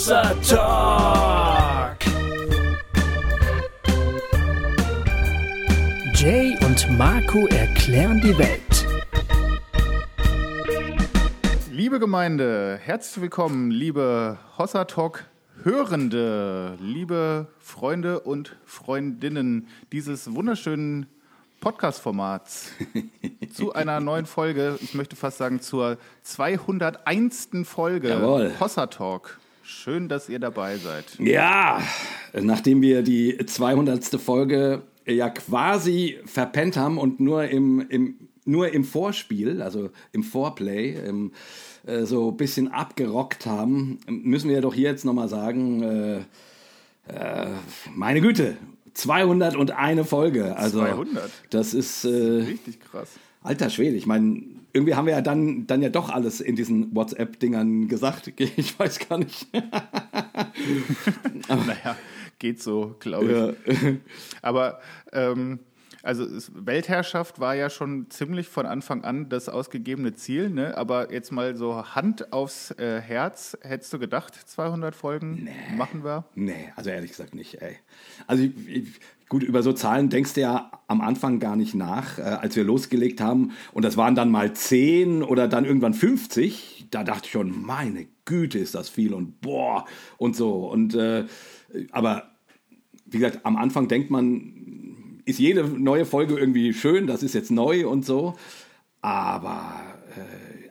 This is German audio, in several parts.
Hossa Talk. Jay und Marco erklären die Welt. Liebe Gemeinde, herzlich willkommen, liebe Hossa Talk Hörende, liebe Freunde und Freundinnen dieses wunderschönen Podcast-Formats zu einer neuen Folge, ich möchte fast sagen zur 201. Folge Jawohl. Hossa Talk. Schön, dass ihr dabei seid. Ja, nachdem wir die 200. Folge ja quasi verpennt haben und nur im, im, nur im Vorspiel, also im Vorplay, im, äh, so ein bisschen abgerockt haben, müssen wir doch hier jetzt nochmal sagen, äh, äh, meine Güte, 201 Folge. Also 200? Das ist... Äh, Richtig krass. Alter Schwede, ich meine, irgendwie haben wir ja dann, dann ja doch alles in diesen WhatsApp-Dingern gesagt. Ich weiß gar nicht. naja, geht so, glaube ich. Ja. Aber ähm, also es, Weltherrschaft war ja schon ziemlich von Anfang an das ausgegebene Ziel, ne? aber jetzt mal so Hand aufs äh, Herz, hättest du gedacht, 200 Folgen machen wir? Nee, also ehrlich gesagt nicht, ey. Also ich, ich, gut, über so Zahlen denkst du ja am Anfang gar nicht nach, äh, als wir losgelegt haben und das waren dann mal 10 oder dann irgendwann 50, da dachte ich schon, meine Güte, ist das viel und boah und so und äh, aber wie gesagt, am Anfang denkt man, ist jede neue Folge irgendwie schön, das ist jetzt neu und so, aber äh,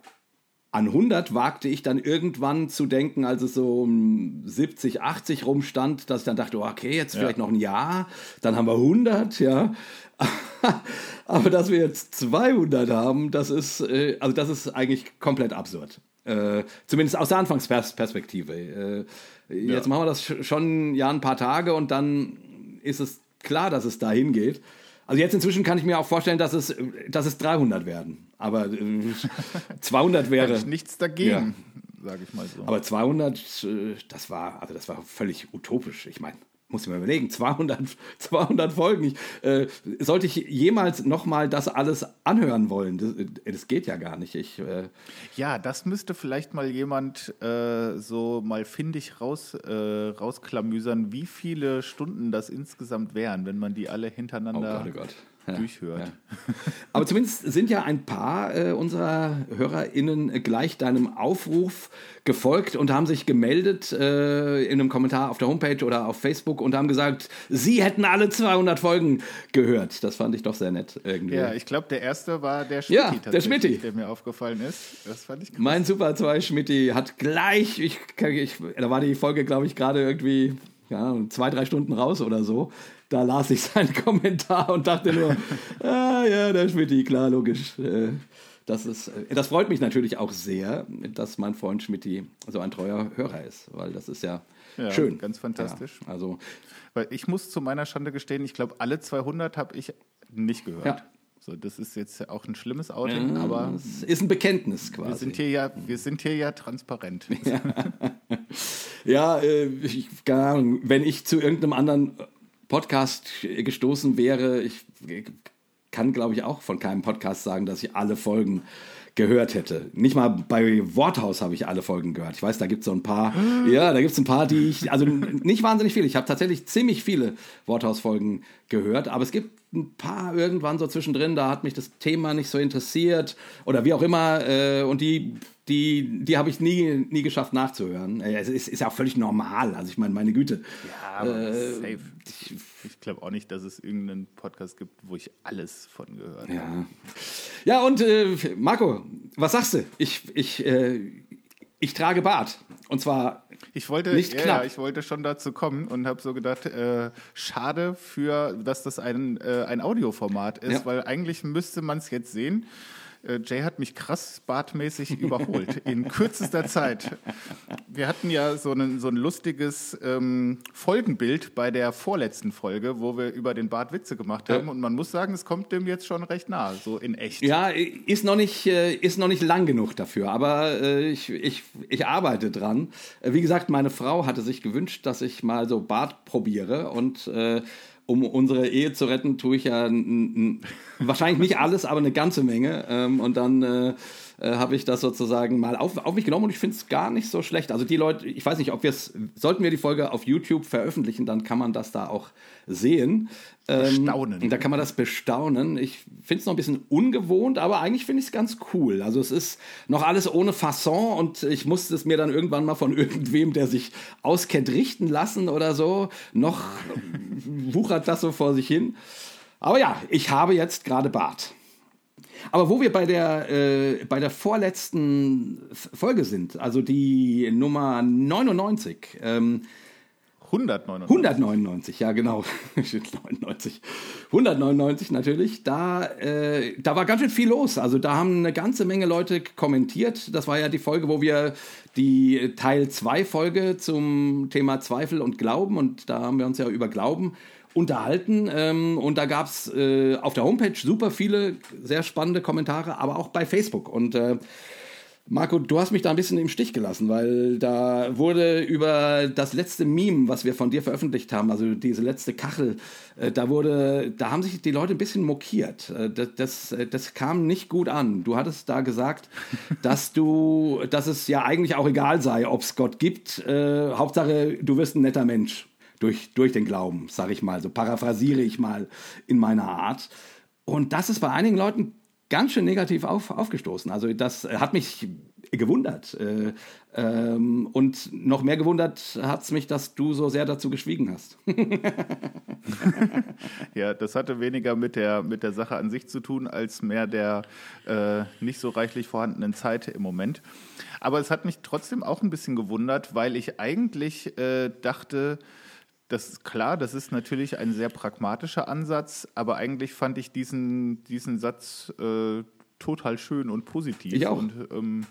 an 100 wagte ich dann irgendwann zu denken, als es so um 70, 80 rumstand, dass ich dann dachte, oh, okay, jetzt vielleicht noch ein Jahr, dann haben wir 100, ja. Aber dass wir jetzt 200 haben, das ist, äh, also das ist eigentlich komplett absurd. Äh, zumindest aus der Anfangsperspektive. Äh, jetzt machen wir das sch- schon ja ein paar Tage und dann ist es klar, dass es dahin geht. Also jetzt inzwischen kann ich mir auch vorstellen, dass es, dass es 300 werden. Aber äh, 200 wäre. Hätte ich nichts dagegen, sage ich mal so. Aber 200, äh, das war, also das war völlig utopisch. Ich meine, muss ich mir überlegen, 200, 200 Folgen. Ich, äh, sollte ich jemals nochmal das alles anhören wollen? Das, äh, das geht ja gar nicht. Ich, äh, Ja, das müsste vielleicht mal jemand äh, so mal findig raus, äh, rausklamüsern, wie viele Stunden das insgesamt wären, wenn man die alle hintereinander Oh Gott, oh Gott. Ja, durchhört. ja. Aber zumindest sind ja ein paar äh, unserer HörerInnen gleich deinem Aufruf gefolgt und haben sich gemeldet äh, in einem Kommentar auf der Homepage oder auf Facebook und haben gesagt, sie hätten alle 200 Folgen gehört. Das fand ich doch sehr nett irgendwie. Ja, ich glaube, der erste war der Schmitti, Ja, der tatsächlich, Schmitti. der mir aufgefallen ist. Das fand ich krass. Mein Super 2 Schmidti hat gleich, ich, ich, da war die Folge, glaube ich, gerade irgendwie ja, zwei, drei Stunden raus oder so. Da las ich seinen Kommentar und dachte nur, ah ja, der Schmidti, klar, logisch. Äh, Das, ist, äh, das freut mich natürlich auch sehr, dass mein Freund Schmidti so ein treuer Hörer ist, weil das ist ja, Ja, schön. ganz fantastisch. Ja, also, Weil ich muss zu meiner Schande gestehen, ich glaube, alle 200 habe ich nicht gehört. Ja. So, das ist jetzt auch ein schlimmes Outing, aber es ist ein Bekenntnis quasi. wir sind hier ja, wir sind hier ja transparent. Ja, äh, ich, keine Ahnung, wenn ich zu irgendeinem anderen Podcast gestoßen wäre, ich kann, glaube ich, auch von keinem Podcast sagen, dass ich alle Folgen gehört hätte. Nicht mal bei Worthaus habe ich alle Folgen gehört. Ich weiß, da gibt es so ein paar, ja, da gibt es ein paar, die ich, also nicht wahnsinnig viele. Ich habe tatsächlich ziemlich viele Worthaus-Folgen gehört, aber es gibt ein paar irgendwann so zwischendrin, da hat mich das Thema nicht so interessiert oder wie auch immer äh, und die die, die habe ich nie, nie geschafft nachzuhören. Äh, Es ist, ist ja auch völlig normal. Also ich meine, meine Güte. Ja, aber safe. Ich, ich glaube auch nicht, dass es irgendeinen Podcast gibt, wo ich alles von gehört habe. Ja, ja und äh, Marco, was sagst du? Ich, ich, äh, ich trage Bart. Und zwar Ich wollte, Nicht ja, knapp. ja, ich wollte schon dazu kommen und habe so gedacht, äh, schade für, dass das ein, äh, ein Audioformat ist, Ja. weil eigentlich müsste man es jetzt sehen. Äh, Jay hat mich krass bartmäßig überholt in kürzester Zeit. Wir hatten ja so, einen, so ein lustiges ähm, Folgenbild bei der vorletzten Folge, wo wir über den Bart Witze gemacht haben. Und man muss sagen, es kommt dem jetzt schon recht nah, so in echt. Ja, ist noch nicht, äh, ist noch nicht lang genug dafür, aber äh, ich, ich, ich arbeite dran. Wie gesagt, meine Frau hatte sich gewünscht, dass ich mal so Bart probiere und äh, um unsere Ehe zu retten, tue ich ja wahrscheinlich nicht alles, aber eine ganze Menge. Ähm, und dann äh, äh, habe ich das sozusagen mal auf, auf mich genommen und ich finde es gar nicht so schlecht. Also die Leute, ich weiß nicht, ob wir es, sollten wir die Folge auf YouTube veröffentlichen, dann kann man das da auch sehen. Bestaunen. Ähm, da kann man das bestaunen. Ich finde es noch ein bisschen ungewohnt, aber eigentlich finde ich es ganz cool. Also es ist noch alles ohne Fasson und ich musste es mir dann irgendwann mal von irgendwem, der sich auskennt, richten lassen oder so. Noch wuchert das so vor sich hin. Aber ja, ich habe jetzt gerade Bart. Aber wo wir bei der, äh, bei der vorletzten Folge sind, also die Nummer 99, ähm, 199. 199, ja genau. 99. 199 natürlich. Da, äh, da war ganz schön viel los. Also da haben eine ganze Menge Leute kommentiert. Das war ja die Folge, wo wir die Teil 2 Folge zum Thema Zweifel und Glauben und da haben wir uns ja über Glauben unterhalten. Ähm, und da gab es äh, auf der Homepage super viele sehr spannende Kommentare, aber auch bei Facebook. Und äh, Marco, du hast mich da ein bisschen im Stich gelassen, weil da wurde über das letzte Meme, was wir von dir veröffentlicht haben, also diese letzte Kachel, äh, da wurde, da haben sich die Leute ein bisschen mokiert. Äh, das, das, äh, kam nicht gut an. Du hattest da gesagt, dass du, dass es ja eigentlich auch egal sei, ob es Gott gibt. Äh, Hauptsache, du wirst ein netter Mensch durch, durch den Glauben, sag ich mal. So paraphrasiere ich mal in meiner Art. Und das ist bei einigen Leuten ganz schön negativ auf, aufgestoßen. Also das hat mich gewundert. Äh, ähm, und noch mehr gewundert hat es mich, dass du so sehr dazu geschwiegen hast. ja, das hatte weniger mit der, mit der Sache an sich zu tun, als mehr der äh, nicht so reichlich vorhandenen Zeit im Moment. Aber es hat mich trotzdem auch ein bisschen gewundert, weil ich eigentlich äh, dachte, das ist klar, das ist natürlich ein sehr pragmatischer Ansatz, aber eigentlich fand ich diesen, diesen Satz äh, total schön und positiv. Ich auch. Und, ähm,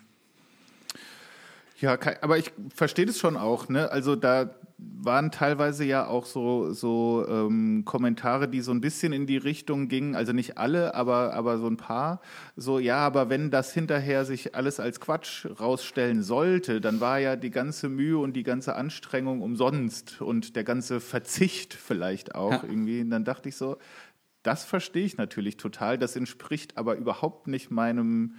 ja, aber ich verstehe das schon auch. Ne? Also da waren teilweise ja auch so, so ähm, Kommentare, die so ein bisschen in die Richtung gingen, also nicht alle, aber, aber so ein paar. So, ja, aber wenn das hinterher sich alles als Quatsch rausstellen sollte, dann war ja die ganze Mühe und die ganze Anstrengung umsonst und der ganze Verzicht vielleicht auch ja. irgendwie. Und dann dachte ich so, das verstehe ich natürlich total. Das entspricht aber überhaupt nicht meinem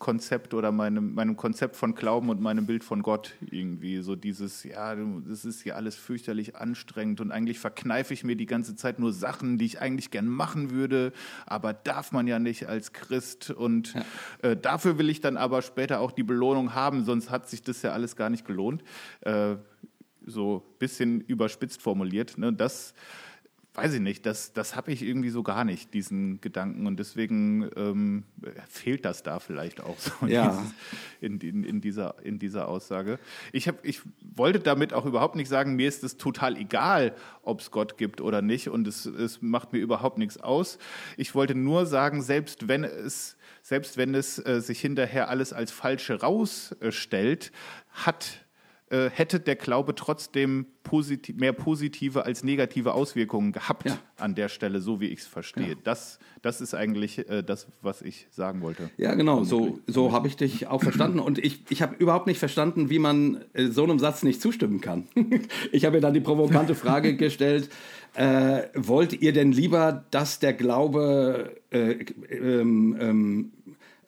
Konzept oder meinem, meinem Konzept von Glauben und meinem Bild von Gott irgendwie. So dieses, ja, das ist hier alles fürchterlich anstrengend und eigentlich verkneife ich mir die ganze Zeit nur Sachen, die ich eigentlich gern machen würde, aber darf man ja nicht als Christ und ja. äh, dafür will ich dann aber später auch die Belohnung haben, sonst hat sich das ja alles gar nicht gelohnt. Äh, so ein bisschen überspitzt formuliert. Ne? Das weiß ich nicht, das, das habe ich irgendwie so gar nicht, diesen Gedanken. Und deswegen ähm, fehlt das da vielleicht auch so ja. in, in, in, dieser, in dieser Aussage. Ich, hab, ich wollte damit auch überhaupt nicht sagen, mir ist es total egal, ob es Gott gibt oder nicht. Und es, es macht mir überhaupt nichts aus. Ich wollte nur sagen, selbst wenn es, selbst wenn es äh, sich hinterher alles als falsche rausstellt, hat äh, hätte der Glaube trotzdem positiv, mehr positive als negative Auswirkungen gehabt ja. an der Stelle, so wie ich es verstehe. Ja. Das, das ist eigentlich äh, das, was ich sagen wollte. Ja, genau, so, so habe ich dich auch verstanden. Und ich, ich habe überhaupt nicht verstanden, wie man äh, so einem Satz nicht zustimmen kann. ich habe mir dann die provokante Frage gestellt, äh, wollt ihr denn lieber, dass der Glaube äh, ähm, ähm,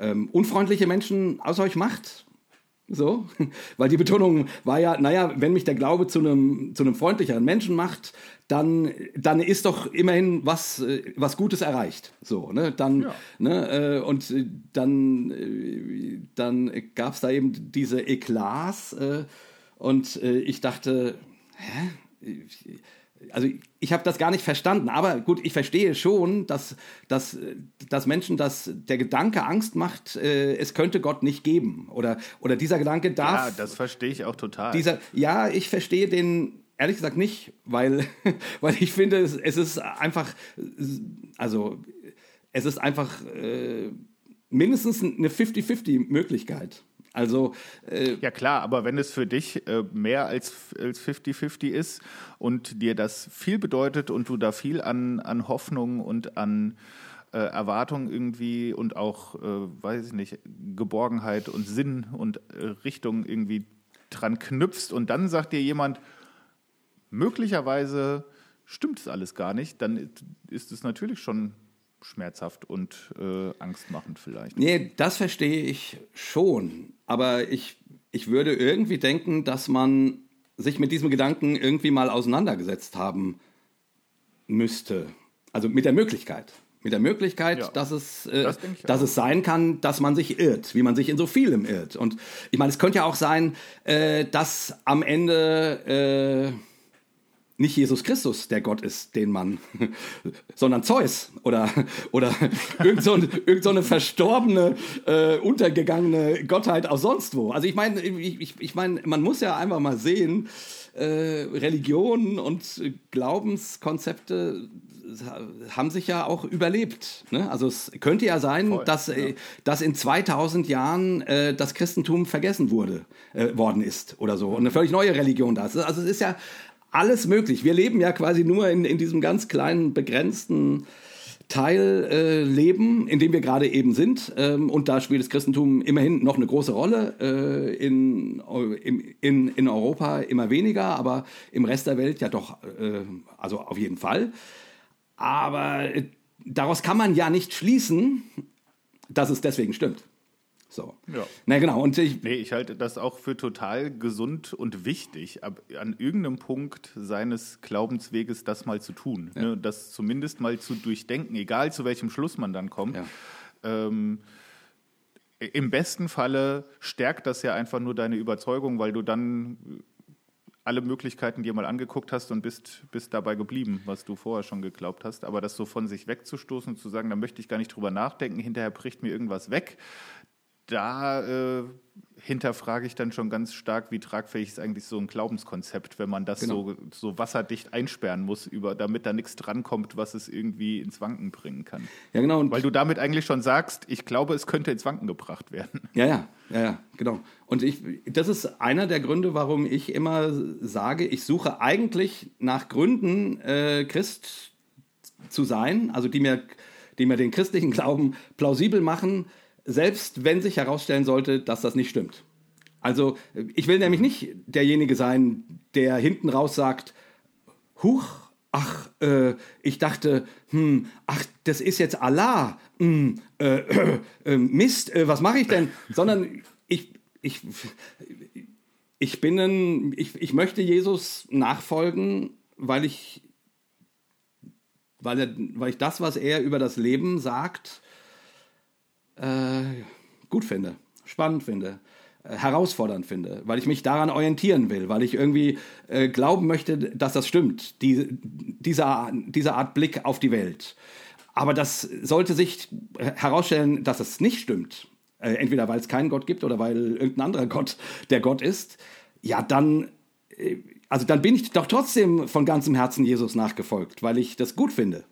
ähm, unfreundliche Menschen aus euch macht? So, weil die Betonung war ja, naja, wenn mich der Glaube zu einem, zu einem freundlicheren Menschen macht, dann, dann ist doch immerhin was, äh, was Gutes erreicht. So, ne, dann, ja. ne, äh, und äh, dann, dann gab es da eben diese Eklats äh, und ich dachte, hä? Also ich habe das gar nicht verstanden, aber gut, ich verstehe schon, dass, dass, dass Menschen, dass der Gedanke Angst macht, äh, es könnte Gott nicht geben. Oder, oder dieser Gedanke darf. Ja, das verstehe ich auch total. Dieser, ja, ich verstehe den ehrlich gesagt nicht, weil, weil ich finde, es, es ist einfach, also es ist einfach äh, mindestens eine 50-50-Möglichkeit. Also äh, ja klar, aber wenn es für dich äh, mehr als 50-50 ist und dir das viel bedeutet und du da viel an, an Hoffnung und an äh, Erwartung irgendwie und auch, äh, weiß ich nicht, Geborgenheit und Sinn und äh, Richtung irgendwie dran knüpfst und dann sagt dir jemand, möglicherweise stimmt es alles gar nicht, dann ist es natürlich schon schmerzhaft und äh, angstmachend vielleicht. Nee, das verstehe ich schon. Aber ich, ich würde irgendwie denken, dass man sich mit diesem Gedanken irgendwie mal auseinandergesetzt haben müsste. Also mit der Möglichkeit. Mit der Möglichkeit, Ja. dass, es, äh, Das dass auch. es sein kann, dass man sich irrt, wie man sich in so vielem irrt. Und ich meine, es könnte ja auch sein, äh, dass am Ende äh, nicht Jesus Christus der Gott ist, den man, sondern Zeus oder, oder irgend, so, irgend so eine verstorbene, äh, untergegangene Gottheit aus sonst wo. Also ich meine, ich, ich, meine, man muss ja einfach mal sehen, äh, Religionen und Glaubenskonzepte haben sich ja auch überlebt. Ne? Also es könnte ja sein, Voll, dass, äh, dass in 2000 Jahren äh, das Christentum vergessen wurde, äh, worden ist oder so und eine völlig neue Religion da ist. Also es ist ja alles möglich. Wir leben ja quasi nur in, in diesem ganz kleinen, begrenzten Teil äh, leben, in dem wir gerade eben sind. Ähm, und da spielt das Christentum immerhin noch eine große Rolle. Äh, in, in, in Europa immer weniger, aber im Rest der Welt ja doch, äh, also auf jeden Fall. Aber äh, daraus kann man ja nicht schließen, dass es deswegen stimmt. So. Ja. Na genau. Und ich, Nee, ich halte das auch für total gesund und wichtig, ab, an irgendeinem Punkt seines Glaubensweges das mal zu tun. Ne? Das zumindest mal zu durchdenken, egal zu welchem Schluss man dann kommt. Ja. Ähm, Im besten Falle stärkt das ja einfach nur deine Überzeugung, weil du dann alle Möglichkeiten dir mal angeguckt hast und bist, bist dabei geblieben, was du vorher schon geglaubt hast. Aber das so von sich wegzustoßen und zu sagen, da möchte ich gar nicht drüber nachdenken, hinterher bricht mir irgendwas weg, da äh, hinterfrage ich dann schon ganz stark, wie tragfähig ist eigentlich so ein Glaubenskonzept, wenn man das Genau. so, so wasserdicht einsperren muss, über, damit da nichts drankommt, was es irgendwie ins Wanken bringen kann. ja genau. Und Weil du damit eigentlich schon sagst, ich glaube, es könnte ins Wanken gebracht werden. Ja, ja, ja, ja, genau. Und ich, das ist einer der Gründe, warum ich immer sage, ich suche eigentlich nach Gründen, äh, Christ zu sein, also die mir, die mir den christlichen Glauben plausibel machen, selbst wenn sich herausstellen sollte, dass das nicht stimmt. Also ich will nämlich nicht derjenige sein, der hinten raus sagt, Huch, ach, äh, ich dachte, hm, ach, das ist jetzt Allah, hm, äh, äh, äh, Mist, äh, was mache ich denn? Sondern ich, ich, ich bin ein, ich, ich möchte Jesus nachfolgen, weil ich, weil, er, weil ich das, was er über das Leben sagt, äh, gut finde, spannend finde, äh, herausfordernd finde, weil ich mich daran orientieren will, weil ich irgendwie äh, glauben möchte, dass das stimmt, die, diese, diese Art Blick auf die Welt. Aber das sollte sich herausstellen, dass es nicht stimmt. Äh, entweder weil es keinen Gott gibt oder weil irgendein anderer Gott der Gott ist. Ja, dann, äh, also dann bin ich doch trotzdem von ganzem Herzen Jesus nachgefolgt, weil ich das gut finde.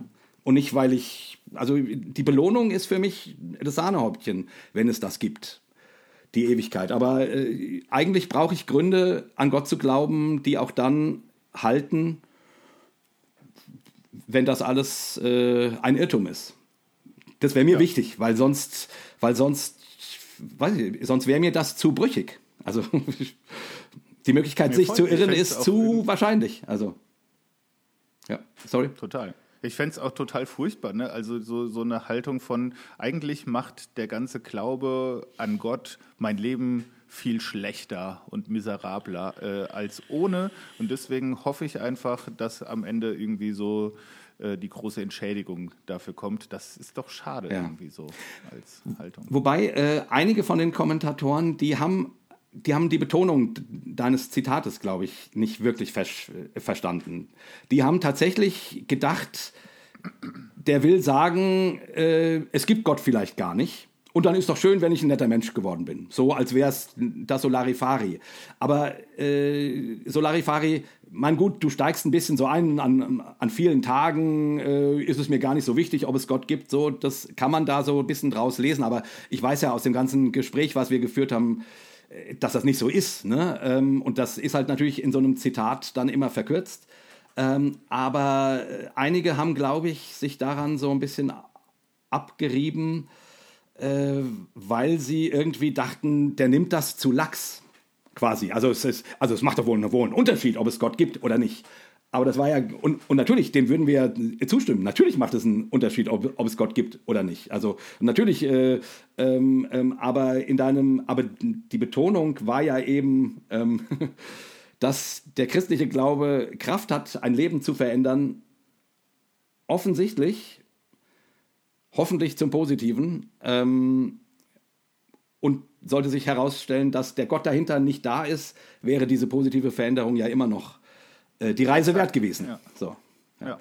Und nicht, weil ich, also die Belohnung ist für mich das Sahnehäubchen, wenn es das gibt, die Ewigkeit. Aber äh, eigentlich brauche ich Gründe, an Gott zu glauben, die auch dann halten, wenn das alles äh, ein Irrtum ist. Das wäre mir wichtig, weil sonst, weil sonst, weiß ich, sonst wäre mir das zu brüchig. Also die Möglichkeit, sich zu irren, ist zu wahrscheinlich. Also ja, sorry. Total. Ich fände es auch total furchtbar, ne? Also so, so eine Haltung von, eigentlich macht der ganze Glaube an Gott mein Leben viel schlechter und miserabler äh, als ohne. Und deswegen hoffe ich einfach, dass am Ende irgendwie so äh, die große Entschädigung dafür kommt. Das ist doch schade Ja. irgendwie so als Haltung. Wobei äh, einige von den Kommentatoren, die haben, die haben die Betonung deines Zitates, glaube ich, nicht wirklich äh, verstanden. Die haben tatsächlich gedacht, der will sagen, äh, es gibt Gott vielleicht gar nicht. Und dann ist doch schön, wenn ich ein netter Mensch geworden bin. So als wäre es das Solarifari. Aber äh, Solarifari, mein gut, du steigst ein bisschen so ein, an, an vielen Tagen äh, ist es mir gar nicht so wichtig, ob es Gott gibt. So, das kann man da so ein bisschen draus lesen. Aber ich weiß ja aus dem ganzen Gespräch, was wir geführt haben, dass das nicht so ist. Ne? Ähm, und das ist halt natürlich in so einem Zitat dann immer verkürzt. Ähm, aber äh, einige haben, glaube ich, sich daran so ein bisschen abgerieben, äh, weil sie irgendwie dachten, der nimmt das zu lax. Quasi. Also es, ist, also es macht doch wohl, wohl einen Unterschied, ob es Gott gibt oder nicht. Aber das war ja, und, und natürlich, dem würden wir zustimmen. Natürlich macht es einen Unterschied, ob, ob es Gott gibt oder nicht. Also natürlich, äh, ähm, ähm, aber in deinem, aber die Betonung war ja eben, ähm, dass der christliche Glaube Kraft hat, ein Leben zu verändern. Offensichtlich, hoffentlich zum Positiven. Ähm, und sollte sich herausstellen, dass der Gott dahinter nicht da ist, wäre diese positive Veränderung ja immer noch äh, die Reise wert gewesen. Ja. So. Ja. ja.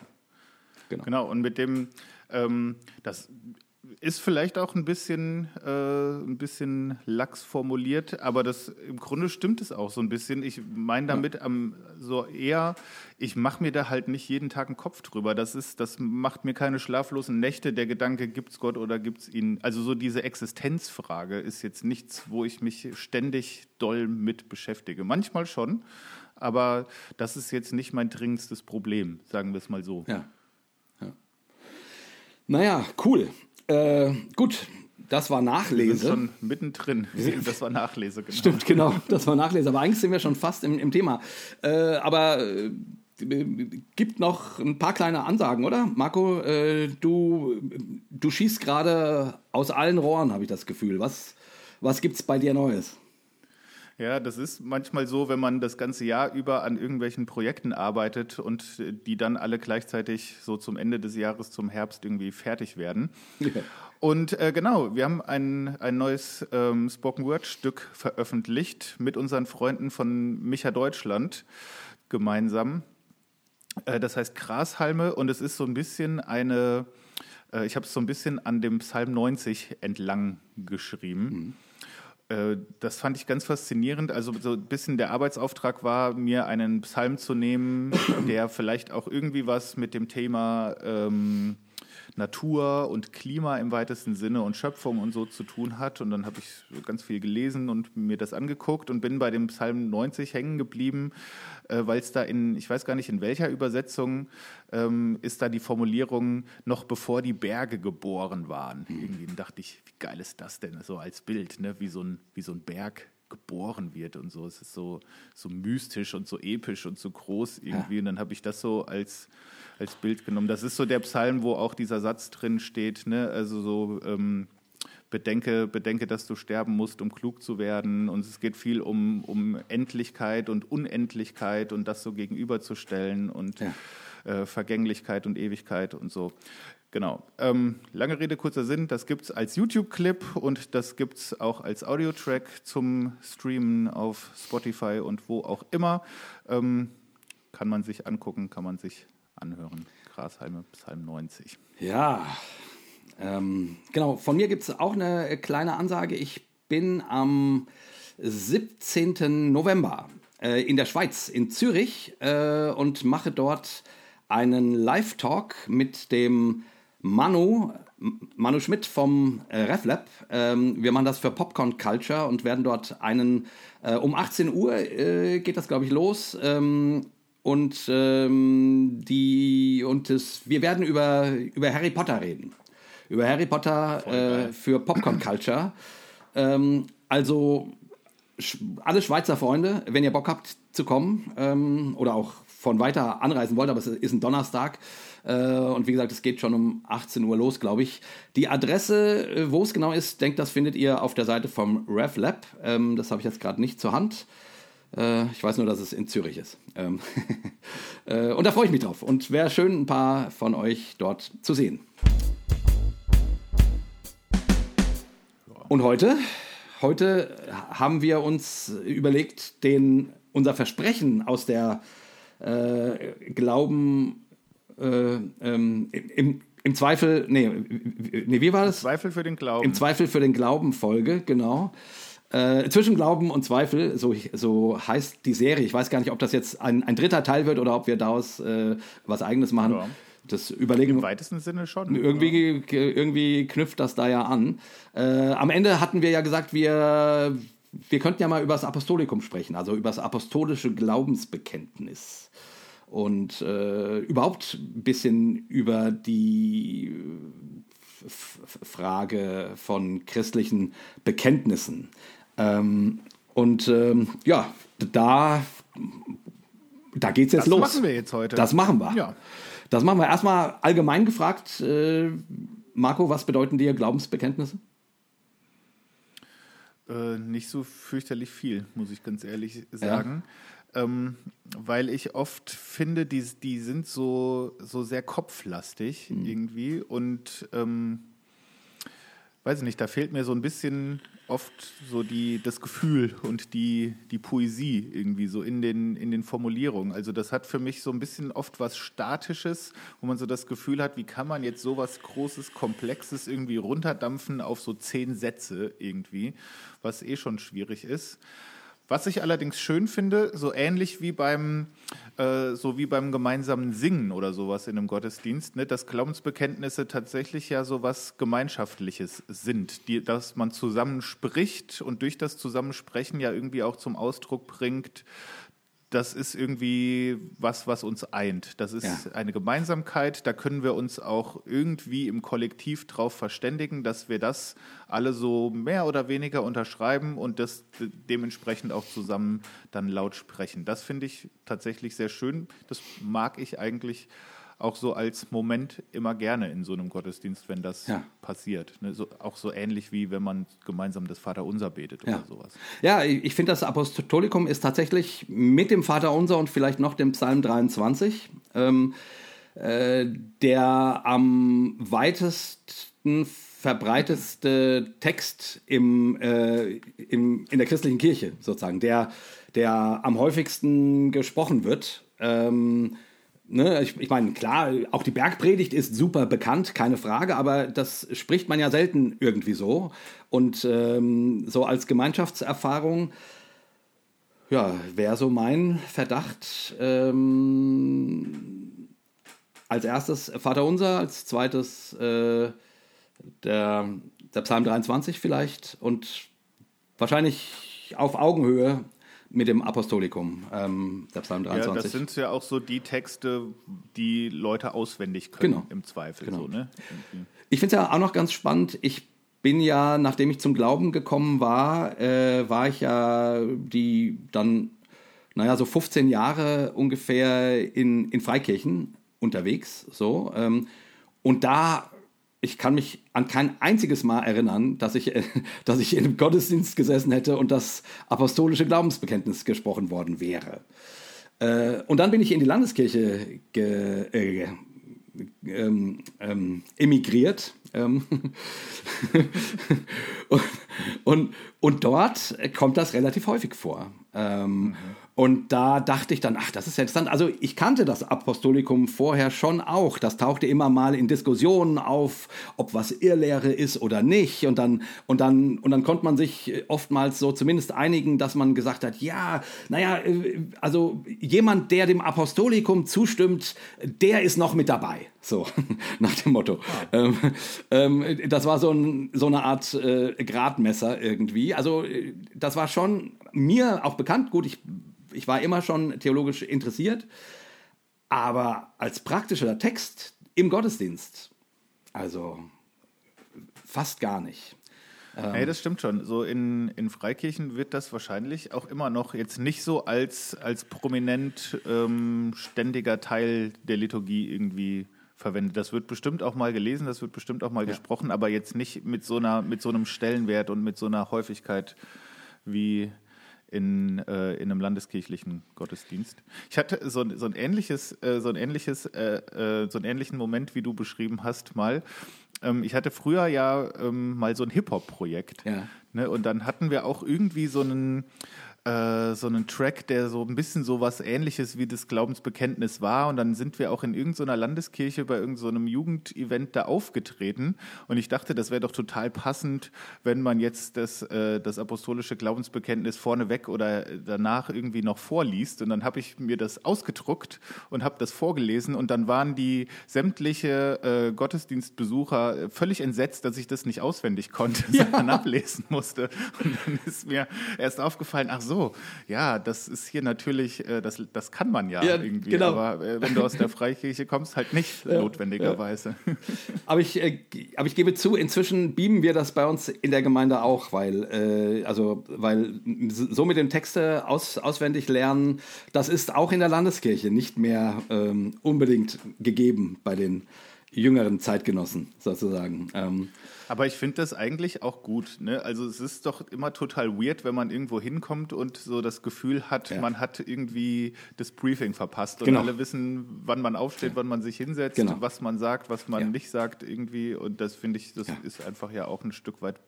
Genau. genau. Und mit dem, ähm, das ist vielleicht auch ein bisschen, äh, ein bisschen lax formuliert, aber das im Grunde stimmt es auch so ein bisschen. Ich meine damit ja. am, so eher, ich mache mir da halt nicht jeden Tag einen Kopf drüber. Das ist, das macht mir keine schlaflosen Nächte. Der Gedanke, gibt es Gott oder gibt es ihn? Also so diese Existenzfrage ist jetzt nichts, wo ich mich ständig doll mit beschäftige. Manchmal schon, aber das ist jetzt nicht mein dringendstes Problem, sagen wir es mal so. Ja. ja. Naja, cool. Äh, gut, das war Nachlese. Wir sind schon mittendrin. Das war Nachlese, genau. Stimmt, genau. Das war Nachlese. Aber eigentlich sind wir schon fast im, im Thema. Äh, aber äh, gibt noch ein paar kleine Ansagen, oder? Marco, äh, du, du schießt gerade aus allen Rohren, habe ich das Gefühl. Was, was gibt es bei dir Neues? Ja, das ist manchmal so, wenn man das ganze Jahr über an irgendwelchen Projekten arbeitet und die dann alle gleichzeitig so zum Ende des Jahres, zum Herbst irgendwie fertig werden. Ja. Und äh, genau, wir haben ein, ein neues ähm, Spoken Word Stück veröffentlicht mit unseren Freunden von Micha Deutschland gemeinsam. Äh, das heißt Grashalme und es ist so ein bisschen eine, äh, ich habe es so ein bisschen an dem Psalm 90 entlang geschrieben. Mhm. Äh, das fand ich ganz faszinierend. Also so ein bisschen der Arbeitsauftrag war, mir einen Psalm zu nehmen, der vielleicht auch irgendwie was mit dem Thema ähm, Natur und Klima im weitesten Sinne und Schöpfung und so zu tun hat. Und dann habe ich ganz viel gelesen und mir das angeguckt und bin bei dem Psalm 90 hängen geblieben, äh, weil es da in, ich weiß gar nicht in welcher Übersetzung, ähm, ist da die Formulierung noch bevor die Berge geboren waren. Irgendwie dachte ich, wie geil ist das denn so als Bild, ne? wie, so ein, wie so ein Berg geboren wird und so. Es ist so, so mystisch und so episch und so groß irgendwie. Ja. Und dann habe ich das so als als Bild genommen. Das ist so der Psalm, wo auch dieser Satz drin steht, ne? also so ähm, bedenke, bedenke, dass du sterben musst, um klug zu werden. Und es geht viel um, um Endlichkeit und Unendlichkeit und das so gegenüberzustellen und ja. äh, Vergänglichkeit und Ewigkeit und so. Genau. Ähm, lange Rede, kurzer Sinn. Das gibt es als YouTube-Clip und das gibt es auch als Audiotrack zum Streamen auf Spotify und wo auch immer. Ähm, kann man sich angucken, kann man sich anhören. Grashalme, Psalm 90. Ja, ähm, genau. Von mir gibt es auch eine kleine Ansage. Ich bin am 17. November äh, in der Schweiz, in Zürich, äh, und mache dort einen Live-Talk mit dem Manu, Manu Schmidt vom äh, RefLab. Ähm, wir machen das für Popcorn Culture und werden dort einen, äh, um 18 Uhr äh, geht das, glaube ich, los, ähm, und ähm, die und das, wir werden über, über Harry Potter reden. Über Harry Potter äh, für Popcorn Culture. Ähm, also alle Schweizer Freunde, wenn ihr Bock habt zu kommen ähm, oder auch von weiter anreisen wollt, aber es ist ein Donnerstag. Äh, und wie gesagt, es geht schon um 18 Uhr los, glaube ich. Die Adresse, äh, wo es genau ist, denkt, das findet ihr auf der Seite vom RevLab. Ähm, das habe ich jetzt gerade nicht zur Hand. Äh, ich weiß nur, dass es in Zürich ist. Ähm äh, und da freue ich mich drauf. Und wäre schön, ein paar von euch dort zu sehen. Und heute? Heute haben wir uns überlegt, den, unser Versprechen aus der Glauben äh, ähm, im, im Zweifel, nee, nee, wie war das? Im Zweifel für den Glauben. Im Zweifel für den Glauben Folge, genau. Äh, zwischen Glauben und Zweifel, so, so heißt die Serie. Ich weiß gar nicht, ob das jetzt ein, ein dritter Teil wird oder ob wir daraus äh, was Eigenes machen. Ja. Das überlegen Im weitesten Sinne schon. Irgendwie, irgendwie knüpft das da ja an. Äh, am Ende hatten wir ja gesagt, wir, wir könnten ja mal über das Apostolikum sprechen, also über das apostolische Glaubensbekenntnis. Und äh, überhaupt ein bisschen über die Frage von christlichen Bekenntnissen. Ähm, und ähm, ja, da da geht's jetzt Das los. machen wir jetzt heute. Das machen wir. Ja. Das machen wir erstmal allgemein gefragt. Äh, Marco, was bedeuten dir Glaubensbekenntnisse? Äh, nicht so fürchterlich viel, muss ich ganz ehrlich sagen. Ähm, weil ich oft finde, die, die sind so, so sehr kopflastig Mhm. irgendwie und ähm, weiß ich nicht, da fehlt mir so ein bisschen oft so die, das Gefühl und die, die Poesie irgendwie so in den, in den Formulierungen. Also das hat für mich so ein bisschen oft was Statisches, wo man so das Gefühl hat, wie kann man jetzt so was Großes, Komplexes irgendwie runterdampfen auf so zehn Sätze irgendwie, was eh schon schwierig ist. Was ich allerdings schön finde, so ähnlich wie beim, äh, so wie beim gemeinsamen Singen oder sowas in einem Gottesdienst, ne, dass Glaubensbekenntnisse tatsächlich ja so was Gemeinschaftliches sind, die, dass man zusammen spricht und durch das Zusammensprechen ja irgendwie auch zum Ausdruck bringt, das ist irgendwie was, was uns eint. Das ist Ja. eine Gemeinsamkeit. Da können wir uns auch irgendwie im Kollektiv drauf verständigen, dass wir das alle so mehr oder weniger unterschreiben und das de- dementsprechend auch zusammen dann laut sprechen. Das finde ich tatsächlich sehr schön. Das mag ich eigentlich auch so als Moment immer gerne in so einem Gottesdienst, wenn das Ja. passiert. Ne? So, auch so ähnlich wie wenn man gemeinsam das Vaterunser betet Ja. oder sowas. Ja, ich ich finde, das Apostolikum ist tatsächlich mit dem Vater Unser und vielleicht noch dem Psalm 23 ähm, äh, der am weitesten verbreitetste Text im, äh, im, in der christlichen Kirche sozusagen, der, der am häufigsten gesprochen wird. Ähm, Ne, ich, ich meine, klar, auch die Bergpredigt ist super bekannt, keine Frage, aber das spricht man ja selten irgendwie so. Und ähm, so als Gemeinschaftserfahrung, ja, wäre so mein Verdacht. Ähm, als erstes Vater Unser, als zweites äh, der, der Psalm 23 vielleicht und wahrscheinlich auf Augenhöhe mit dem Apostolikum, ähm, der Psalm Ja, 23. das sind ja auch so die Texte, die Leute auswendig können Genau. im Zweifel. Genau. So, ne? Irgendwie. Ich finde es ja auch noch ganz spannend. Ich bin ja, nachdem ich zum Glauben gekommen war, äh, war ich ja die dann, naja, so 15 Jahre ungefähr in, in Freikirchen unterwegs. So. Ähm, und da, ich kann mich an kein einziges Mal erinnern, dass ich, dass ich in einem Gottesdienst gesessen hätte und das apostolische Glaubensbekenntnis gesprochen worden wäre. Äh, und dann bin ich in die Landeskirche ge, äh, ähm, ähm, emigriert. Ähm, und, und, und dort kommt das relativ häufig vor. Ähm, Und da dachte ich dann, ach, das ist ja interessant. Also ich kannte das Apostolikum vorher schon auch. Das tauchte immer mal in Diskussionen auf, ob was Irrlehre ist oder nicht. Und dann, und dann, und dann konnte man sich oftmals so zumindest einigen, dass man gesagt hat, ja, naja, äh, also jemand, der dem Apostolikum zustimmt, der ist noch mit dabei. So, nach dem Motto. Ähm, ähm, das war so, ein, so eine Art äh, Gradmesser irgendwie. Also äh, das war schon mir auch bekannt. Gut, ich, ich war immer schon theologisch interessiert. Aber als praktischer Text im Gottesdienst, also fast gar nicht. Ja, das stimmt schon. So in, in Freikirchen wird das wahrscheinlich auch immer noch jetzt nicht so als, als prominent ähm, ständiger Teil der Liturgie irgendwie verwendet. Das wird bestimmt auch mal gelesen, das wird bestimmt auch mal gesprochen, aber jetzt nicht mit so, einer, mit so einem Stellenwert und mit so einer Häufigkeit wie in, äh, in einem landeskirchlichen Gottesdienst. Ich hatte so, so ein ähnliches, äh, so ein ähnliches, äh, äh, so einen ähnlichen Moment, wie du beschrieben hast, mal. Ähm, ich hatte früher ja ähm, mal so ein Hip-Hop-Projekt. Ja. Ne? Und dann hatten wir auch irgendwie so einen, äh, so einen Track, der so ein bisschen so was ähnliches wie das Glaubensbekenntnis war. Und dann sind wir auch in irgendeiner Landeskirche bei irgendeinem Jugendevent da aufgetreten. Und ich dachte, das wäre doch total passend, wenn man jetzt das, äh, das apostolische Glaubensbekenntnis vorneweg oder danach irgendwie noch vorliest. Und dann habe ich mir das ausgedruckt und habe das vorgelesen. Und dann waren die sämtliche äh, Gottesdienstbesucher völlig entsetzt, dass ich das nicht auswendig konnte, sondern ablesen musste. Und dann ist mir erst aufgefallen, ach so, ja, das ist hier natürlich, äh, das, das kann man ja, Ja, irgendwie. genau. Aber äh, wenn du aus der Freikirche kommst, halt nicht notwendigerweise. Aber ich, äh, aber ich gebe zu, inzwischen beamen wir das bei uns in der Gemeinde auch, weil, äh, also, weil so mit dem Texte aus, auswendig lernen, das ist auch in der Landeskirche nicht mehr ähm, unbedingt gegeben bei den jüngeren Zeitgenossen sozusagen. Ähm, Aber ich finde das eigentlich auch gut. Ne? Also es ist doch immer total weird, wenn man irgendwo hinkommt und so das Gefühl hat, Ja. man hat irgendwie das Briefing verpasst und Genau. alle wissen, wann man aufsteht, wann man sich hinsetzt, Genau. was man sagt, was man Ja. nicht sagt irgendwie. Und das finde ich, das Ja. ist einfach ja auch ein Stück weit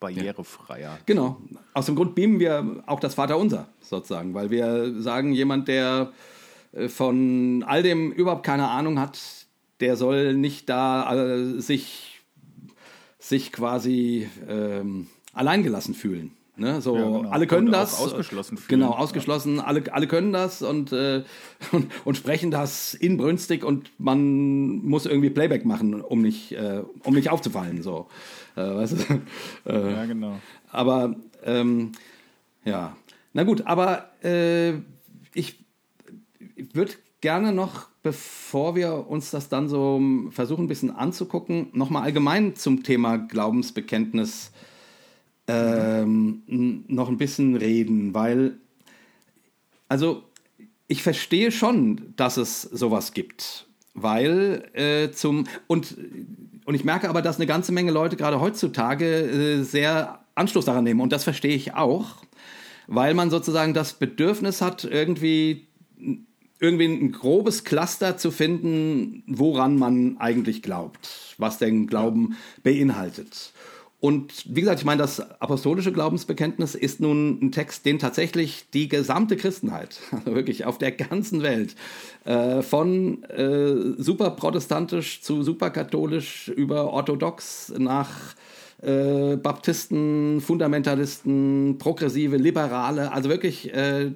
barrierefreier. Genau. Aus dem Grund beamen wir auch das Vaterunser sozusagen, weil wir sagen, jemand, der äh, von all dem überhaupt keine Ahnung hat, der soll nicht da äh, sich, sich quasi ähm, alleingelassen fühlen. Ne? So, Ja, genau. alle können Und das. ausgeschlossen fühlen. Genau, ausgeschlossen. Alle, alle können das und, äh, und, und sprechen das inbrünstig und man muss irgendwie Playback machen, um nicht, äh, um nicht aufzufallen. So. Äh, weißt du? äh, Ja, genau. aber ähm, ja, na gut, aber äh, ich, ich würde gerne noch, bevor wir uns das dann so versuchen, ein bisschen anzugucken, nochmal allgemein zum Thema Glaubensbekenntnis ähm, n- noch ein bisschen reden, weil, also ich verstehe schon, dass es sowas gibt, weil äh, zum und und ich merke aber, dass eine ganze Menge Leute gerade heutzutage äh, sehr Anschluss daran nehmen. Und das verstehe ich auch, weil man sozusagen das Bedürfnis hat, irgendwie irgendwie ein grobes Cluster zu finden, woran man eigentlich glaubt, was den Glauben beinhaltet. Und wie gesagt, ich meine, das apostolische Glaubensbekenntnis ist nun ein Text, den tatsächlich die gesamte Christenheit, also wirklich auf der ganzen Welt, äh, von äh, super protestantisch zu super katholisch über orthodox nach äh, Baptisten, Fundamentalisten, Progressive, Liberale, also wirklich, äh,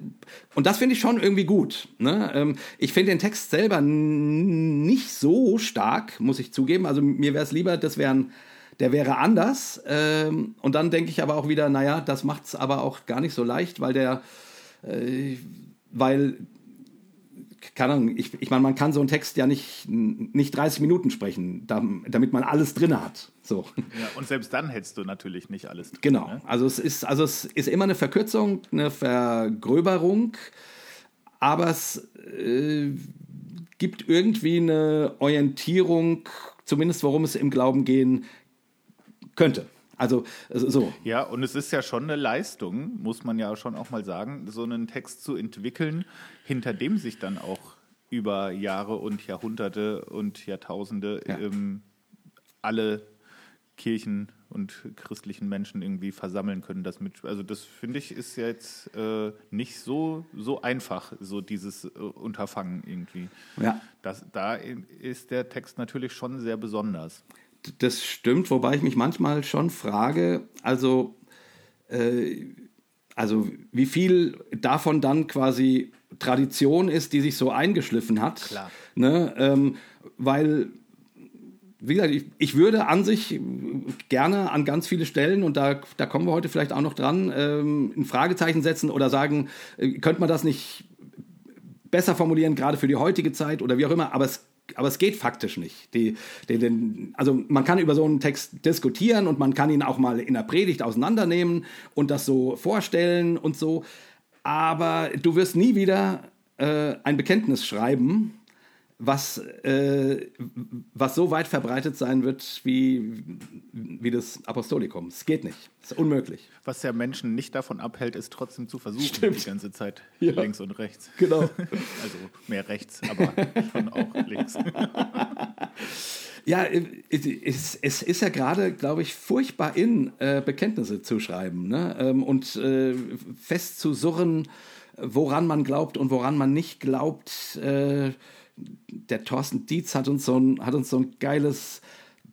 und das finde ich schon irgendwie gut. Ne? Ähm, ich finde den Text selber nicht so stark, muss ich zugeben. Also mir wäre es lieber, das wären, der wäre anders. Ähm, und dann denke ich aber auch wieder, naja, das macht es aber auch gar nicht so leicht, weil der, äh, weil keine Ahnung, ich, ich meine, man kann so einen Text ja nicht, nicht 30 Minuten sprechen, dam- damit man alles drin hat. So. Ja, und selbst dann hättest du natürlich nicht alles drin, Genau. Ne? Also es ist, also es ist immer eine Verkürzung, eine Vergröberung, aber es äh, gibt irgendwie eine Orientierung, zumindest worum es im Glauben gehen könnte. Also also so. Ja, und es ist ja schon eine Leistung, muss man ja schon auch mal sagen, so einen Text zu entwickeln, hinter dem sich dann auch über Jahre und Jahrhunderte und Jahrtausende Ja. ähm, alle Kirchen und christlichen Menschen irgendwie versammeln können. Das mit, also das finde ich ist jetzt äh, nicht so, so einfach, so dieses äh, Unterfangen irgendwie. Ja. Das, da ist der Text natürlich schon sehr besonders. Das stimmt, wobei ich mich manchmal schon frage, also, äh, also wie viel davon dann quasi Tradition ist, die sich so eingeschliffen hat. Klar. Ne? Ähm, weil, wie gesagt, ich, ich würde an sich gerne an ganz viele Stellen, und da, da kommen wir heute vielleicht auch noch dran, ähm, ein Fragezeichen setzen oder sagen, äh, könnte man das nicht besser formulieren, gerade für die heutige Zeit oder wie auch immer, aber es, aber es geht faktisch nicht. Die, die, den, also man kann über so einen Text diskutieren und man kann ihn auch mal in der Predigt auseinandernehmen und das so vorstellen und so, aber du wirst nie wieder äh, ein Bekenntnis schreiben, was, äh, was so weit verbreitet sein wird wie, wie das Apostolikum. Es geht nicht. Es ist unmöglich. Was ja Menschen nicht davon abhält, ist trotzdem zu versuchen, Stimmt. die ganze Zeit Ja. links und rechts. Genau. Also mehr rechts, aber schon auch links. Ja, es, es ist ja gerade, glaube ich, furchtbar in, äh, Bekenntnisse zu schreiben ne? ähm, und äh, festzusurren, woran man glaubt und woran man nicht glaubt. Äh, der Thorsten Dietz hat uns so ein, hat uns so ein geiles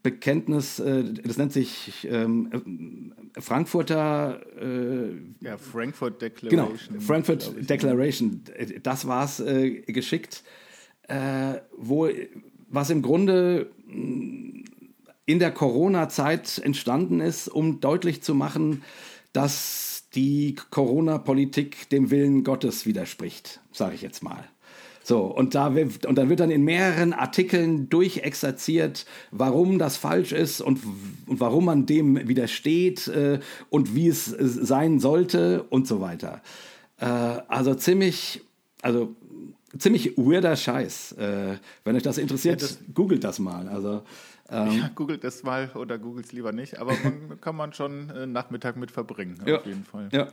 Bekenntnis, äh, das nennt sich ähm, äh, Frankfurter äh, Ja, Frankfurt Genau, Declaration. Frankfurt glaub ich. Declaration, das war es äh, geschickt, äh, wo, was im Grunde mh, in der Corona-Zeit entstanden ist, um deutlich zu machen, dass die Corona-Politik dem Willen Gottes widerspricht, sage ich jetzt mal. So, und, da wird, und dann wird dann in mehreren Artikeln durchexerziert, warum das falsch ist und, und warum man dem widersteht äh, und wie es äh, sein sollte und so weiter. Äh, also ziemlich, also ziemlich weirder Scheiß. Äh, wenn euch das interessiert, ja, das, googelt das mal. Also, ähm, ja, googelt es mal oder googelt es lieber nicht, aber man kann man schon äh, Nachmittag mit verbringen, ja, auf jeden Fall. Ja.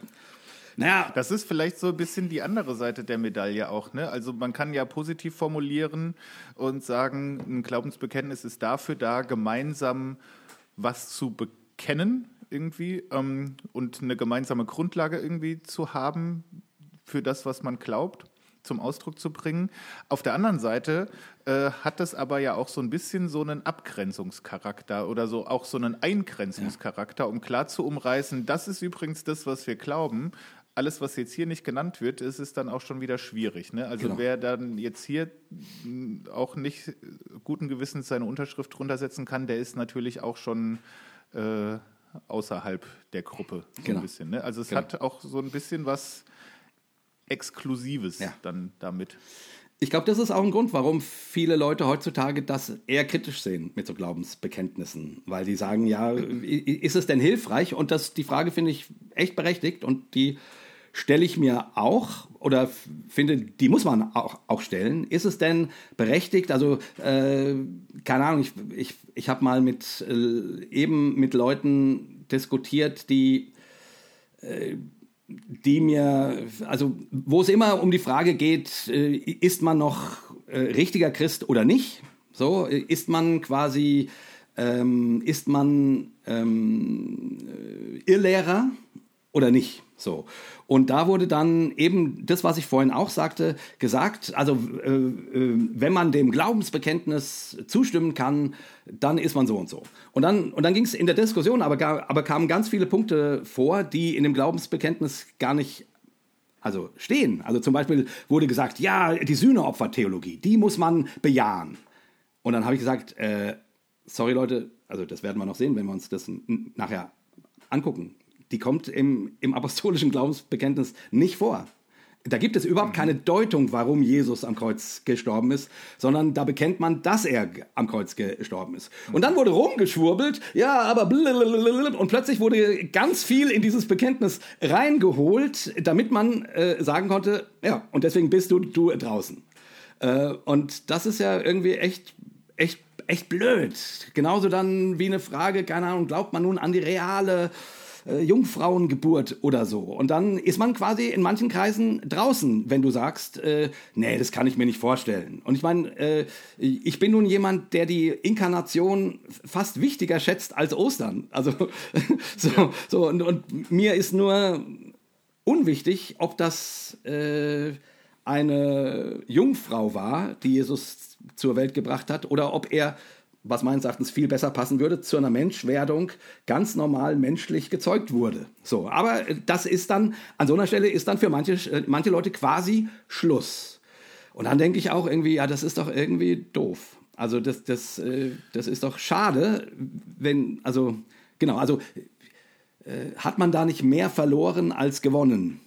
Naja. Das ist vielleicht so ein bisschen die andere Seite der Medaille auch. Ne? Also man kann ja positiv formulieren und sagen, ein Glaubensbekenntnis ist dafür da, gemeinsam was zu bekennen irgendwie ähm, und eine gemeinsame Grundlage irgendwie zu haben für das, was man glaubt zum Ausdruck zu bringen. Auf der anderen Seite äh, hat das aber ja auch so ein bisschen so einen Abgrenzungscharakter oder so auch so einen Eingrenzungscharakter, um klar zu umreißen, das ist übrigens das, was wir glauben, alles, was jetzt hier nicht genannt wird, ist es dann auch schon wieder schwierig. Ne? Also genau. wer dann jetzt hier auch nicht guten Gewissens seine Unterschrift drunter setzen kann, der ist natürlich auch schon äh, außerhalb der Gruppe so genau. ein bisschen. Ne? Also es genau. hat auch so ein bisschen was Exklusives ja. dann damit. Ich glaube, das ist auch ein Grund, warum viele Leute heutzutage das eher kritisch sehen mit so Glaubensbekenntnissen, weil die sagen, ja, ist es denn hilfreich? Und das, die Frage finde ich echt berechtigt und die stelle ich mir auch oder finde, die muss man auch, auch stellen. Ist es denn berechtigt? Also, äh, keine Ahnung, ich, ich, ich habe mal mit äh, eben mit Leuten diskutiert, die, äh, die mir, also wo es immer um die Frage geht, äh, ist man noch äh, richtiger Christ oder nicht? So, ist man quasi, ähm, ist man ähm, äh, Irrlehrer oder nicht? So. Und da wurde dann eben das, was ich vorhin auch sagte, gesagt. Also, äh, äh, wenn man dem Glaubensbekenntnis zustimmen kann, dann ist man so und so. Und dann, und dann ging es in der Diskussion, aber, aber kamen ganz viele Punkte vor, die in dem Glaubensbekenntnis gar nicht also stehen. Also zum Beispiel wurde gesagt, ja, die Sühneopfertheologie, die muss man bejahen. Und dann habe ich gesagt, äh, sorry Leute, also das werden wir noch sehen, wenn wir uns das nachher angucken die kommt im, im apostolischen Glaubensbekenntnis nicht vor. Da gibt es überhaupt keine Deutung, warum Jesus am Kreuz gestorben ist, sondern da bekennt man, dass er am Kreuz gestorben ist. Und dann wurde rumgeschwurbelt, ja, aber und plötzlich wurde ganz viel in dieses Bekenntnis reingeholt, damit man äh, sagen konnte, ja, und deswegen bist du, du draußen. Äh, und das ist ja irgendwie echt, echt, echt blöd. Genauso dann wie eine Frage, keine Ahnung, glaubt man nun an die reale äh, Jungfrauengeburt oder so. Und dann ist man quasi in manchen Kreisen draußen, wenn du sagst, äh, nee, das kann ich mir nicht vorstellen. Und ich meine, äh, ich bin nun jemand, der die Inkarnation fast wichtiger schätzt als Ostern. Also so, ja. so und, und, mir ist nur unwichtig, ob das äh, eine Jungfrau war, die Jesus zur Welt gebracht hat, oder ob er was meines Erachtens viel besser passen würde, zu einer Menschwerdung ganz normal menschlich gezeugt wurde. So, aber das ist dann, an so einer Stelle ist dann für manche, äh, manche Leute quasi Schluss. Und dann denke ich auch irgendwie, ja, das ist doch irgendwie doof. Also das, das, äh, das ist doch schade, wenn, also, genau, also äh, hat man da nicht mehr verloren als gewonnen.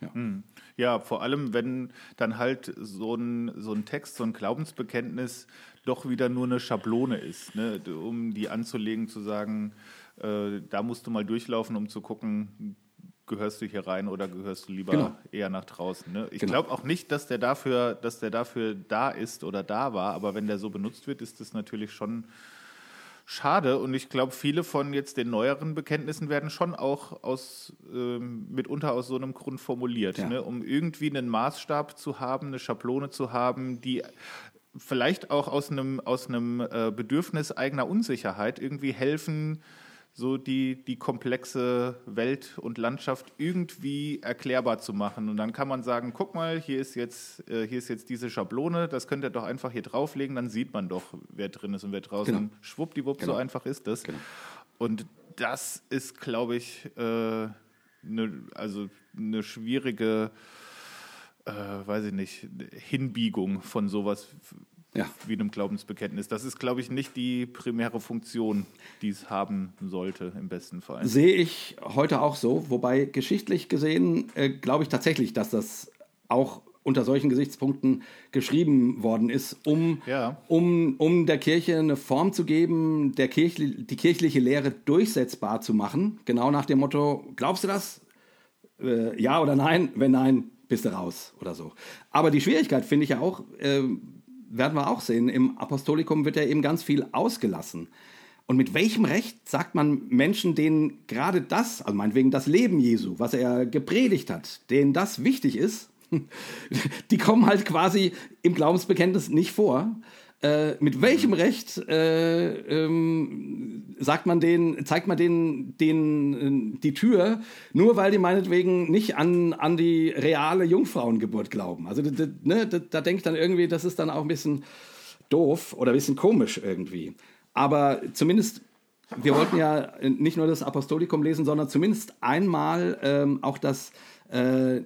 Ja. Hm. Ja, vor allem, wenn dann halt so ein, so ein Text, so ein Glaubensbekenntnis doch wieder nur eine Schablone ist, ne? um die anzulegen, zu sagen, äh, da musst du mal durchlaufen, um zu gucken, gehörst du hier rein oder gehörst du lieber genau. eher nach draußen. Ne? Ich genau. glaube auch nicht, dass der, dafür, dass der dafür da ist oder da war, aber wenn der so benutzt wird, ist das natürlich schon schade. Und ich glaube, viele von jetzt den neueren Bekenntnissen werden schon auch aus, ähm, mitunter aus so einem Grund formuliert, ja. ne? um irgendwie einen Maßstab zu haben, eine Schablone zu haben, die vielleicht auch aus einem, aus einem äh, Bedürfnis eigener Unsicherheit irgendwie helfen, so die, die komplexe Welt und Landschaft irgendwie erklärbar zu machen. Und dann kann man sagen, guck mal, hier ist jetzt, äh, hier ist jetzt diese Schablone, das könnt ihr doch einfach hier drauflegen, dann sieht man doch, wer drin ist und wer draußen. Genau. Schwuppdiwupp, genau. so einfach ist das. Genau. Und das ist, glaube ich, äh, ne, also eine schwierige äh, weiß ich nicht, Hinbiegung von sowas ja. wie einem Glaubensbekenntnis. Das ist, glaube ich, nicht die primäre Funktion, die es haben sollte, im besten Fall. Sehe ich heute auch so, wobei geschichtlich gesehen äh, glaube ich tatsächlich, dass das auch unter solchen Gesichtspunkten geschrieben worden ist, um, ja. um, um der Kirche eine Form zu geben, der Kirche, die kirchliche Lehre durchsetzbar zu machen. Genau nach dem Motto, glaubst du das? Äh, ja oder nein? Wenn nein, bist du raus oder so. Aber die Schwierigkeit finde ich ja auch, äh, werden wir auch sehen, im Apostolikum wird ja eben ganz viel ausgelassen. Und mit welchem Recht sagt man Menschen, denen gerade das, also meinetwegen das Leben Jesu, was er gepredigt hat, denen das wichtig ist, die kommen halt quasi im Glaubensbekenntnis nicht vor. Äh, mit welchem Recht äh, ähm, sagt man denen, zeigt man denen, denen äh, die Tür, nur weil die meinetwegen nicht an, an die reale Jungfrauengeburt glauben? Also ne, da, da denke ich dann irgendwie, das ist dann auch ein bisschen doof oder ein bisschen komisch irgendwie. Aber zumindest, wir wollten ja nicht nur das Apostolikum lesen, sondern zumindest einmal ähm, auch das äh,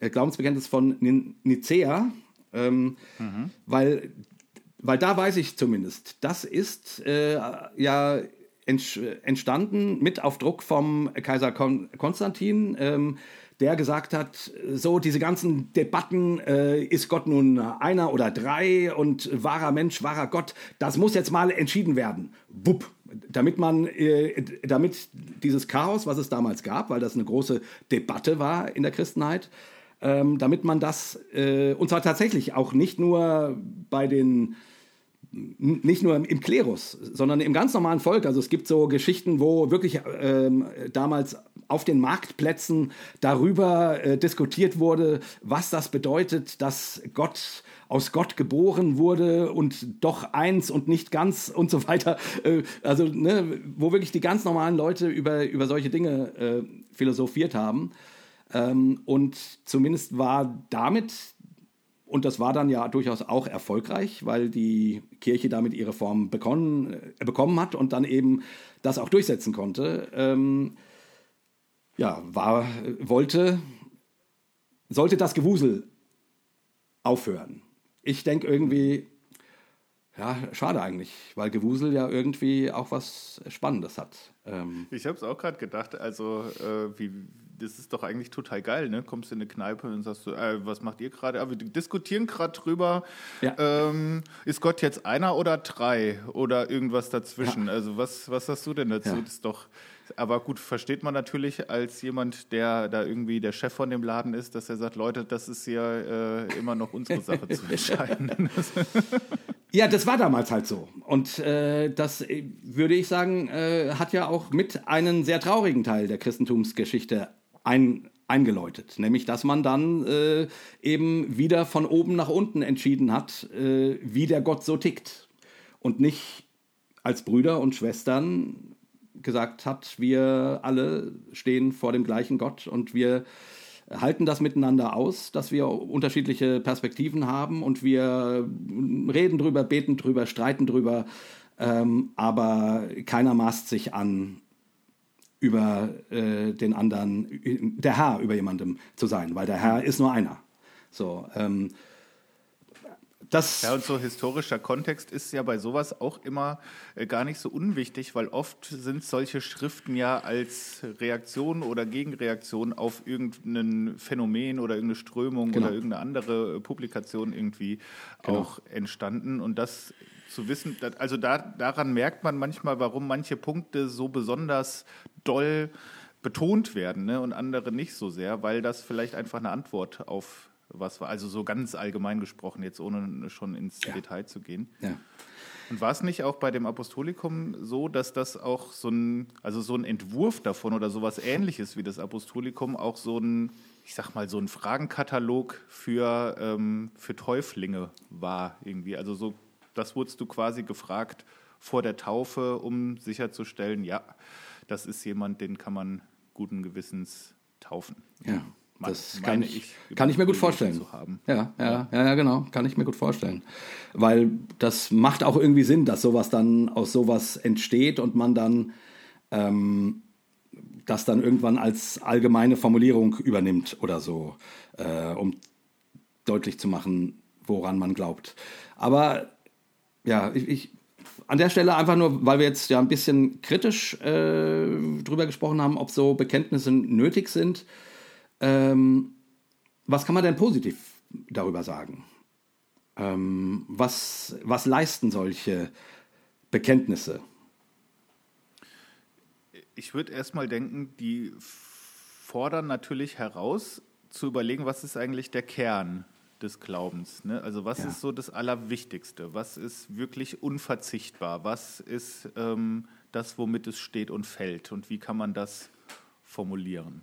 Glaubensbekenntnis von Nicea, ähm, mhm. weil, weil da weiß ich zumindest, das ist äh, ja entstanden mit auf Druck vom Kaiser Kon Konstantin, ähm, der gesagt hat, so diese ganzen Debatten, äh, ist Gott nun einer oder drei und wahrer Mensch, wahrer Gott, das muss jetzt mal entschieden werden. Wupp, damit man, äh, damit dieses Chaos, was es damals gab, weil das eine große Debatte war in der Christenheit, ähm, damit man das, äh, und zwar tatsächlich auch nicht nur bei den nicht nur im Klerus, sondern im ganz normalen Volk. Also es gibt so Geschichten, wo wirklich ähm, damals auf den Marktplätzen darüber äh, diskutiert wurde, was das bedeutet, dass Gott aus Gott geboren wurde und doch eins und nicht ganz und so weiter. Äh, also ne, wo wirklich die ganz normalen Leute über, über solche Dinge äh, philosophiert haben. Ähm, und zumindest war damit, und das war dann ja durchaus auch erfolgreich, weil die Kirche damit ihre Form bekommen, äh, bekommen hat und dann eben das auch durchsetzen konnte, ähm, ja, war, wollte, sollte das Gewusel aufhören. Ich denke irgendwie, ja, schade eigentlich, weil Gewusel ja irgendwie auch was Spannendes hat. Ähm ich habe es auch gerade gedacht, also äh, wie, das ist doch eigentlich total geil, ne? Kommst in eine Kneipe und sagst du, äh, was macht ihr gerade? Aber wir diskutieren gerade drüber, ja. ähm, ist Gott jetzt einer oder drei oder irgendwas dazwischen? Ja. Also was, was hast du denn dazu? Ja. Das ist doch, aber gut, versteht man natürlich als jemand, der da irgendwie der Chef von dem Laden ist, dass er sagt, Leute, das ist ja äh, immer noch unsere Sache zu entscheiden. Ja, das war damals halt so. Und äh, das, äh, würde ich sagen, äh, hat ja auch mit einen sehr traurigen Teil der Christentumsgeschichte ein, eingeläutet. Nämlich, dass man dann äh, eben wieder von oben nach unten entschieden hat, äh, wie der Gott so tickt. Und nicht als Brüder und Schwestern gesagt hat, wir alle stehen vor dem gleichen Gott und wir halten das miteinander aus, dass wir unterschiedliche Perspektiven haben und wir reden drüber, beten drüber, streiten drüber, ähm, aber keiner maßt sich an, über äh, den anderen, der Herr über jemandem zu sein, weil der Herr ist nur einer. So, ähm, das ja, und so historischer Kontext ist ja bei sowas auch immer äh, gar nicht so unwichtig, weil oft sind solche Schriften ja als Reaktion oder Gegenreaktion auf irgendein Phänomen oder irgendeine Strömung genau. oder irgendeine andere Publikation irgendwie genau. auch entstanden. Und das zu wissen, also da, daran merkt man manchmal, warum manche Punkte so besonders doll betont werden ne, und andere nicht so sehr, weil das vielleicht einfach eine Antwort auf was war. Also so ganz allgemein gesprochen, jetzt ohne schon ins ja. Detail zu gehen. Ja. Und war es nicht auch bei dem Apostolikum so, dass das auch so ein, also so ein Entwurf davon oder sowas ähnliches wie das Apostolikum auch so ein, ich sag mal, so ein Fragenkatalog für, ähm, für Täuflinge war irgendwie? Also so, das wurdest du quasi gefragt vor der Taufe, um sicherzustellen, ja, das ist jemand, den kann man guten Gewissens taufen. Ja. Das kann ich, kann ich mir gut vorstellen. Ja, ja, ja, ja, genau, kann ich mir gut vorstellen. Weil das macht auch irgendwie Sinn, dass sowas dann aus sowas entsteht und man dann ähm, das dann irgendwann als allgemeine Formulierung übernimmt oder so, äh, um deutlich zu machen, woran man glaubt. Aber ja, ich, ich an der Stelle einfach nur, weil wir jetzt ja ein bisschen kritisch äh, drüber gesprochen haben, ob so Bekenntnisse nötig sind. Ähm, was kann man denn positiv darüber sagen? Ähm, was, was leisten solche Bekenntnisse? Ich würde erstmal denken, die fordern natürlich heraus, zu überlegen, was ist eigentlich der Kern des Glaubens. Ne? Also was ja. ist so das Allerwichtigste? Was ist wirklich unverzichtbar? Was ist ähm, das, womit es steht und fällt? Und wie kann man das formulieren?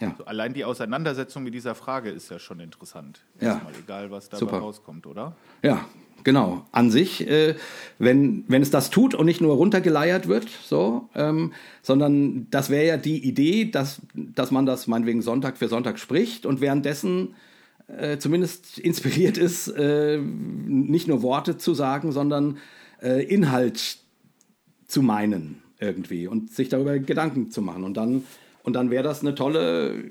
Ja. Also allein die Auseinandersetzung mit dieser Frage ist ja schon interessant. Ja. Erstmal, egal, was dabei Super. rauskommt, oder? Ja, genau. An sich, äh, wenn, wenn es das tut und nicht nur runtergeleiert wird, so, ähm, sondern das wäre ja die Idee, dass, dass man das meinetwegen Sonntag für Sonntag spricht und währenddessen äh, zumindest inspiriert ist, äh, nicht nur Worte zu sagen, sondern äh, Inhalt zu meinen irgendwie und sich darüber Gedanken zu machen. Und dann, und dann wäre das eine tolle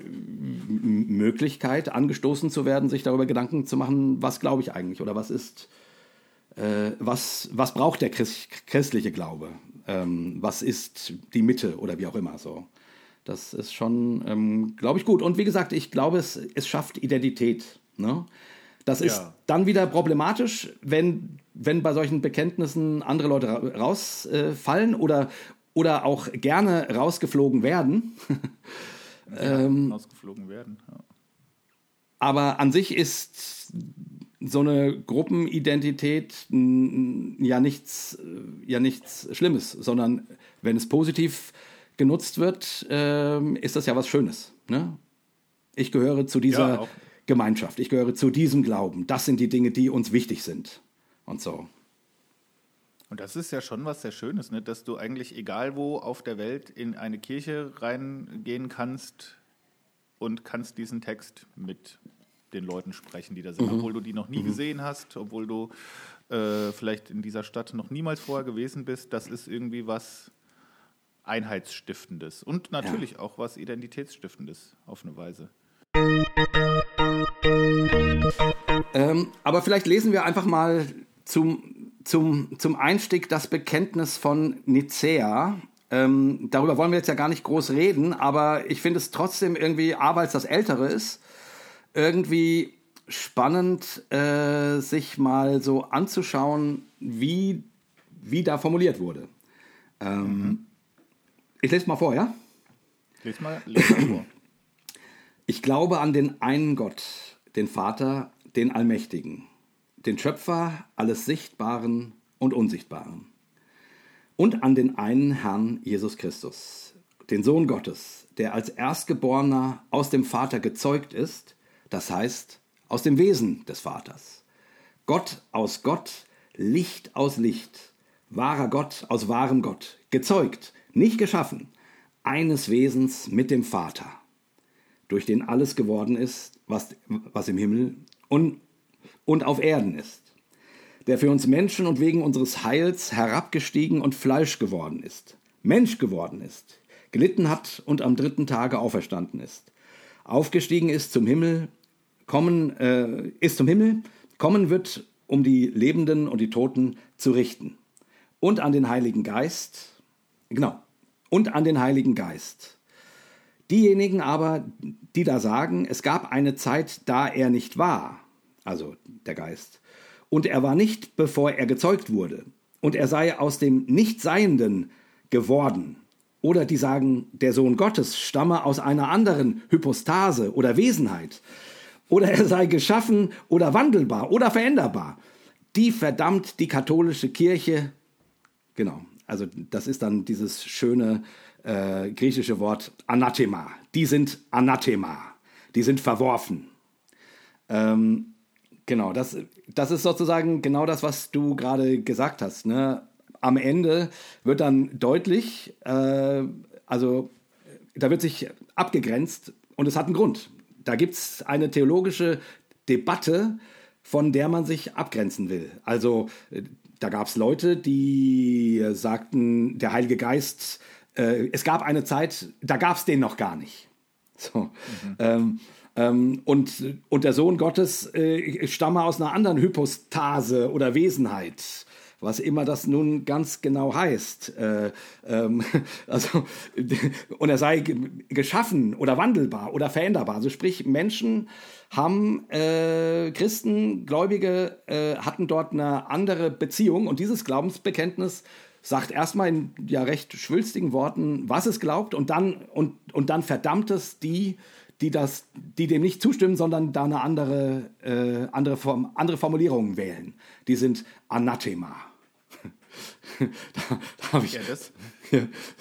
Möglichkeit, angestoßen zu werden, sich darüber Gedanken zu machen, was glaube ich eigentlich oder was ist, äh, was, was braucht der Christ, christliche Glaube? Ähm, was ist die Mitte oder wie auch immer so. Das ist schon, ähm, glaube ich, gut. Und wie gesagt, ich glaube, es, es schafft Identität. Ne? Das ist ja. dann wieder problematisch, wenn, wenn bei solchen Bekenntnissen andere Leute rausfallen äh, oder, oder auch gerne rausgeflogen werden. ja, ähm, rausgeflogen werden. Ja. Aber an sich ist so eine Gruppenidentität ja nichts, ja nichts Schlimmes, sondern wenn es positiv genutzt wird, äh, ist das ja was Schönes. Ne? Ich gehöre zu dieser ja, Gemeinschaft, ich gehöre zu diesem Glauben. Das sind die Dinge, die uns wichtig sind. Und so. Und das ist ja schon was sehr Schönes, ne? dass du eigentlich egal wo auf der Welt in eine Kirche reingehen kannst und kannst diesen Text mit den Leuten sprechen, die da sind, mhm. obwohl du die noch nie mhm. gesehen hast, obwohl du äh, vielleicht in dieser Stadt noch niemals vorher gewesen bist. Das ist irgendwie was, Einheitsstiftendes und natürlich ja. auch was Identitätsstiftendes auf eine Weise. Ähm, aber vielleicht lesen wir einfach mal zum, zum, zum Einstieg das Bekenntnis von Nicea. Ähm, darüber wollen wir jetzt ja gar nicht groß reden, aber ich finde es trotzdem irgendwie, A, weil es das Ältere ist, irgendwie spannend, äh, sich mal so anzuschauen, wie, wie da formuliert wurde. Ähm, mhm. Ich lese mal vor, ja? Lies mal, lies mal vor. Ich glaube an den einen Gott, den Vater, den Allmächtigen, den Schöpfer alles Sichtbaren und Unsichtbaren. Und an den einen Herrn Jesus Christus, den Sohn Gottes, der als Erstgeborener aus dem Vater gezeugt ist, das heißt aus dem Wesen des Vaters. Gott aus Gott, Licht aus Licht, wahrer Gott aus wahrem Gott, gezeugt, nicht geschaffen, eines Wesens mit dem Vater, durch den alles geworden ist, was, was im Himmel und, und auf Erden ist, der für uns Menschen und wegen unseres Heils herabgestiegen und Fleisch geworden ist, Mensch geworden ist, gelitten hat und am dritten Tage auferstanden ist, aufgestiegen ist zum Himmel, kommen äh, ist zum Himmel, kommen wird, um die Lebenden und die Toten zu richten, und an den Heiligen Geist, genau, und an den Heiligen Geist. Diejenigen aber, die da sagen, es gab eine Zeit, da er nicht war, also der Geist, und er war nicht, bevor er gezeugt wurde, und er sei aus dem Nichtseienden geworden, oder die sagen, der Sohn Gottes stamme aus einer anderen Hypostase oder Wesenheit, oder er sei geschaffen oder wandelbar oder veränderbar, die verdammt die katholische Kirche, genau, also das ist dann dieses schöne äh, griechische Wort Anathema. Die sind Anathema. Die sind verworfen. Ähm, genau, das, das ist sozusagen genau das, was du gerade gesagt hast. Ne? Am Ende wird dann deutlich, äh, also da wird sich abgegrenzt und es hat einen Grund. Da gibt es eine theologische Debatte, von der man sich abgrenzen will. Also da gab es Leute, die sagten, der Heilige Geist, äh, es gab eine Zeit, da gab es den noch gar nicht. So. Mhm. Ähm, Ähm, und, und der Sohn Gottes äh, stamme aus einer anderen Hypostase oder Wesenheit was immer das nun ganz genau heißt. Äh, ähm, also, und er sei geschaffen oder wandelbar oder veränderbar. Also sprich, Menschen haben, äh, Christen, Gläubige, äh, hatten dort eine andere Beziehung und dieses Glaubensbekenntnis sagt erstmal in ja recht schwülstigen Worten, was es glaubt und dann, und, und dann verdammt es die, die, das, die dem nicht zustimmen, sondern da eine andere, äh, andere, Form, andere Formulierung wählen. Die sind Anathema. da, da habe ich. Ja, das.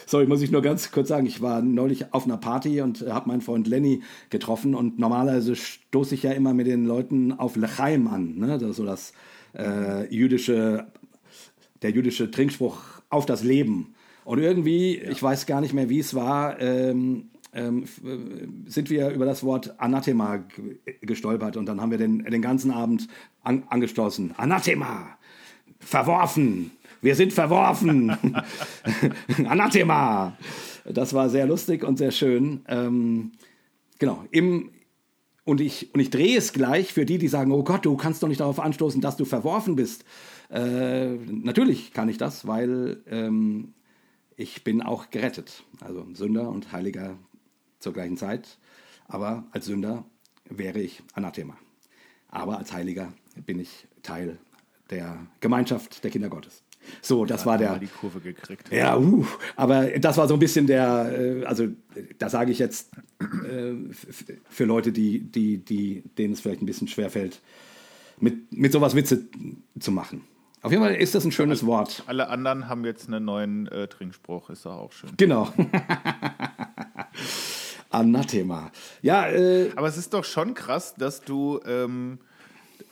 sorry, muss ich nur ganz kurz sagen. Ich war neulich auf einer Party und habe meinen Freund Lenny getroffen und normalerweise stoße ich ja immer mit den Leuten auf Lechaim an. Ne? Das so das äh, jüdische, der jüdische Trinkspruch auf das Leben. Und irgendwie, ja. ich weiß gar nicht mehr, wie es war, ähm, ähm, äh, sind wir über das Wort Anathema gestolpert und dann haben wir den, den ganzen Abend an, angestoßen. Anathema! Verworfen! Wir sind verworfen! Anathema! Das war sehr lustig und sehr schön. Ähm, genau, im, und ich, und ich drehe es gleich für die, die sagen, oh Gott, du kannst doch nicht darauf anstoßen, dass du verworfen bist. Äh, natürlich kann ich das, weil ähm, ich bin auch gerettet. Also Sünder und Heiliger zur gleichen Zeit. Aber als Sünder wäre ich Anathema. Aber als Heiliger bin ich Teil der Gemeinschaft der Kinder Gottes. So, das ja, war der. Die Kurve gekriegt. Ja, uh, aber das war so ein bisschen der, äh, also da sage ich jetzt äh, für Leute, die, die, die, denen es vielleicht ein bisschen schwerfällt, mit, mit sowas Witze zu machen. Auf jeden Fall ist das ein schönes alle, Wort. Alle anderen haben jetzt einen neuen äh, Trinkspruch, ist doch auch schön. Genau. Anathema. Ja, äh, aber es ist doch schon krass, dass du, ähm,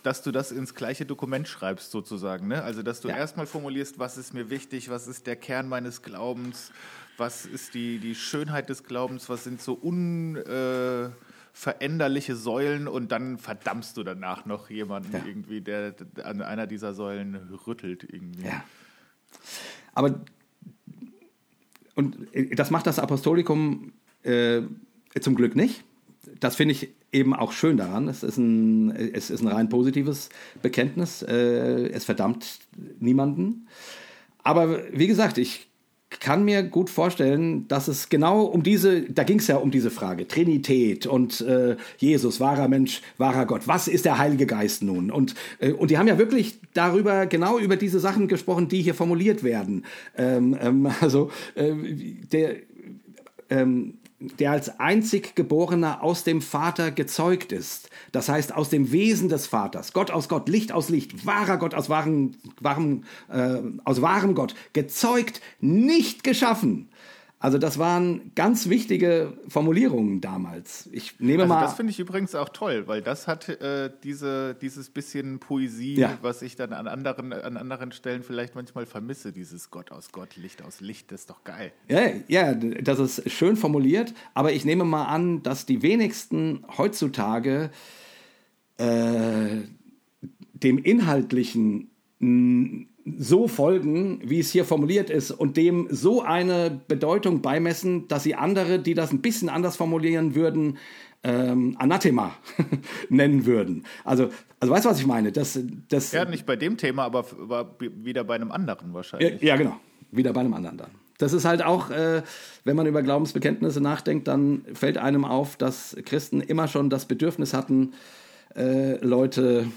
dass du das ins gleiche Dokument schreibst, sozusagen. Ne? Also, dass du ja. erstmal formulierst, was ist mir wichtig, was ist der Kern meines Glaubens, was ist die, die Schönheit des Glaubens, was sind so un. Äh, Säulen und dann verdammst du danach noch jemanden ja. irgendwie, der an einer dieser Säulen rüttelt irgendwie. Ja. Aber und das macht das Apostolikum äh, zum Glück nicht. Das finde ich eben auch schön daran. Es ist ein, es ist ein rein positives Bekenntnis. Äh, es verdammt niemanden. Aber wie gesagt, ich kann mir gut vorstellen, dass es genau um diese, da ging es ja um diese Frage, Trinität und äh, Jesus, wahrer Mensch, wahrer Gott. Was ist der Heilige Geist nun? Und, äh, und die haben ja wirklich darüber, genau über diese Sachen gesprochen, die hier formuliert werden. Ähm, ähm, also äh, der, ähm, der als einzig Geborener aus dem Vater gezeugt ist. Das heißt, aus dem Wesen des Vaters. Gott aus Gott, Licht aus Licht, wahrer Gott aus wahrem, wahrem, äh, aus wahrem Gott. Gezeugt, nicht geschaffen. Also das waren ganz wichtige Formulierungen damals. Ich nehme also mal. Das finde ich übrigens auch toll, weil das hat äh, diese, dieses bisschen Poesie, ja. was ich dann an anderen, an anderen Stellen vielleicht manchmal vermisse. Dieses Gott aus Gott, Licht aus Licht, das ist doch geil. Ja, ja, das ist schön formuliert. Aber ich nehme mal an, dass die wenigsten heutzutage äh, dem inhaltlichen so folgen, wie es hier formuliert ist, und dem so eine Bedeutung beimessen, dass sie andere, die das ein bisschen anders formulieren würden, ähm, Anathema nennen würden. Also, also weißt du, was ich meine? Das, das, ja, nicht bei dem Thema, aber, aber wieder bei einem anderen wahrscheinlich. Ja, ja, genau. Wieder bei einem anderen dann. Das ist halt auch, äh, wenn man über Glaubensbekenntnisse nachdenkt, dann fällt einem auf, dass Christen immer schon das Bedürfnis hatten, äh, Leute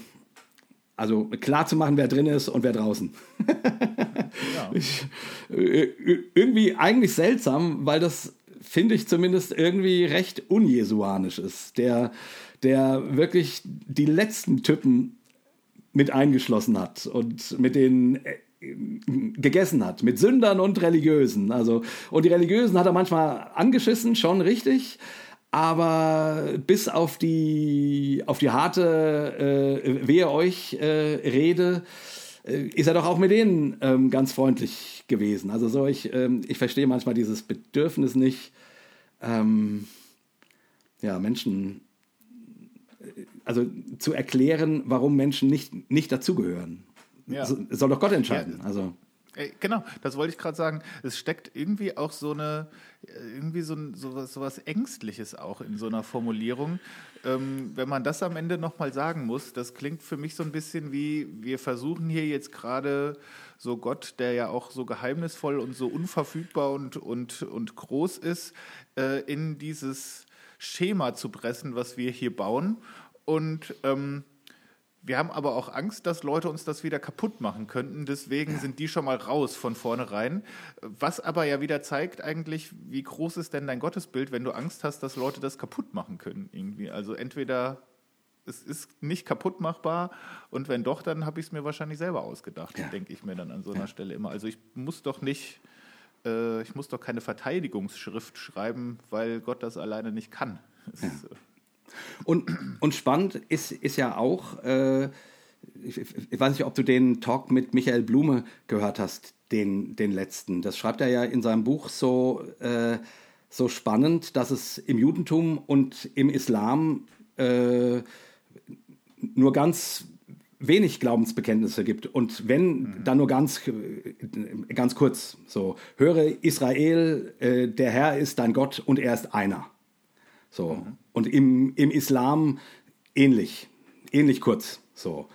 also klar zu machen, wer drin ist und wer draußen. ja. ich, äh, irgendwie eigentlich seltsam, weil das finde ich zumindest irgendwie recht unjesuanisch ist. Der, der wirklich die letzten Typen mit eingeschlossen hat und mit denen äh, gegessen hat, mit Sündern und Religiösen. Also, und die Religiösen hat er manchmal angeschissen, schon richtig aber bis auf die, auf die harte äh, Wehe euch äh, Rede äh, ist er doch auch mit denen ähm, ganz freundlich gewesen. Also so ich, ähm, ich verstehe manchmal dieses Bedürfnis nicht, ähm, ja, Menschen, äh, also zu erklären, warum Menschen nicht, nicht dazugehören. Ja. So, soll doch Gott entscheiden. Ja. Also. Ey, genau, das wollte ich gerade sagen. Es steckt irgendwie auch so eine, irgendwie so, so, was, so was Ängstliches auch in so einer Formulierung. Ähm, wenn man das am Ende nochmal sagen muss, das klingt für mich so ein bisschen wie, wir versuchen hier jetzt gerade so Gott, der ja auch so geheimnisvoll und so unverfügbar und, und, und groß ist, äh, in dieses Schema zu pressen, was wir hier bauen. Und ähm, wir haben aber auch Angst, dass Leute uns das wieder kaputt machen könnten. Deswegen ja. sind die schon mal raus von vornherein. Was aber ja wieder zeigt eigentlich, wie groß ist denn dein Gottesbild, wenn du Angst hast, dass Leute das kaputt machen können irgendwie. Also entweder es ist nicht kaputt machbar und wenn doch, dann habe ich es mir wahrscheinlich selber ausgedacht, ja. denke ich mir dann an so einer ja. Stelle immer. Also ich muss doch nicht, äh, ich muss doch keine Verteidigungsschrift schreiben, weil Gott das alleine nicht kann. Ist, äh, und, und spannend ist, ist ja auch, äh, ich, ich, weiß nicht, ob du den Talk mit Michael Blume gehört hast, den, den letzten. Das schreibt er ja in seinem Buch so, äh, so spannend, dass es im Judentum und im Islam äh, nur ganz wenig Glaubensbekenntnisse gibt und wenn mhm. dann nur ganz ganz kurz so höre Israel äh, der Herr ist dein Gott und er ist einer so. Mhm. Und im, im Islam ähnlich, ähnlich kurz. So.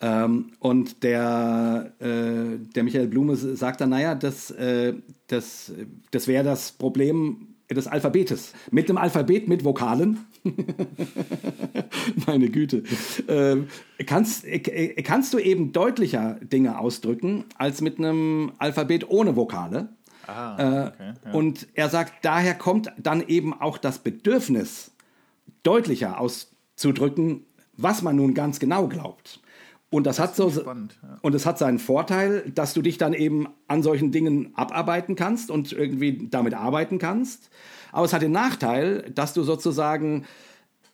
Ähm, und der, äh, der Michael Blume sagt dann, naja, das, äh, das, das wäre das Problem des Alphabetes. Mit dem Alphabet mit Vokalen. Meine Güte. Äh, kannst, äh, kannst du eben deutlicher Dinge ausdrücken als mit einem Alphabet ohne Vokale? Ah, äh, okay, ja. Und er sagt, daher kommt dann eben auch das Bedürfnis, deutlicher auszudrücken, was man nun ganz genau glaubt. Und das, das hat so spannend, ja. und es hat seinen Vorteil, dass du dich dann eben an solchen Dingen abarbeiten kannst und irgendwie damit arbeiten kannst. Aber es hat den Nachteil, dass du sozusagen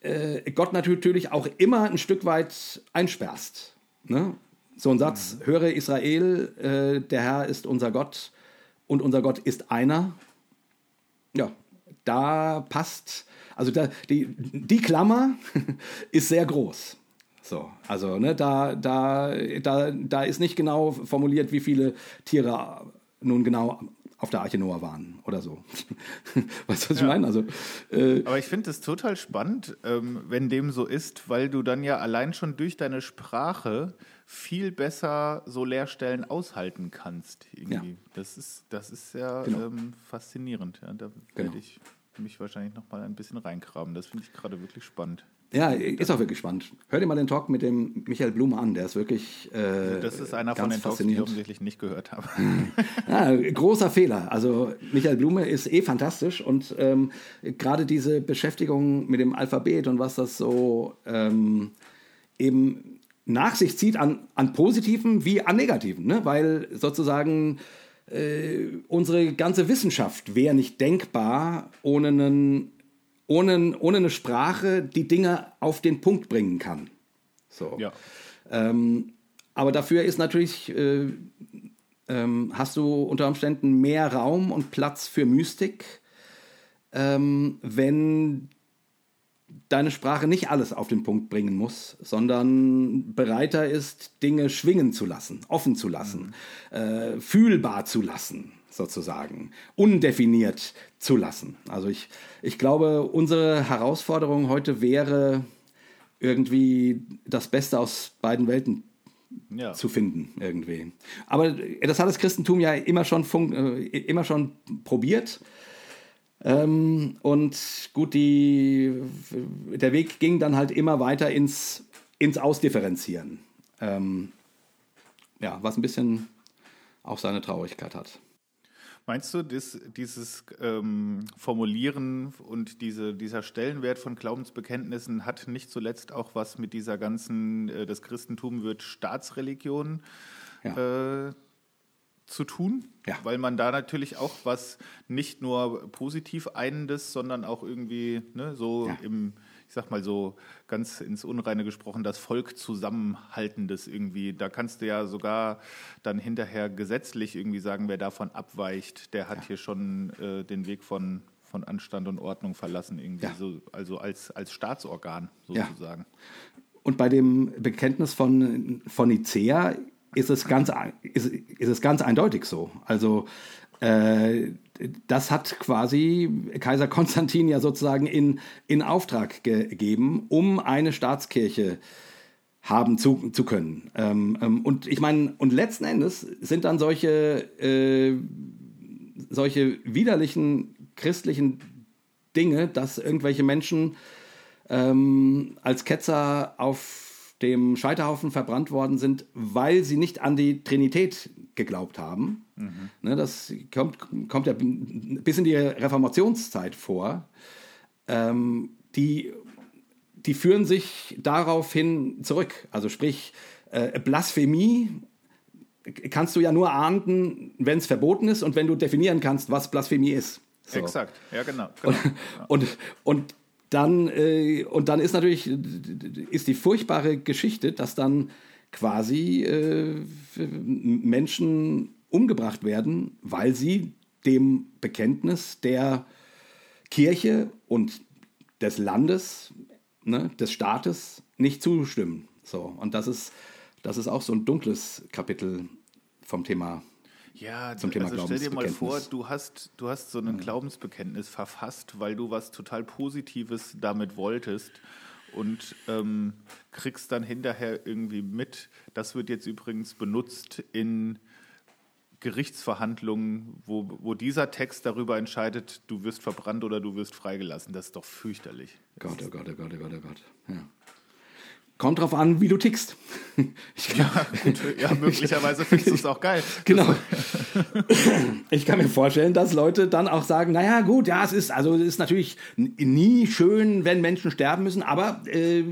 äh, Gott natürlich auch immer ein Stück weit einsperrst. Ne? So ein Satz: mhm. Höre Israel, äh, der Herr ist unser Gott und unser Gott ist einer. Ja, da passt, also da, die, die Klammer ist sehr groß. So, also ne, da, da, da, da ist nicht genau formuliert, wie viele Tiere nun genau auf der Arche Noah waren oder so. weißt du, was ja. ich meine? Also, äh, Aber ich finde es total spannend, ähm, wenn dem so ist, weil du dann ja allein schon durch deine Sprache viel besser so Leerstellen aushalten kannst. Irgendwie. Ja. Das, ist, das ist ja genau. ähm, faszinierend. Ja. Da genau. werde ich mich wahrscheinlich noch mal ein bisschen reingraben. Das finde ich gerade wirklich spannend. Ja, ist auch wirklich spannend. Hör dir mal den Talk mit dem Michael Blume an, der ist wirklich. Äh, also das ist einer von den Talks, die ich offensichtlich nicht gehört habe. ja, großer Fehler. Also Michael Blume ist eh fantastisch und ähm, gerade diese Beschäftigung mit dem Alphabet und was das so ähm, eben nach sich zieht an, an positiven wie an negativen, ne? weil sozusagen äh, unsere ganze Wissenschaft wäre nicht denkbar ohne, einen, ohne, ohne eine Sprache, die Dinge auf den Punkt bringen kann. So. Ja. Ähm, aber dafür ist natürlich, äh, ähm, hast du unter Umständen mehr Raum und Platz für Mystik, ähm, wenn deine Sprache nicht alles auf den Punkt bringen muss, sondern bereiter ist, Dinge schwingen zu lassen, offen zu lassen, mhm. äh, fühlbar zu lassen, sozusagen, undefiniert zu lassen. Also ich, ich glaube, unsere Herausforderung heute wäre, irgendwie das Beste aus beiden Welten ja. zu finden, irgendwie. Aber das hat das Christentum ja immer schon, äh, immer schon probiert. Ähm, und gut, die, der Weg ging dann halt immer weiter ins, ins Ausdifferenzieren. Ähm, ja, was ein bisschen auch seine Traurigkeit hat. Meinst du, dass dieses ähm, Formulieren und diese, dieser Stellenwert von Glaubensbekenntnissen hat nicht zuletzt auch was mit dieser ganzen, äh, das Christentum wird Staatsreligion ja. äh, zu tun, ja. weil man da natürlich auch was nicht nur positiv einendes, sondern auch irgendwie ne, so ja. im, ich sag mal so ganz ins Unreine gesprochen, das Volk zusammenhaltendes irgendwie. Da kannst du ja sogar dann hinterher gesetzlich irgendwie sagen, wer davon abweicht, der hat ja. hier schon äh, den Weg von, von Anstand und Ordnung verlassen, irgendwie so, also als, als Staatsorgan sozusagen. Und bei dem Bekenntnis von, von Nicea ist es ganz, ist, ist es ganz eindeutig so. Also äh, das hat quasi Kaiser Konstantin ja sozusagen in, in Auftrag gegeben, um eine Staatskirche haben zu, zu können. Ähm, ähm, und ich meine, und letzten Endes sind dann solche, äh, solche widerlichen christlichen Dinge, dass irgendwelche Menschen ähm, als Ketzer auf dem Scheiterhaufen verbrannt worden sind, weil sie nicht an die Trinität geglaubt haben. Mhm. Ne, das kommt, kommt ja bis in die Reformationszeit vor. Ähm, die, die führen sich daraufhin zurück. Also sprich, äh, Blasphemie kannst du ja nur ahnden, wenn es verboten ist und wenn du definieren kannst, was Blasphemie ist. So. Exakt, ja genau. genau. Und, und, und, dann, äh, und dann ist natürlich ist die furchtbare Geschichte, dass dann quasi äh, Menschen umgebracht werden, weil sie dem Bekenntnis der Kirche und des Landes, ne, des Staates nicht zustimmen. So, und das ist, das ist auch so ein dunkles Kapitel vom Thema ja, zum Thema also stell dir mal vor, du hast, du hast so ein mhm. Glaubensbekenntnis verfasst, weil du was total Positives damit wolltest und ähm, kriegst dann hinterher irgendwie mit, das wird jetzt übrigens benutzt in Gerichtsverhandlungen, wo, wo dieser Text darüber entscheidet, du wirst verbrannt oder du wirst freigelassen. Das ist doch fürchterlich. Gott, oh Gott, oh Gott, oh Gott, oh Gott. Ja. Kommt drauf an, wie du tickst. ja, gut, ja, möglicherweise findest du es auch geil. Genau. Ich kann mir vorstellen, dass Leute dann auch sagen, naja, gut, ja, es ist, also es ist natürlich nie schön, wenn Menschen sterben müssen, aber äh,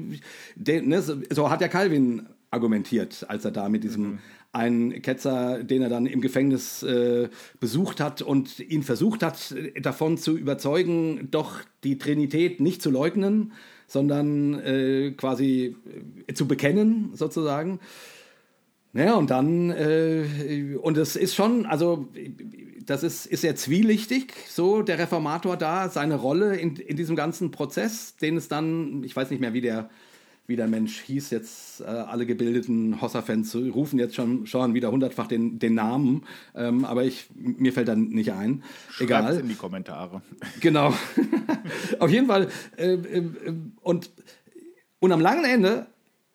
de, ne, so hat ja Calvin argumentiert, als er da mit diesem mhm. einen Ketzer, den er dann im Gefängnis äh, besucht hat und ihn versucht hat, davon zu überzeugen, doch die Trinität nicht zu leugnen sondern äh, quasi äh, zu bekennen, sozusagen. Naja, und dann, äh, und es ist schon, also das ist, ist sehr zwielichtig, so der Reformator da, seine Rolle in, in diesem ganzen Prozess, den es dann, ich weiß nicht mehr, wie der wie der Mensch hieß. Jetzt äh, alle gebildeten Hossa-Fans rufen jetzt schon, schon wieder hundertfach den, den Namen, ähm, aber ich, mir fällt dann nicht ein. Schreibt's Egal. in die Kommentare. Genau. Auf jeden Fall. Äh, äh, und, und am langen Ende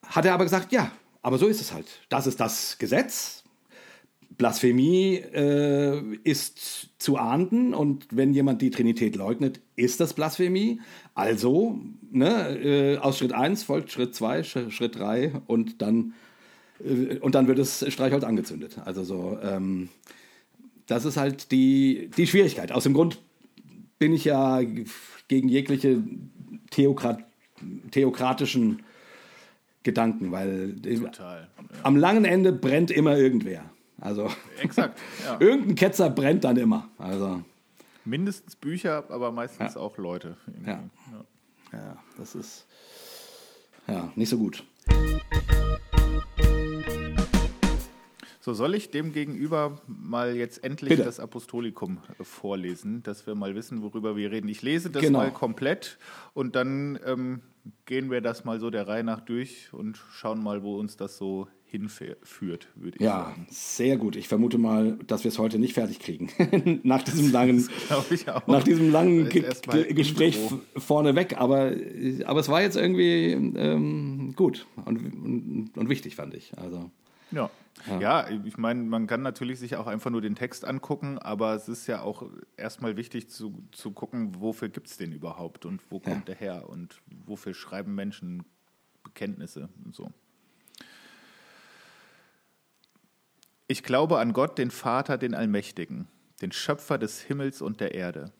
hat er aber gesagt, ja, aber so ist es halt. Das ist das Gesetz. Blasphemie äh, ist zu ahnden und wenn jemand die Trinität leugnet, ist das Blasphemie. Also, ne, äh, aus Schritt 1 folgt Schritt 2, Schritt 3 und dann, äh, und dann wird das Streichholz angezündet. Also so, ähm, das ist halt die, die Schwierigkeit. Aus dem Grund bin ich ja gegen jegliche Theokrat, theokratischen Gedanken, weil Total, ja. am langen Ende brennt immer irgendwer. Also Exakt, ja. irgendein Ketzer brennt dann immer. Also mindestens Bücher, aber meistens ja. auch Leute. Ja. ja. ja, das ist ja nicht so gut. So, soll ich dem gegenüber mal jetzt endlich Bitte. das Apostolikum vorlesen, dass wir mal wissen, worüber wir reden? Ich lese das genau. mal komplett und dann ähm, gehen wir das mal so der Reihe nach durch und schauen mal, wo uns das so hinführt, würde ich ja, sagen. Ja, sehr gut. Ich vermute mal, dass wir es heute nicht fertig kriegen. nach diesem langen, nach diesem langen Ge Gespräch vorneweg. Aber, aber es war jetzt irgendwie ähm, gut und, und, und, wichtig, fand ich. Also, ja. Ja. ja, ich meine, man kann natürlich sich auch einfach nur den Text angucken, aber es ist ja auch erstmal wichtig zu, zu gucken, wofür gibt es den überhaupt und wo kommt ja. der her und wofür schreiben Menschen Bekenntnisse und so. Ich glaube an Gott, den Vater, den Allmächtigen, den Schöpfer des Himmels und der Erde,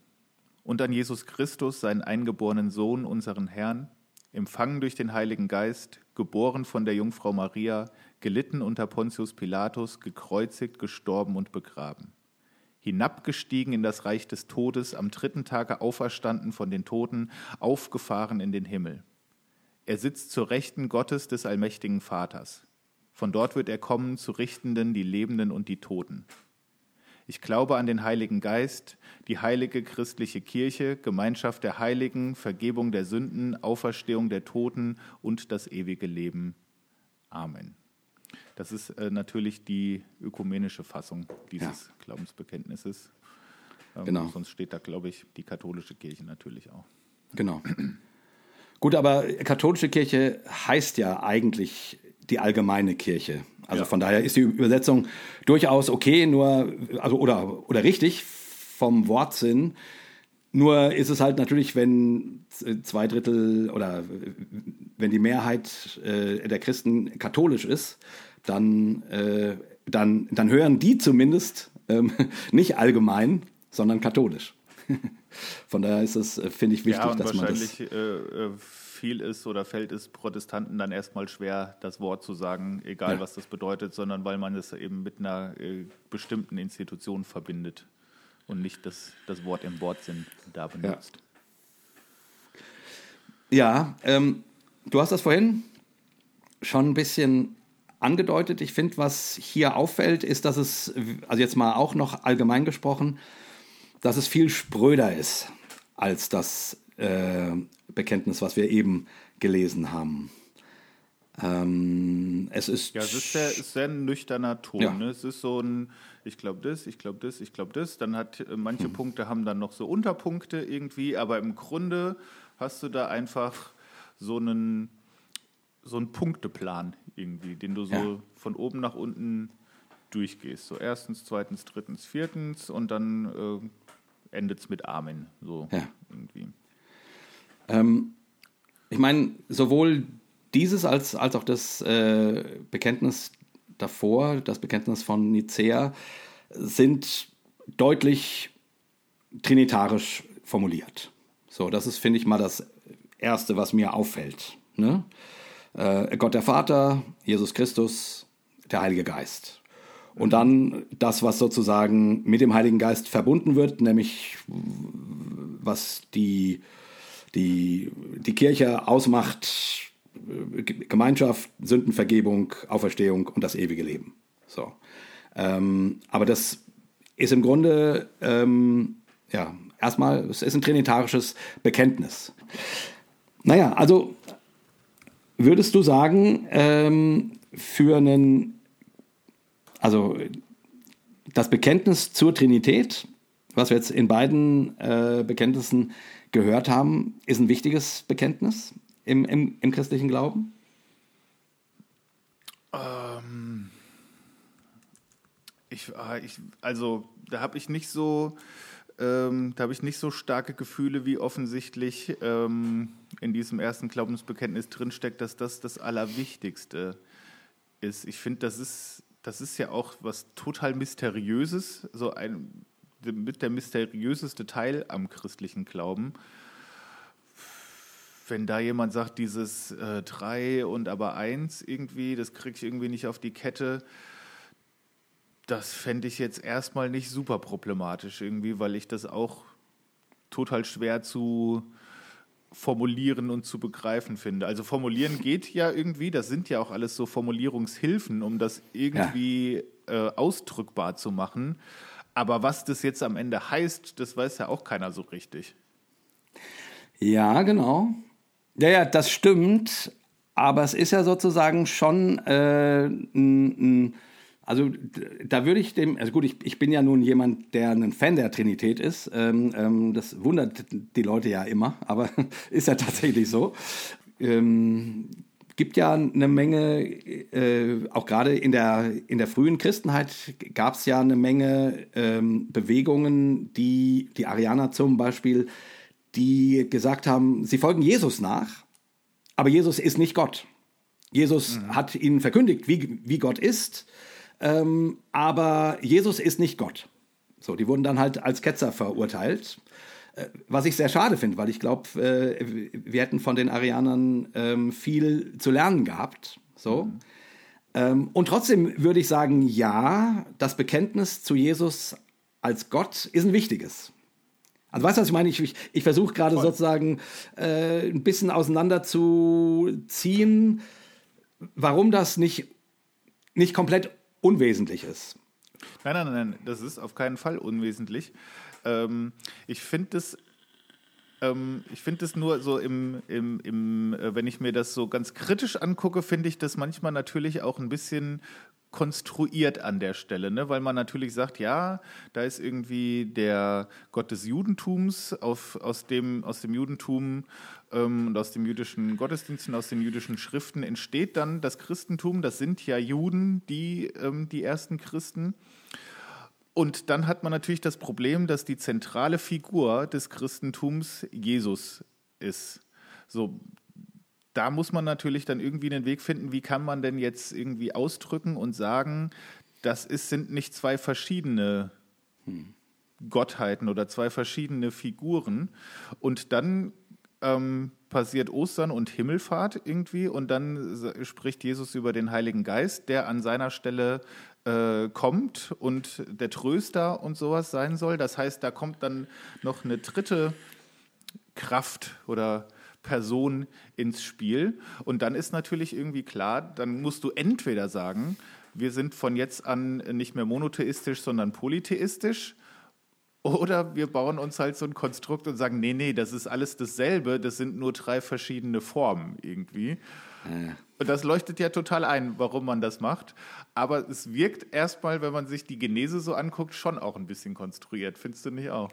und an Jesus Christus, seinen eingeborenen Sohn, unseren Herrn, empfangen durch den Heiligen Geist, geboren von der Jungfrau Maria, gelitten unter Pontius Pilatus, gekreuzigt, gestorben und begraben. Hinabgestiegen in das Reich des Todes, am dritten Tage auferstanden von den Toten, aufgefahren in den Himmel. Er sitzt zur Rechten Gottes des allmächtigen Vaters. Von dort wird er kommen zu Richtenden die Lebenden und die Toten. Ich glaube an den Heiligen Geist, die heilige christliche Kirche, Gemeinschaft der Heiligen, Vergebung der Sünden, Auferstehung der Toten und das ewige Leben. Amen. Das ist äh, natürlich die ökumenische Fassung dieses ja. Glaubensbekenntnisses. Ähm, genau. Sonst steht da, glaube ich, die katholische Kirche natürlich auch. Genau. Gut, aber katholische Kirche heißt ja eigentlich die allgemeine Kirche. Also ja. von daher ist die Übersetzung durchaus okay, nur also oder oder richtig vom Wortsinn. Nur ist es halt natürlich, wenn zwei Drittel oder wenn die Mehrheit äh, der Christen katholisch ist, dann, äh, dann, dann hören die zumindest ähm, nicht allgemein, sondern katholisch. Von daher ist es, äh, finde ich, wichtig, ja, dass man das. Äh, äh, viel ist oder fällt es Protestanten dann erstmal schwer, das Wort zu sagen, egal ja. was das bedeutet, sondern weil man es eben mit einer äh, bestimmten Institution verbindet und nicht das, das Wort im Wortsinn da benutzt. Ja, ja ähm, du hast das vorhin schon ein bisschen angedeutet. Ich finde, was hier auffällt, ist, dass es, also jetzt mal auch noch allgemein gesprochen, dass es viel spröder ist als das äh, Bekenntnis, was wir eben gelesen haben. Ähm, es ist. Ja, es ist sehr, sehr nüchterner Ton. Ja. Ne? Es ist so ein, ich glaube das, ich glaube das, ich glaube das. Dann hat äh, manche hm. Punkte haben dann noch so Unterpunkte irgendwie, aber im Grunde hast du da einfach so einen, so einen Punkteplan irgendwie, den du so ja. von oben nach unten durchgehst. So erstens, zweitens, drittens, viertens und dann äh, endet es mit Amen. So ja. irgendwie. Ähm, ich meine, sowohl dieses als, als auch das äh, Bekenntnis davor, das Bekenntnis von Nicea, sind deutlich trinitarisch formuliert. So, das ist, finde ich, mal das Erste, was mir auffällt. Ne? Äh, Gott der Vater, Jesus Christus, der Heilige Geist. Und dann das, was sozusagen mit dem Heiligen Geist verbunden wird, nämlich was die die, die Kirche ausmacht, äh, Gemeinschaft, Sündenvergebung, Auferstehung und das ewige Leben. So. Ähm, aber das ist im Grunde, ähm, ja, erstmal, es ist ein trinitarisches Bekenntnis. Naja, also würdest du sagen, ähm, für einen, also das Bekenntnis zur Trinität, was wir jetzt in beiden äh, Bekenntnissen gehört haben, ist ein wichtiges Bekenntnis im, im, im christlichen Glauben? Ähm, ich, ah, ich, also da habe ich nicht so, ähm, da habe ich nicht so starke Gefühle, wie offensichtlich ähm, in diesem ersten Glaubensbekenntnis drinsteckt, dass das das Allerwichtigste ist. Ich finde, das ist, das ist ja auch was total Mysteriöses, so ein mit der mysteriöseste Teil am christlichen Glauben. Wenn da jemand sagt, dieses äh, drei und aber eins irgendwie, das kriege ich irgendwie nicht auf die Kette, das fände ich jetzt erstmal nicht super problematisch irgendwie, weil ich das auch total schwer zu formulieren und zu begreifen finde. Also formulieren geht ja irgendwie, das sind ja auch alles so Formulierungshilfen, um das irgendwie ja. äh, ausdrückbar zu machen. Aber was das jetzt am Ende heißt, das weiß ja auch keiner so richtig. Ja, genau. Ja, ja, das stimmt. Aber es ist ja sozusagen schon äh, n, also da würde ich dem, also gut, ich, ich bin ja nun jemand, der ein Fan der Trinität ist. Ähm, ähm, das wundert die Leute ja immer, aber ist ja tatsächlich so. Ähm, gibt ja eine Menge, äh, auch gerade in der, in der frühen Christenheit gab es ja eine Menge ähm, Bewegungen, die, die Arianer zum Beispiel, die gesagt haben, sie folgen Jesus nach, aber Jesus ist nicht Gott. Jesus mhm. hat ihnen verkündigt, wie, wie Gott ist, ähm, aber Jesus ist nicht Gott. So, die wurden dann halt als Ketzer verurteilt. Äh, was ich sehr schade finde, weil ich glaube, äh, wir hätten von den Arianern ähm, viel zu lernen gehabt. So. Mhm. Ähm, und trotzdem würde ich sagen, ja, das Bekenntnis zu Jesus als Gott ist ein wichtiges. Also weißt du, was ich meine? Ich, ich, ich versuche gerade sozusagen äh, ein bisschen auseinanderzuziehen, warum das nicht, nicht komplett unwesentlich ist. Nein, nein, nein, das ist auf keinen Fall unwesentlich. Ähm, ich finde es ähm, ich finde es nur so im, im, im äh, wenn ich mir das so ganz kritisch angucke, finde ich das manchmal natürlich auch ein bisschen konstruiert an der Stelle, ne? weil man natürlich sagt, ja, da ist irgendwie der Gott des Judentums, auf, aus, dem, aus dem Judentum ähm, und aus dem jüdischen Gottesdiensten, aus den jüdischen Schriften entsteht dann das Christentum. Das sind ja Juden, die, ähm, die ersten Christen. Und dann hat man natürlich das Problem, dass die zentrale Figur des Christentums Jesus ist. So, da muss man natürlich dann irgendwie einen Weg finden, wie kann man denn jetzt irgendwie ausdrücken und sagen, das ist, sind nicht zwei verschiedene. Gottheiten oder zwei verschiedene Figuren. Und dann ähm, passiert Ostern und Himmelfahrt irgendwie und dann spricht Jesus über den Heiligen Geist, der an seiner Stelle äh, kommt und der Tröster und sowas sein soll. Das heißt, da kommt dann noch eine dritte Kraft oder Person ins Spiel. Und dann ist natürlich irgendwie klar, dann musst du entweder sagen, wir sind von jetzt an nicht mehr monotheistisch, sondern polytheistisch. Oder wir bauen uns halt so ein Konstrukt und sagen, nee, nee, das ist alles dasselbe, das sind nur drei verschiedene Formen irgendwie. Äh. Und das leuchtet ja total ein, warum man das macht. Aber es wirkt erstmal, wenn man sich die Genese so anguckt, schon auch ein bisschen konstruiert. Findest du nicht auch?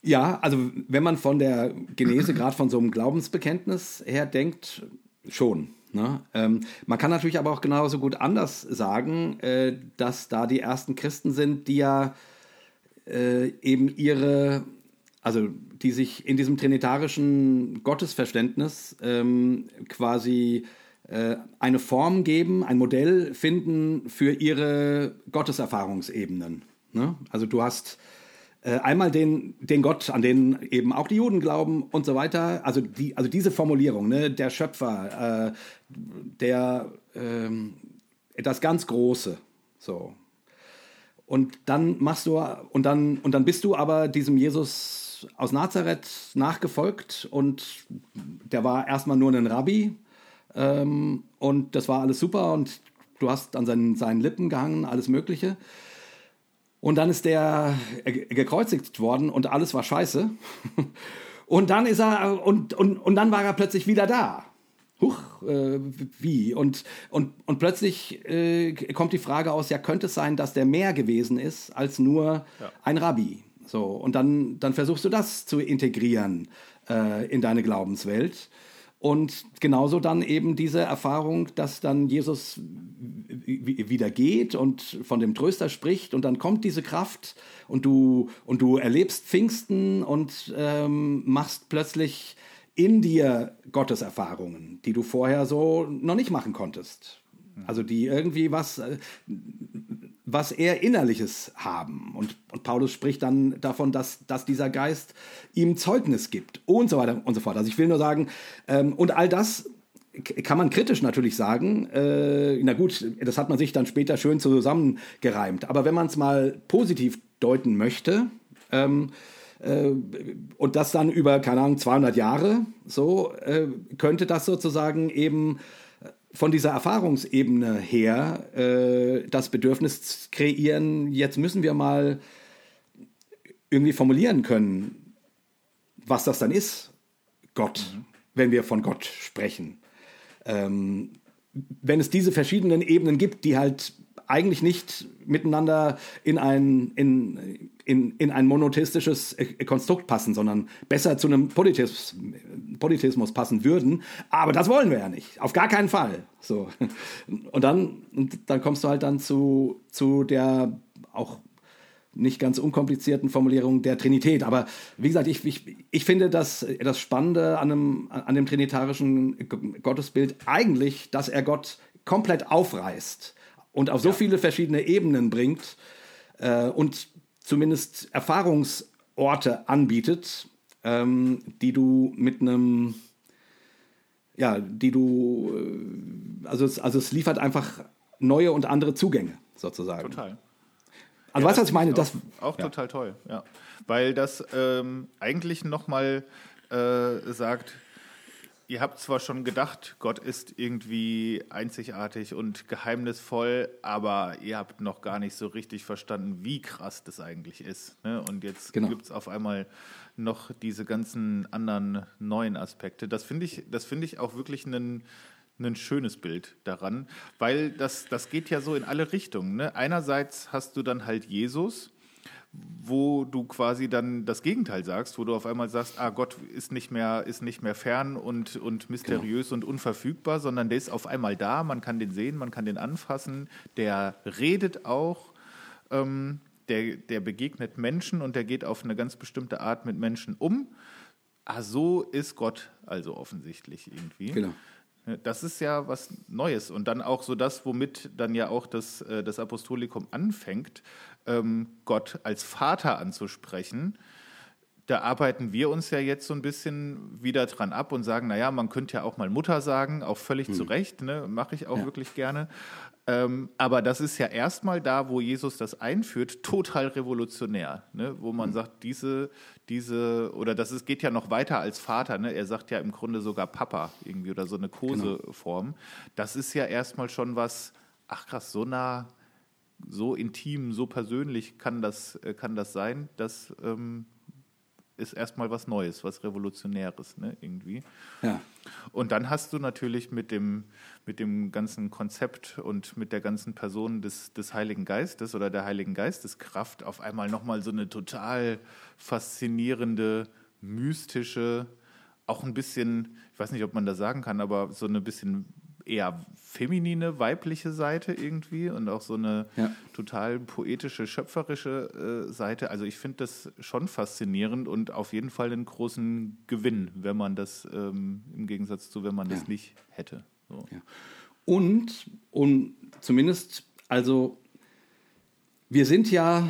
Ja, also wenn man von der Genese, gerade von so einem Glaubensbekenntnis her denkt, schon. Ne? Ähm, man kann natürlich aber auch genauso gut anders sagen, äh, dass da die ersten Christen sind, die ja äh, eben ihre, also die sich in diesem trinitarischen Gottesverständnis ähm, quasi äh, eine Form geben, ein Modell finden für ihre Gotteserfahrungsebenen. Ne? Also du hast äh, einmal den, den Gott, an den eben auch die Juden glauben und so weiter. Also, die, also diese Formulierung, ne, der Schöpfer, äh, der, ähm, das ganz Große. So. Und dann machst du, und dann, und dann bist du aber diesem Jesus aus Nazareth nachgefolgt und der war erstmal nur ein Rabbi ähm, und das war alles super und du hast an seinen, seinen Lippen gehangen, alles Mögliche. Und dann ist der gekreuzigt worden und alles war scheiße. Und dann ist er, und, und, und dann war er plötzlich wieder da. Huch, äh, wie? Und, und, und plötzlich äh, kommt die Frage aus, ja, könnte es sein, dass der mehr gewesen ist als nur ja. ein Rabbi? So, und dann, dann versuchst du das zu integrieren äh, in deine Glaubenswelt. Und genauso dann eben diese Erfahrung, dass dann Jesus wieder geht und von dem Tröster spricht und dann kommt diese Kraft und du, und du erlebst Pfingsten und ähm, machst plötzlich in dir Gotteserfahrungen, die du vorher so noch nicht machen konntest. Also die irgendwie was, äh, was eher Innerliches haben. Und, und Paulus spricht dann davon, dass, dass dieser Geist ihm Zeugnis gibt und so weiter und so fort. Also ich will nur sagen, ähm, und all das kann man kritisch natürlich sagen. Äh, na gut, das hat man sich dann später schön zusammengereimt. Aber wenn man es mal positiv deuten möchte, ähm, äh, und das dann über, keine Ahnung, 200 Jahre, so, äh, könnte das sozusagen eben von dieser Erfahrungsebene her äh, das Bedürfnis kreieren, jetzt müssen wir mal irgendwie formulieren können, was das dann ist, Gott, mhm. wenn wir von Gott sprechen. Ähm, wenn es diese verschiedenen Ebenen gibt, die halt eigentlich nicht miteinander in ein, in, in, in ein monotheistisches Konstrukt passen, sondern besser zu einem Polytheismus, Polytheismus passen würden. Aber das wollen wir ja nicht. Auf gar keinen Fall. So. Und dann, dann kommst du halt dann zu, zu der auch nicht ganz unkomplizierten Formulierung der Trinität. Aber wie gesagt, ich, ich, ich finde das, das Spannende an dem, an dem trinitarischen Gottesbild eigentlich, dass er Gott komplett aufreißt und auf so ja. viele verschiedene Ebenen bringt äh, und zumindest Erfahrungsorte anbietet, ähm, die du mit einem, ja, die du, äh, also es, also es liefert einfach neue und andere Zugänge sozusagen. Total. Also ja, weißt du, was ich meine? Auch, das, auch ja. total toll, ja. Weil das ähm, eigentlich nochmal äh, sagt, Ihr habt zwar schon gedacht, Gott ist irgendwie einzigartig und geheimnisvoll, aber ihr habt noch gar nicht so richtig verstanden, wie krass das eigentlich ist. Ne? Und jetzt genau. gibt es auf einmal noch diese ganzen anderen neuen Aspekte. Das finde ich, das ich auch wirklich einen, ein schönes Bild daran, weil das, das geht ja so in alle Richtungen. Ne? Einerseits hast du dann halt Jesus, wo du quasi dann das Gegenteil sagst, wo du auf einmal sagst, ah, Gott ist nicht mehr, ist nicht mehr fern und, und mysteriös genau. und unverfügbar, sondern der ist auf einmal da, man kann den sehen, man kann den anfassen, der redet auch, ähm, der, der begegnet Menschen und der geht auf eine ganz bestimmte Art mit Menschen um. Ah, so ist Gott also offensichtlich irgendwie. Genau. Das ist ja was Neues und dann auch so das, womit dann ja auch das, äh, das Apostolikum anfängt, ähm, Gott als Vater anzusprechen. Da arbeiten wir uns ja jetzt so ein bisschen wieder dran ab und sagen, naja, man könnte ja auch mal Mutter sagen, auch völlig hm. zu Recht, ne? mache ich auch ja. wirklich gerne. Ähm, aber das ist ja erstmal da, wo Jesus das einführt, total revolutionär, ne? wo man mhm. sagt, diese, diese, oder das ist, geht ja noch weiter als Vater, ne? er sagt ja im Grunde sogar Papa irgendwie oder so eine Koseform. Genau. Das ist ja erstmal schon was, ach krass, so nah, so intim, so persönlich kann das, äh, kann das sein, dass ähm, ist erstmal was Neues, was Revolutionäres, ne, irgendwie. Ja. Und dann hast du natürlich mit dem, mit dem ganzen Konzept und mit der ganzen Person des, des Heiligen Geistes oder der Heiligen Geisteskraft auf einmal nochmal so eine total faszinierende, mystische, auch ein bisschen, ich weiß nicht, ob man das sagen kann, aber so eine bisschen eher feminine, weibliche Seite irgendwie und auch so eine ja. total poetische, schöpferische äh, Seite. Also ich finde das schon faszinierend und auf jeden Fall einen großen Gewinn, wenn man das ähm, im Gegensatz zu, wenn man ja. das nicht hätte. So. Ja. Und, und zumindest, also wir sind ja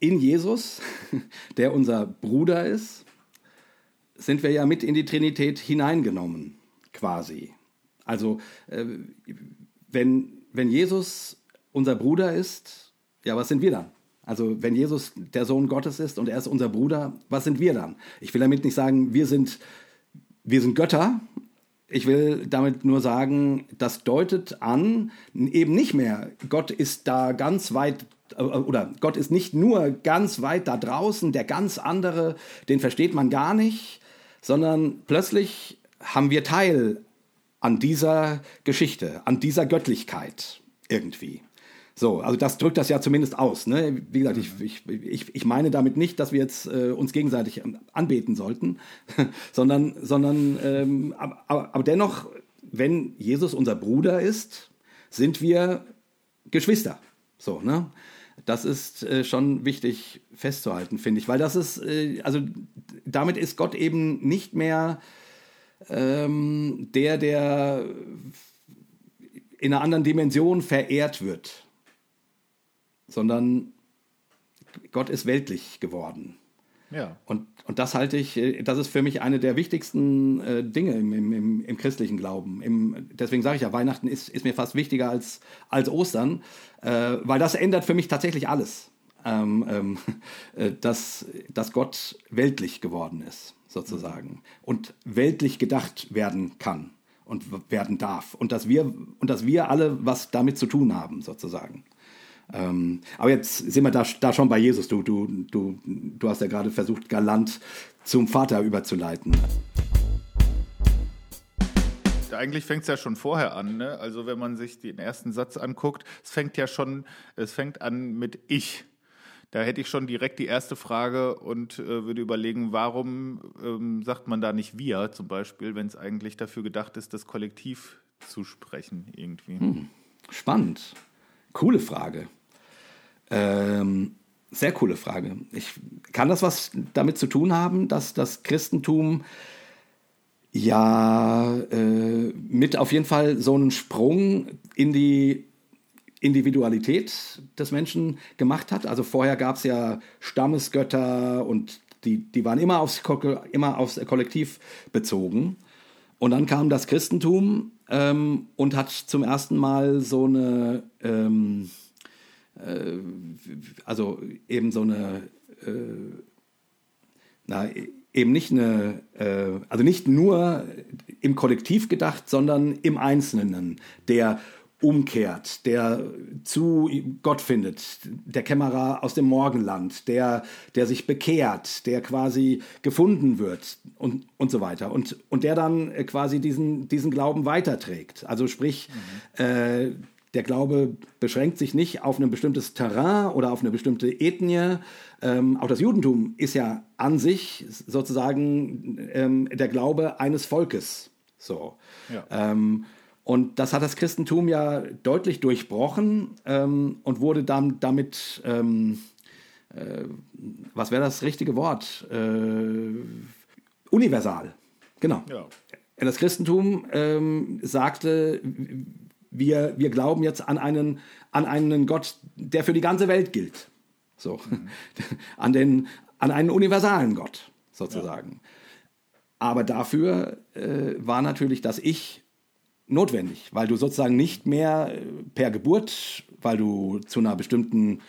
in Jesus, der unser Bruder ist, sind wir ja mit in die Trinität hineingenommen, quasi. Also äh, wenn, wenn Jesus unser Bruder ist, ja, was sind wir dann? Also wenn Jesus der Sohn Gottes ist und er ist unser Bruder, was sind wir dann? Ich will damit nicht sagen, wir sind, wir sind Götter. Ich will damit nur sagen, das deutet an, eben nicht mehr, Gott ist da ganz weit äh, oder Gott ist nicht nur ganz weit da draußen, der ganz andere, den versteht man gar nicht, sondern plötzlich haben wir Teil an dieser Geschichte, an dieser Göttlichkeit irgendwie. So, also das drückt das ja zumindest aus. Ne? Wie gesagt, ich, ich, ich, meine damit nicht, dass wir jetzt äh, uns gegenseitig ähm, anbeten sollten, sondern, sondern ähm, aber, aber dennoch, wenn Jesus unser Bruder ist, sind wir Geschwister. So, ne? Das ist äh, schon wichtig festzuhalten, finde ich, weil das ist, äh, also damit ist Gott eben nicht mehr ähm, der, der in einer anderen Dimension verehrt wird, sondern Gott ist weltlich geworden. Ja. Und, und das halte ich, äh, das ist für mich eine der wichtigsten äh, Dinge im, im, im, christlichen Glauben. Im, deswegen sage ich ja, Weihnachten ist, ist mir fast wichtiger als, als Ostern, äh, weil das ändert für mich tatsächlich alles, ähm, ähm, äh, dass, dass Gott weltlich geworden ist sozusagen und weltlich gedacht werden kann und werden darf und dass wir und dass wir alle was damit zu tun haben sozusagen. Ähm, aber jetzt sind wir da, da schon bei Jesus. Du, du, du, du hast ja gerade versucht, galant zum Vater überzuleiten. Eigentlich fängt es ja schon vorher an. Ne? Also wenn man sich den ersten Satz anguckt, es fängt ja schon, es fängt an mit Ich. Da hätte ich schon direkt die erste Frage und äh, würde überlegen, warum ähm, sagt man da nicht wir zum Beispiel, wenn es eigentlich dafür gedacht ist, das Kollektiv zu sprechen irgendwie. Hm. Spannend. Coole Frage. Ähm, sehr coole Frage. Ich, kann das was damit zu tun haben, dass das Christentum ja äh, mit auf jeden Fall so einen Sprung in die Individualität des Menschen gemacht hat. Also vorher gab es ja Stammesgötter und die, die waren immer aufs, immer aufs Kollektiv bezogen. Und dann kam das Christentum ähm, und hat zum ersten Mal so eine, ähm, äh, also eben so eine, äh, na, eben nicht eine, äh, also nicht nur im Kollektiv gedacht, sondern im Einzelnen, der umkehrt, der zu Gott findet, der Kämmerer aus dem Morgenland, der, der sich bekehrt, der quasi gefunden wird und, und so weiter. Und, und der dann quasi diesen, diesen Glauben weiterträgt. Also sprich, mhm. äh, der Glaube beschränkt sich nicht auf ein bestimmtes Terrain oder auf eine bestimmte Ethnie. Ähm, auch das Judentum ist ja an sich sozusagen ähm, der Glaube eines Volkes. So. Ja. Ähm, und das hat das Christentum ja deutlich durchbrochen ähm, und wurde dann damit, ähm, äh, was wäre das richtige Wort? Äh, universal. Genau. Ja. Das Christentum ähm, sagte, wir, wir glauben jetzt an einen, an einen Gott, der für die ganze Welt gilt. So. Mhm. an, den, an einen universalen Gott, sozusagen. Ja. Aber dafür äh, war natürlich das Ich notwendig, weil du sozusagen nicht mehr äh, per Geburt, weil du zu einer bestimmten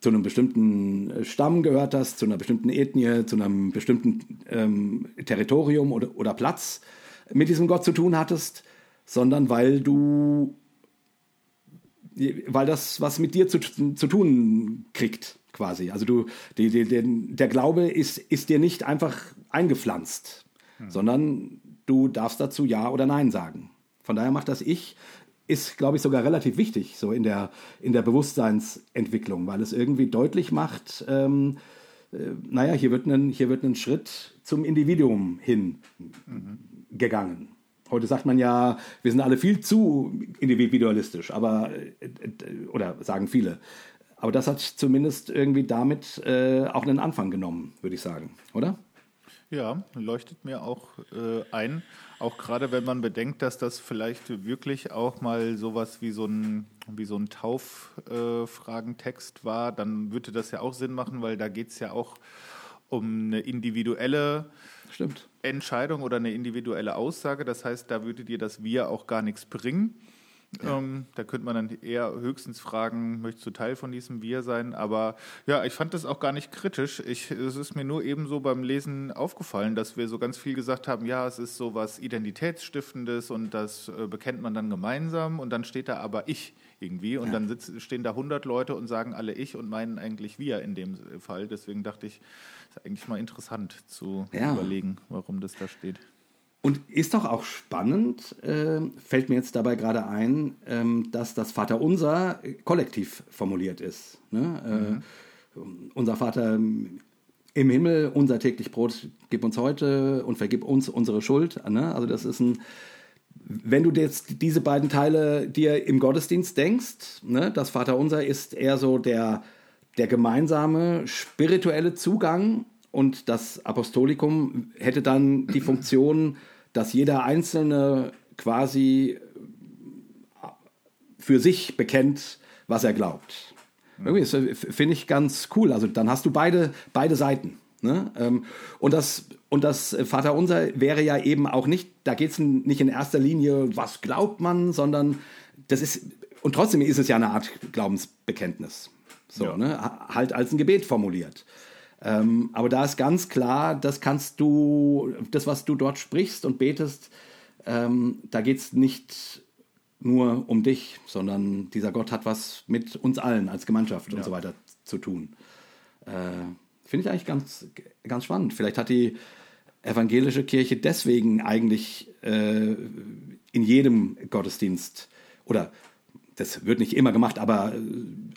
zu einem bestimmten äh, Stamm gehört hast, zu einer bestimmten Ethnie, zu einem bestimmten ähm, Territorium oder, oder Platz mit diesem Gott zu tun hattest, sondern weil du, weil das was mit dir zu, zu tun kriegt, quasi. Also du, die, die, der Glaube ist, ist dir nicht einfach eingepflanzt, hm. sondern du darfst dazu Ja oder Nein sagen. Von daher macht das Ich, ist, glaube ich, sogar relativ wichtig, so in der, in der Bewusstseinsentwicklung, weil es irgendwie deutlich macht, ähm, äh, naja, hier wird, ein, hier wird ein Schritt zum Individuum hin mhm. gegangen. Heute sagt man ja, wir sind alle viel zu individualistisch, aber, äh, oder sagen viele. Aber das hat zumindest irgendwie damit äh, auch einen Anfang genommen, würde ich sagen, oder? Ja, leuchtet mir auch äh, ein. Auch gerade wenn man bedenkt, dass das vielleicht wirklich auch mal sowas wie so ein, wie so ein Tauffragentext äh, war, dann würde das ja auch Sinn machen, weil da geht es ja auch um eine individuelle Stimmt. Entscheidung oder eine individuelle Aussage. Das heißt, da würde dir das Wir auch gar nichts bringen. Ja. Ähm, da könnte man dann eher höchstens fragen, möchtest du Teil von diesem Wir sein? Aber ja, ich fand das auch gar nicht kritisch. Ich, es ist mir nur eben so beim Lesen aufgefallen, dass wir so ganz viel gesagt haben, ja, es ist so was Identitätsstiftendes und das äh, bekennt man dann gemeinsam und dann steht da aber ich irgendwie und ja. dann sitz, stehen da 100 Leute und sagen alle ich und meinen eigentlich wir in dem Fall. Deswegen dachte ich, ist eigentlich mal interessant zu ja. überlegen, warum das da steht. Und ist doch auch spannend, äh, fällt mir jetzt dabei gerade ein, ähm, dass das Vaterunser kollektiv formuliert ist. Ne? Äh, mhm. Unser Vater im Himmel, unser täglich Brot, gib uns heute und vergib uns unsere Schuld. Ne? Also das ist ein, wenn du jetzt diese beiden Teile dir im Gottesdienst denkst, ne? das Vaterunser ist eher so der, der gemeinsame spirituelle Zugang und das Apostolikum hätte dann die Funktion, dass jeder Einzelne quasi für sich bekennt, was er glaubt. Äh, finde ich ganz cool. Also dann hast du beide, beide Seiten. Ne? Ähm, und, das, und das Vaterunser wäre ja eben auch nicht, da geht es nicht in erster Linie, was glaubt man, sondern das ist, und trotzdem ist es ja eine Art Glaubensbekenntnis. So, ja. ne? Halt als ein Gebet formuliert. Ähm, aber da ist ganz klar, das kannst du, das, was du dort sprichst und betest, ähm, da geht es nicht nur um dich, sondern dieser Gott hat was mit uns allen als Gemeinschaft ja. und so weiter zu tun. Äh, Finde ich eigentlich ganz, ganz spannend. Vielleicht hat die evangelische Kirche deswegen eigentlich äh, in jedem Gottesdienst oder das wird nicht immer gemacht, aber,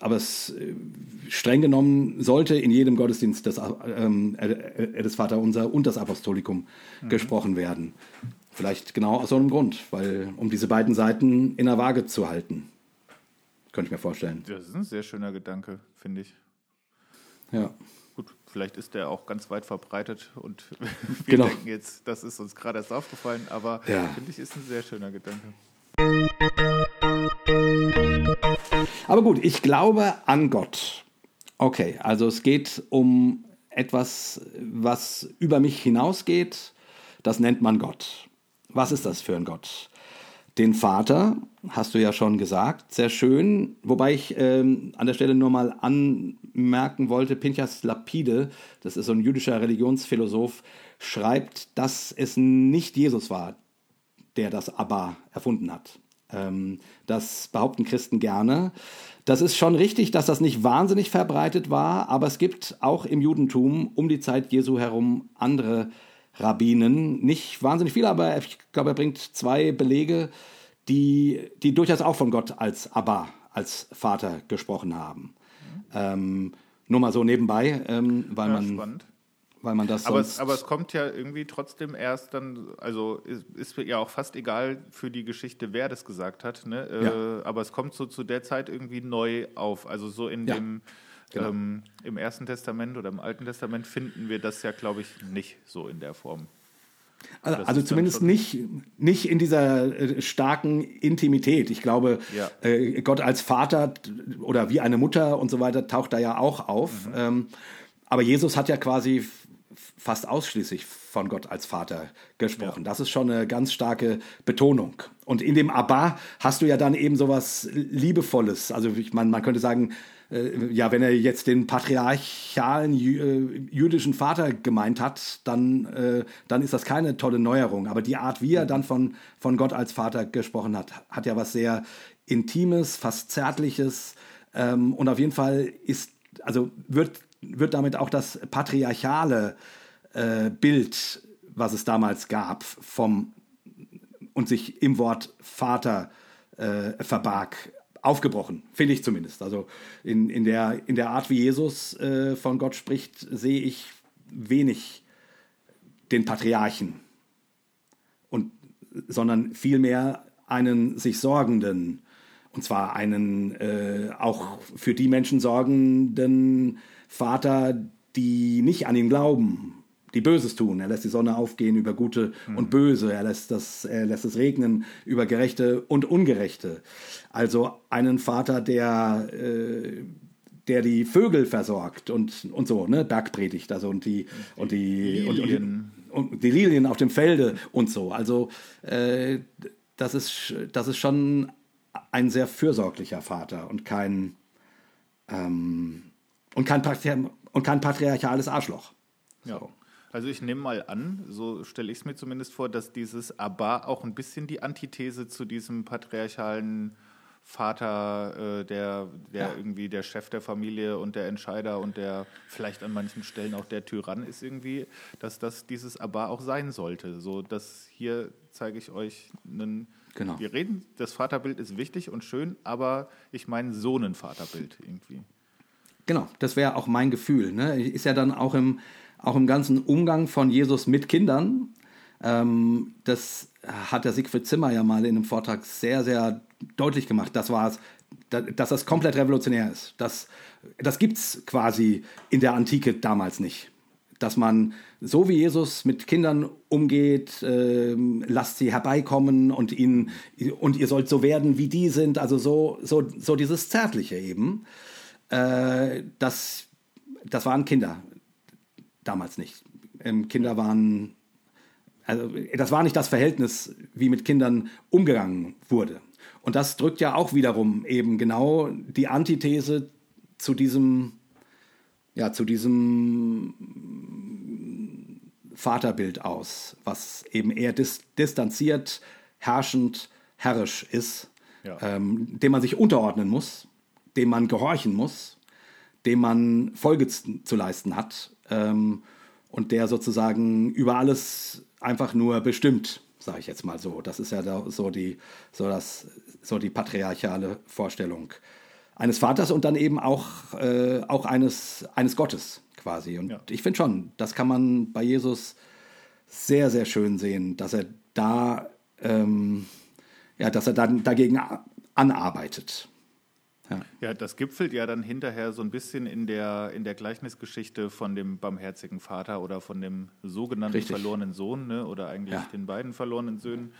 aber es äh, streng genommen sollte in jedem Gottesdienst das, ähm, äh, äh, das Vaterunser und das Apostolikum mhm. gesprochen werden. Vielleicht genau aus so einem Grund, weil um diese beiden Seiten in der Waage zu halten. Könnte ich mir vorstellen. Das ist ein sehr schöner Gedanke, finde ich. Ja. Gut, vielleicht ist der auch ganz weit verbreitet und wir genau. denken jetzt, das ist uns gerade erst aufgefallen, aber ja. finde ich, ist ein sehr schöner Gedanke. Aber gut, ich glaube an Gott. Okay, also es geht um etwas, was über mich hinausgeht. Das nennt man Gott. Was ist das für ein Gott? Den Vater, hast du ja schon gesagt, sehr schön. Wobei ich ähm, an der Stelle nur mal anmerken wollte, Pinchas Lapide, das ist so ein jüdischer Religionsphilosoph, schreibt, dass es nicht Jesus war, der das Abba erfunden hat. Ähm, das behaupten Christen gerne. Das ist schon richtig, dass das nicht wahnsinnig verbreitet war, aber es gibt auch im Judentum um die Zeit Jesu herum andere Rabbinen. Nicht wahnsinnig viele, aber ich glaube, er bringt zwei Belege, die, die durchaus auch von Gott als Abba, als Vater gesprochen haben. Mhm. Ähm, nur mal so nebenbei, ähm, weil ja, man. Spannend weil man das aber es, aber es kommt ja irgendwie trotzdem erst dann, also ist, ist, ja auch fast egal für die Geschichte, wer das gesagt hat, ne? Ja. Äh, aber es kommt so zu der Zeit irgendwie neu auf. Also so in ja. dem genau. ähm, im Ersten Testament oder im Alten Testament finden wir das ja, glaube ich, nicht so in der Form. Also, also zumindest nicht, nicht in dieser äh, starken Intimität. Ich glaube, ja. äh, Gott als Vater oder wie eine Mutter und so weiter taucht da ja auch auf. Mhm. Ähm, aber Jesus hat ja quasi fast ausschließlich von Gott als Vater gesprochen. Ja. Das ist schon eine ganz starke Betonung. Und in dem Abba hast du ja dann eben sowas Liebevolles. Also ich meine, man könnte sagen, äh, ja, wenn er jetzt den patriarchalen jü äh, jüdischen Vater gemeint hat, dann, äh, dann ist das keine tolle Neuerung. Aber die Art, wie er dann von, von Gott als Vater gesprochen hat, hat ja was sehr Intimes, fast Zärtliches. Ähm, und auf jeden Fall ist, also wird, wird damit auch das patriarchale äh, Bild, was es damals gab, vom und sich im Wort Vater äh, verbarg, aufgebrochen, finde ich zumindest. Also in, in, der, in der Art, wie Jesus äh, von Gott spricht, sehe ich wenig den Patriarchen, und, sondern vielmehr einen sich Sorgenden, und zwar einen äh, auch für die Menschen sorgenden Vater, die nicht an ihn glauben, die Böses tun. Er lässt die Sonne aufgehen über Gute mhm. und Böse. Er lässt, das, er lässt es regnen über Gerechte und Ungerechte. Also einen Vater, der, äh, der die Vögel versorgt und, und so, ne, Bergpredigt, also und die, und die. Und, und, und, die Lilien auf dem Felde und so. Also äh, das, ist, das ist schon ein sehr fürsorglicher Vater und kein, ähm, und kein, und kein patriarchales Arschloch. Ja. Also ich nehme mal an, so stelle ich es mir zumindest vor, dass dieses Abba auch ein bisschen die Antithese zu diesem patriarchalen Vater, äh, der, der ja. irgendwie der Chef der Familie und der Entscheider und der vielleicht an manchen Stellen auch der Tyrann ist irgendwie, dass das dieses Abba auch sein sollte. So, dass hier zeige ich euch einen. Genau. Wir reden, das Vaterbild ist wichtig und schön, aber ich meine so ein Vaterbild irgendwie. Genau, das wäre auch mein Gefühl. Ne? Ist ja dann auch im auch im ganzen Umgang von Jesus mit Kindern. Ähm, das hat der Siegfried Zimmer ja mal in einem Vortrag sehr, sehr deutlich gemacht. Das war es, dass das komplett revolutionär ist. Das, das gibt es quasi in der Antike damals nicht. Dass man so wie Jesus mit Kindern umgeht, äh, lasst sie herbeikommen und, ihnen, und ihr sollt so werden, wie die sind. Also so, so, so dieses Zärtliche eben. Äh, das, das waren Kinder damals nicht. Ähm, Kinder waren, also das war nicht das Verhältnis, wie mit Kindern umgegangen wurde. Und das drückt ja auch wiederum eben genau die Antithese zu diesem, ja, zu diesem Vaterbild aus, was eben eher dis distanziert, herrschend, herrisch ist, ja. ähm, dem man sich unterordnen muss, dem man gehorchen muss, dem man Folge zu leisten hat ähm, und der sozusagen über alles einfach nur bestimmt, sage ich jetzt mal so. Das ist ja so die, so das, so die patriarchale Vorstellung eines Vaters und dann eben auch, äh, auch eines, eines Gottes quasi. Und ja. ich finde schon, das kann man bei Jesus sehr, sehr schön sehen, dass er da, ähm, ja, dass er dann dagegen anarbeitet. Ja. ja, das gipfelt ja dann hinterher so ein bisschen in der, in der Gleichnisgeschichte von dem barmherzigen Vater oder von dem sogenannten Richtig. verlorenen Sohn ne, oder eigentlich ja. den beiden verlorenen Söhnen,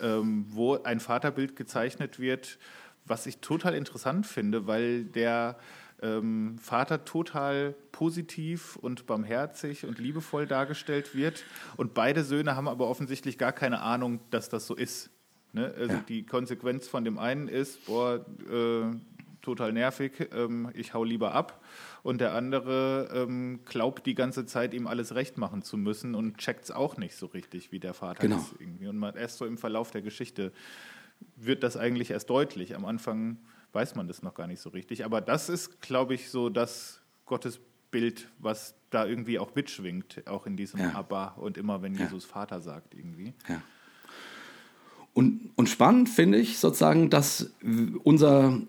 ähm, wo ein Vaterbild gezeichnet wird, was ich total interessant finde, weil der ähm, Vater total positiv und barmherzig und liebevoll dargestellt wird und beide Söhne haben aber offensichtlich gar keine Ahnung, dass das so ist. Ne? Also ja. die Konsequenz von dem einen ist, boah, äh, total nervig, ähm, ich hau lieber ab. Und der andere ähm, glaubt die ganze Zeit, ihm alles recht machen zu müssen und checkt es auch nicht so richtig, wie der Vater genau. ist. Irgendwie. Und man erst so im Verlauf der Geschichte wird das eigentlich erst deutlich. Am Anfang weiß man das noch gar nicht so richtig. Aber das ist, glaube ich, so das Gottesbild, was da irgendwie auch mitschwingt, auch in diesem ja. Abba und immer, wenn ja. Jesus Vater sagt irgendwie. Ja. Und, und spannend finde ich sozusagen, dass unser,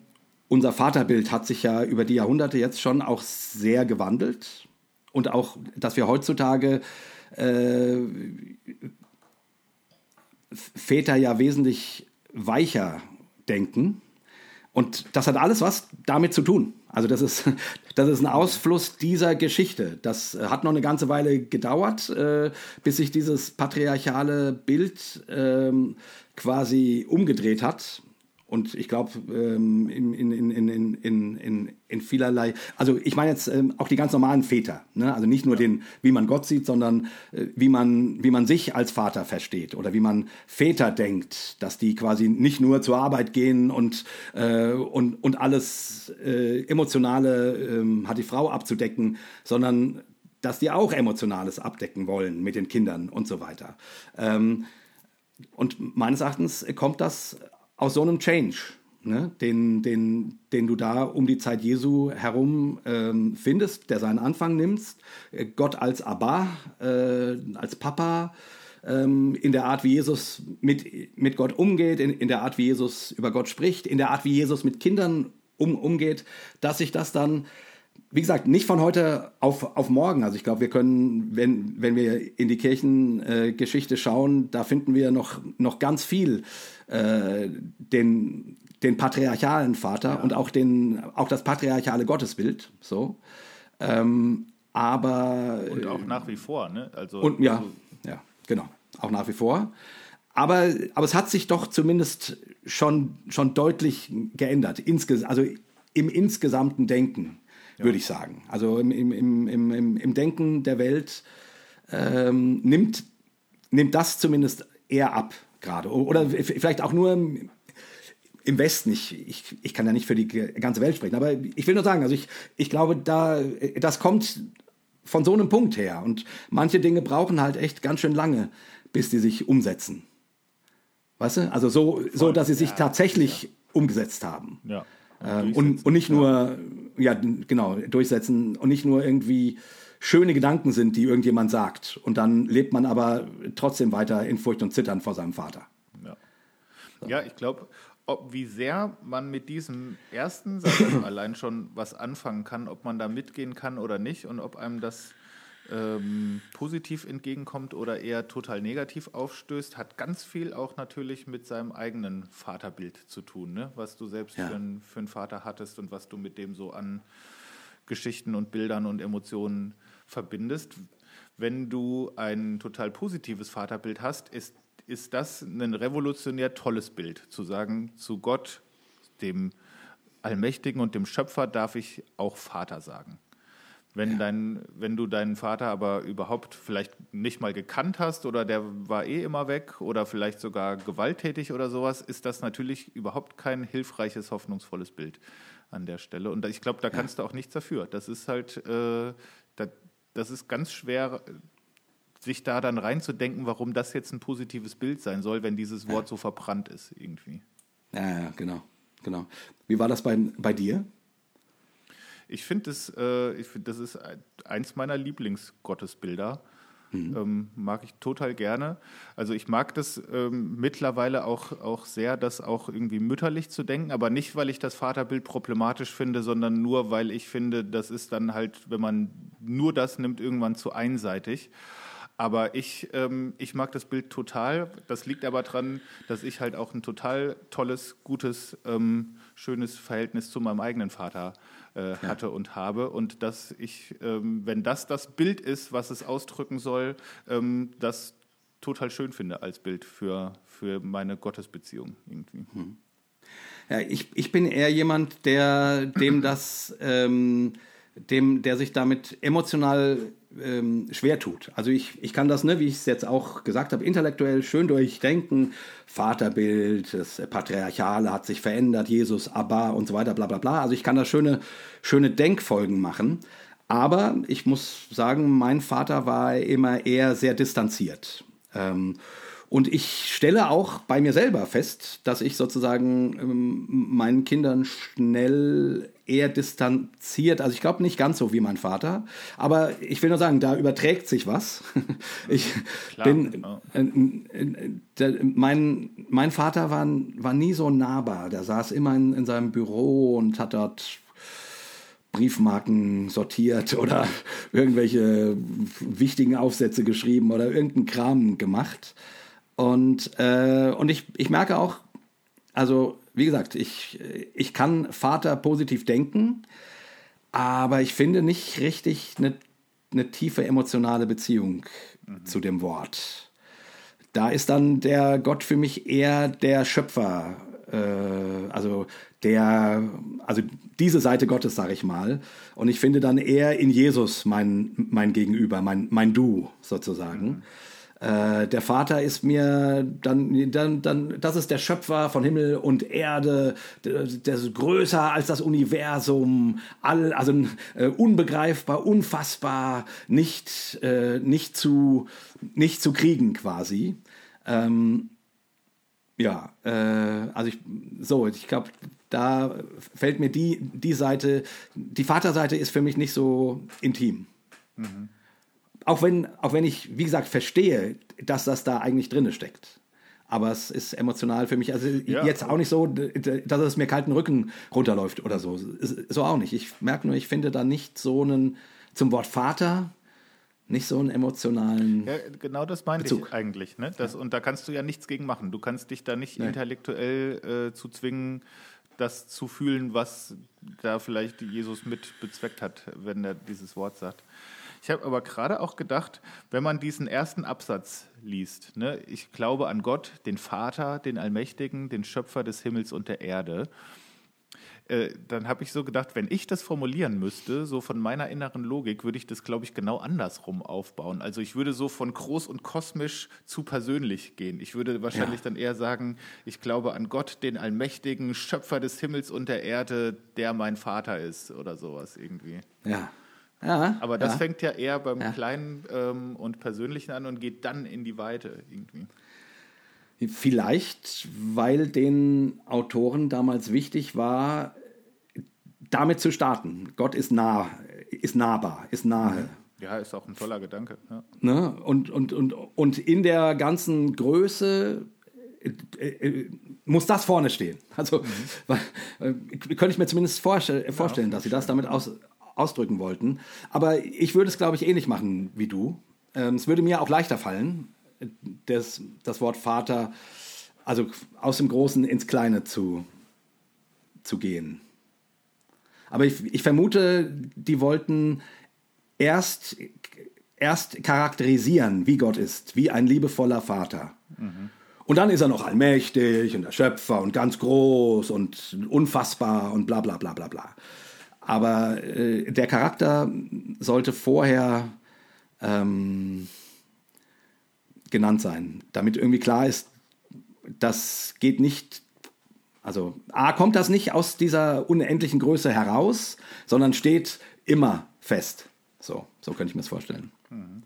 unser Vaterbild hat sich ja über die Jahrhunderte jetzt schon auch sehr gewandelt. Und auch, dass wir heutzutage äh, Väter ja wesentlich weicher denken. Und das hat alles was damit zu tun. Also das ist, das ist ein Ausfluss dieser Geschichte. Das hat noch eine ganze Weile gedauert, äh, bis sich dieses patriarchale Bild ähm, quasi umgedreht hat. Und ich glaube, ähm, in, in, in, in, in, in vielerlei, also ich meine jetzt ähm, auch die ganz normalen Väter, ne? also nicht nur den, wie man Gott sieht, sondern äh, wie, man, wie man sich als Vater versteht oder wie man Väter denkt, dass die quasi nicht nur zur Arbeit gehen und, äh, und, und alles äh, Emotionale äh, hat die Frau abzudecken, sondern dass die auch Emotionales abdecken wollen mit den Kindern und so weiter. Ähm, und meines Erachtens kommt das aus so einem Change, ne, den, den, den du da um die Zeit Jesu herum ähm, findest, der seinen Anfang nimmst. Äh, Gott als Abba, äh, als Papa, ähm, in der Art, wie Jesus mit, mit Gott umgeht, in, in der Art, wie Jesus über Gott spricht, in der Art, wie Jesus mit Kindern um, umgeht, dass sich das dann wie gesagt, nicht von heute auf, auf morgen. Also ich glaube, wir können, wenn, wenn wir in die Kirchengeschichte äh, schauen, da finden wir noch, noch ganz viel äh, den, den patriarchalen Vater ja. und auch, den, auch das patriarchale Gottesbild. So. Ähm, aber. Und auch nach wie vor, ne? Also, und, ja, also, ja, genau. Auch nach wie vor. Aber, aber es hat sich doch zumindest schon, schon deutlich geändert. Insges also im insgesamten Denken ja. würde ich sagen. Also im, im, im, im, im Denken der Welt ähm, nimmt, nimmt das zumindest eher ab gerade. Oder vielleicht auch nur im Westen. Ich, ich, ich kann ja nicht für die ganze Welt sprechen, aber ich will nur sagen, also ich, ich glaube, da, das kommt von so einem Punkt her. Und manche Dinge brauchen halt echt ganz schön lange, bis die sich umsetzen. Weißt du? Also so, so dass sie sich ja, tatsächlich ja. umgesetzt haben. Ja. Ähm, und, und nicht nur, ja, genau, durchsetzen und nicht nur irgendwie schöne Gedanken sind, die irgendjemand sagt. Und dann lebt man aber trotzdem weiter in Furcht und Zittern vor seinem Vater. Ja, so. ja ich glaube, wie sehr man mit diesem ersten Satz allein schon was anfangen kann, ob man da mitgehen kann oder nicht und ob einem das ähm, positiv entgegenkommt oder eher total negativ aufstößt, hat ganz viel auch natürlich mit seinem eigenen Vaterbild zu tun, ne? was du selbst ja. für, ein, für einen Vater hattest und was du mit dem so an Geschichten und Bildern und Emotionen verbindest. Wenn du ein total positives Vaterbild hast, ist, ist das ein revolutionär tolles Bild, zu sagen, zu Gott, dem Allmächtigen und dem Schöpfer darf ich auch Vater sagen. Wenn, ja. dein, wenn du deinen Vater aber überhaupt vielleicht nicht mal gekannt hast oder der war eh immer weg oder vielleicht sogar gewalttätig oder sowas, ist das natürlich überhaupt kein hilfreiches, hoffnungsvolles Bild an der Stelle. Und ich glaube, da kannst ja. du auch nichts dafür. Das ist halt, äh, das, das ist ganz schwer, sich da dann reinzudenken, warum das jetzt ein positives Bild sein soll, wenn dieses Wort ja. so verbrannt ist irgendwie. Ja, ja, genau. genau. Wie war das bei, bei dir? Ich finde, das, äh, find, das ist eins meiner Lieblingsgottesbilder. Mhm. Ähm, mag ich total gerne. Also ich mag das ähm, mittlerweile auch, auch sehr, das auch irgendwie mütterlich zu denken, aber nicht, weil ich das Vaterbild problematisch finde, sondern nur, weil ich finde, das ist dann halt, wenn man nur das nimmt, irgendwann zu einseitig. Aber ich, ähm, ich mag das Bild total. Das liegt aber daran, dass ich halt auch ein total tolles, gutes, ähm, schönes Verhältnis zu meinem eigenen Vater äh, hatte ja. und habe. Und dass ich, ähm, wenn das das Bild ist, was es ausdrücken soll, ähm, das total schön finde als Bild für, für meine Gottesbeziehung irgendwie. Hm. Ja, ich, ich bin eher jemand, der dem das, ähm, dem, der sich damit emotional ähm, schwer tut. Also ich, ich kann das, ne, wie ich es jetzt auch gesagt habe, intellektuell schön durchdenken. Vaterbild, das Patriarchale hat sich verändert, Jesus, Abba und so weiter, bla bla bla. Also ich kann da schöne, schöne Denkfolgen machen. Aber ich muss sagen, mein Vater war immer eher sehr distanziert. Ähm, und ich stelle auch bei mir selber fest, dass ich sozusagen ähm, meinen Kindern schnell eher distanziert, also ich glaube nicht ganz so wie mein Vater, aber ich will nur sagen, da überträgt sich was. Ich Klar, bin, äh, äh, der, mein, mein Vater war, war nie so nahbar, der saß immer in, in seinem Büro und hat dort Briefmarken sortiert oder irgendwelche wichtigen Aufsätze geschrieben oder irgendeinen Kram gemacht. Und, äh, und ich, ich merke auch, also wie gesagt, ich, ich kann Vater positiv denken, aber ich finde nicht richtig eine, eine tiefe emotionale Beziehung mhm. zu dem Wort. Da ist dann der Gott für mich eher der Schöpfer, äh, also der, also diese Seite Gottes, sage ich mal. Und ich finde dann eher in Jesus mein, mein Gegenüber, mein, mein Du sozusagen. Mhm. Äh, der Vater ist mir dann, dann, dann, das ist der Schöpfer von Himmel und Erde, der, ist größer als das Universum, all, also äh, unbegreifbar, unfassbar, nicht, äh, nicht, zu, nicht zu kriegen quasi. Ähm, ja, äh, also ich, so, ich glaube, da fällt mir die, die Seite, die Vaterseite ist für mich nicht so intim. Mhm auch wenn, auch wenn ich, wie gesagt, verstehe, dass das da eigentlich drin steckt. Aber es ist emotional für mich, also ja. jetzt auch nicht so, dass es mir kalten Rücken runterläuft oder so. So auch nicht. Ich merke nur, ich finde da nicht so einen, zum Wort Vater, nicht so einen emotionalen. Ja, genau das meine Bezug. ich eigentlich. Ne? Das, und da kannst du ja nichts gegen machen. Du kannst dich da nicht nee. intellektuell äh, zu zwingen, das zu fühlen, was da vielleicht Jesus mit bezweckt hat, wenn er dieses Wort sagt. Ich habe aber gerade auch gedacht, wenn man diesen ersten Absatz liest, ne, ich glaube an Gott, den Vater, den Allmächtigen, den Schöpfer des Himmels und der Erde, äh, dann habe ich so gedacht, wenn ich das formulieren müsste, so von meiner inneren Logik, würde ich das, glaube ich, genau andersrum aufbauen. Also ich würde so von groß und kosmisch zu persönlich gehen. Ich würde wahrscheinlich ja. dann eher sagen, ich glaube an Gott, den allmächtigen Schöpfer des Himmels und der Erde, der mein Vater ist oder sowas irgendwie. Ja. Ja, Aber das ja. fängt ja eher beim ja. Kleinen ähm, und Persönlichen an und geht dann in die Weite irgendwie. Vielleicht, weil den Autoren damals wichtig war, damit zu starten. Gott ist nah, ist nahbar, ist nahe. Ja, ist auch ein toller Gedanke. Ja. Ne? Und, und, und, und in der ganzen Größe äh, äh, muss das vorne stehen. Also mhm. äh, könnte ich mir zumindest vorstellen, ja, dass sie das damit aus, ausdrücken wollten. Aber ich würde es, glaube ich, ähnlich machen wie du. Ähm, es würde mir auch leichter fallen, das, das Wort Vater, also aus dem Großen ins Kleine zu, zu gehen. Aber ich, ich vermute, die wollten erst, erst charakterisieren, wie Gott ist, wie ein liebevoller Vater. Mhm. Und dann ist er noch allmächtig und der Schöpfer und ganz groß und unfassbar und bla bla bla bla bla. Aber äh, der Charakter sollte vorher ähm, genannt sein, damit irgendwie klar ist, das geht nicht, also A, kommt das nicht aus dieser unendlichen Größe heraus, sondern steht immer fest. So, so könnte ich mir das vorstellen. Mhm.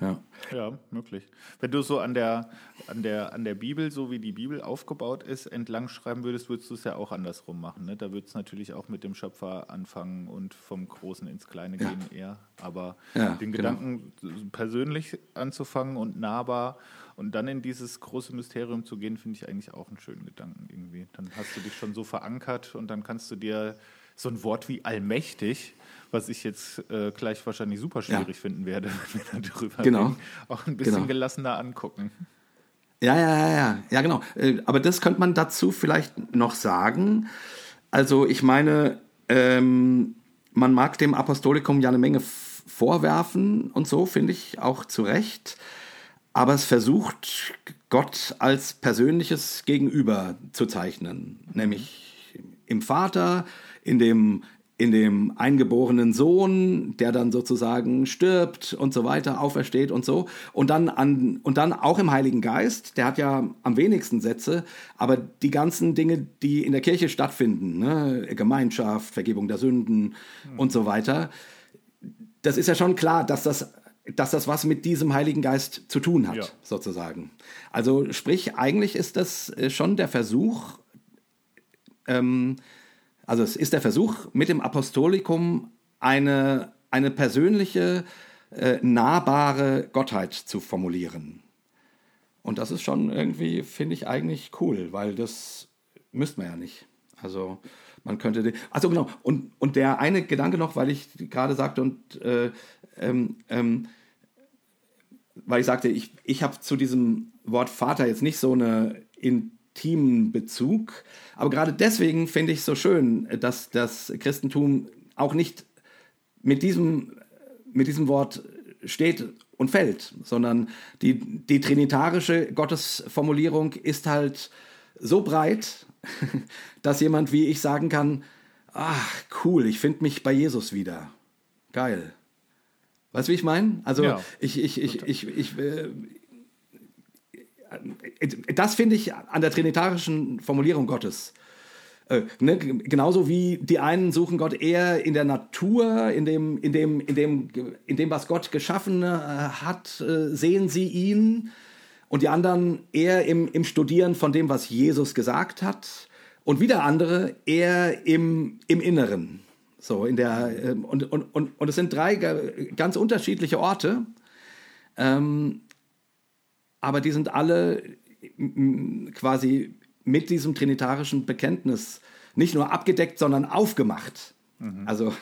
Ja. ja, möglich. Wenn du so an der, an, der, an der Bibel, so wie die Bibel aufgebaut ist, entlang schreiben würdest, würdest du es ja auch andersrum machen. Ne? Da würdest du natürlich auch mit dem Schöpfer anfangen und vom Großen ins Kleine ja. gehen eher. Aber ja, den genau. Gedanken persönlich anzufangen und nahbar und dann in dieses große Mysterium zu gehen, finde ich eigentlich auch einen schönen Gedanken irgendwie. Dann hast du dich schon so verankert und dann kannst du dir so ein Wort wie allmächtig was ich jetzt äh, gleich wahrscheinlich super schwierig ja. finden werde, wenn wir darüber genau. reden, auch ein bisschen genau. gelassener angucken. Ja, ja, ja, ja, ja, genau. Äh, aber das könnte man dazu vielleicht noch sagen. Also ich meine, ähm, man mag dem Apostolikum ja eine Menge vorwerfen und so, finde ich auch zu Recht. Aber es versucht, Gott als persönliches Gegenüber zu zeichnen, nämlich im Vater, in dem in dem eingeborenen Sohn, der dann sozusagen stirbt und so weiter, aufersteht und so. Und dann, an, und dann auch im Heiligen Geist, der hat ja am wenigsten Sätze, aber die ganzen Dinge, die in der Kirche stattfinden, ne, Gemeinschaft, Vergebung der Sünden mhm. und so weiter, das ist ja schon klar, dass das dass das was mit diesem Heiligen Geist zu tun hat, Ja. sozusagen. Also sprich, eigentlich ist das äh, schon der Versuch, ähm, also es ist der Versuch, mit dem Apostolikum eine, eine persönliche, äh, nahbare Gottheit zu formulieren. Und das ist schon irgendwie, finde ich eigentlich cool, weil das müsste man ja nicht. Also man könnte, den, also genau, und, und der eine Gedanke noch, weil ich gerade sagte und äh, ähm, ähm, weil ich sagte, ich, ich habe zu diesem Wort Vater jetzt nicht so einen intimen Bezug, aber gerade deswegen finde ich es so schön, dass das Christentum auch nicht mit diesem, mit diesem Wort steht und fällt, sondern die, die trinitarische Gottesformulierung ist halt so breit, dass jemand wie ich sagen kann, ach cool, ich finde mich bei Jesus wieder. Geil. Weißt du, wie ich meine? Also Ja. ich, ich, ich, ich, ich, äh, das finde ich an der trinitarischen Formulierung Gottes. Äh, ne, genauso wie die einen suchen Gott eher in der Natur, in dem, in dem, in dem, in dem was Gott geschaffen äh, hat, äh, sehen sie ihn. Und die anderen eher im, im Studieren von dem, was Jesus gesagt hat. Und wieder andere eher im, im Inneren. So, in der, ähm, und, und, und, und es sind drei ga- ganz unterschiedliche Orte. Ähm, aber die sind alle quasi mit diesem trinitarischen Bekenntnis nicht nur abgedeckt, sondern aufgemacht. Also,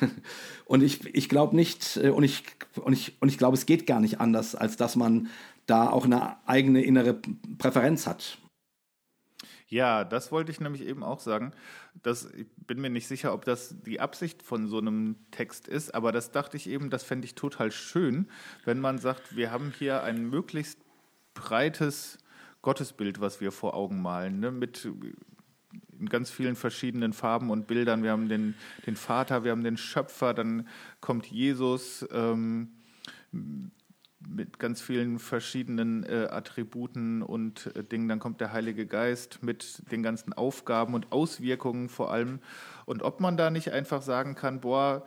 und ich, ich glaube nicht, äh, und ich, und, ich, und ich glaube, es geht gar nicht anders, als dass man da auch eine eigene innere Präferenz hat. Ja, das wollte ich nämlich eben auch sagen. Das, ich bin mir nicht sicher, ob das die Absicht von so einem Text ist, aber das dachte ich eben, das fände ich total schön, wenn man sagt, wir haben hier ein möglichst breites Gottesbild, was wir vor Augen malen, ne? mit in ganz vielen verschiedenen Farben und Bildern. Wir haben den, den Vater, wir haben den Schöpfer, dann kommt Jesus. Ähm, mit ganz vielen verschiedenen äh, Attributen und äh, Dingen. Dann kommt der Heilige Geist mit den ganzen Aufgaben und Auswirkungen vor allem. Und ob man da nicht einfach sagen kann, boah,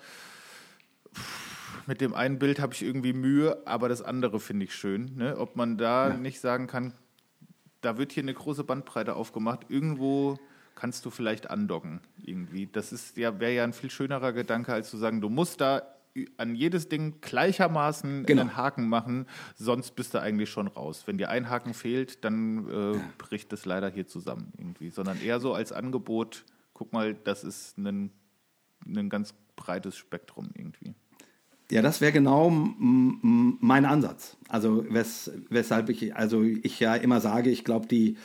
pff, mit dem einen Bild habe ich irgendwie Mühe, aber das andere finde ich schön. Ne? Ob man da nicht sagen kann, da wird hier eine große Bandbreite aufgemacht. Irgendwo kannst du vielleicht andocken irgendwie. Das ist ja wäre ja ein viel schönerer Gedanke, als zu sagen, du musst da an jedes Ding gleichermaßen Genau. einen Haken machen, sonst bist du eigentlich schon raus. Wenn dir ein Haken fehlt, dann äh, bricht es leider hier zusammen irgendwie. Sondern eher so als Angebot, guck mal, das ist ein, ein ganz breites Spektrum irgendwie. Ja, das wäre genau mein Ansatz. Also wes, weshalb ich, also ich ja immer sage, ich glaube, die,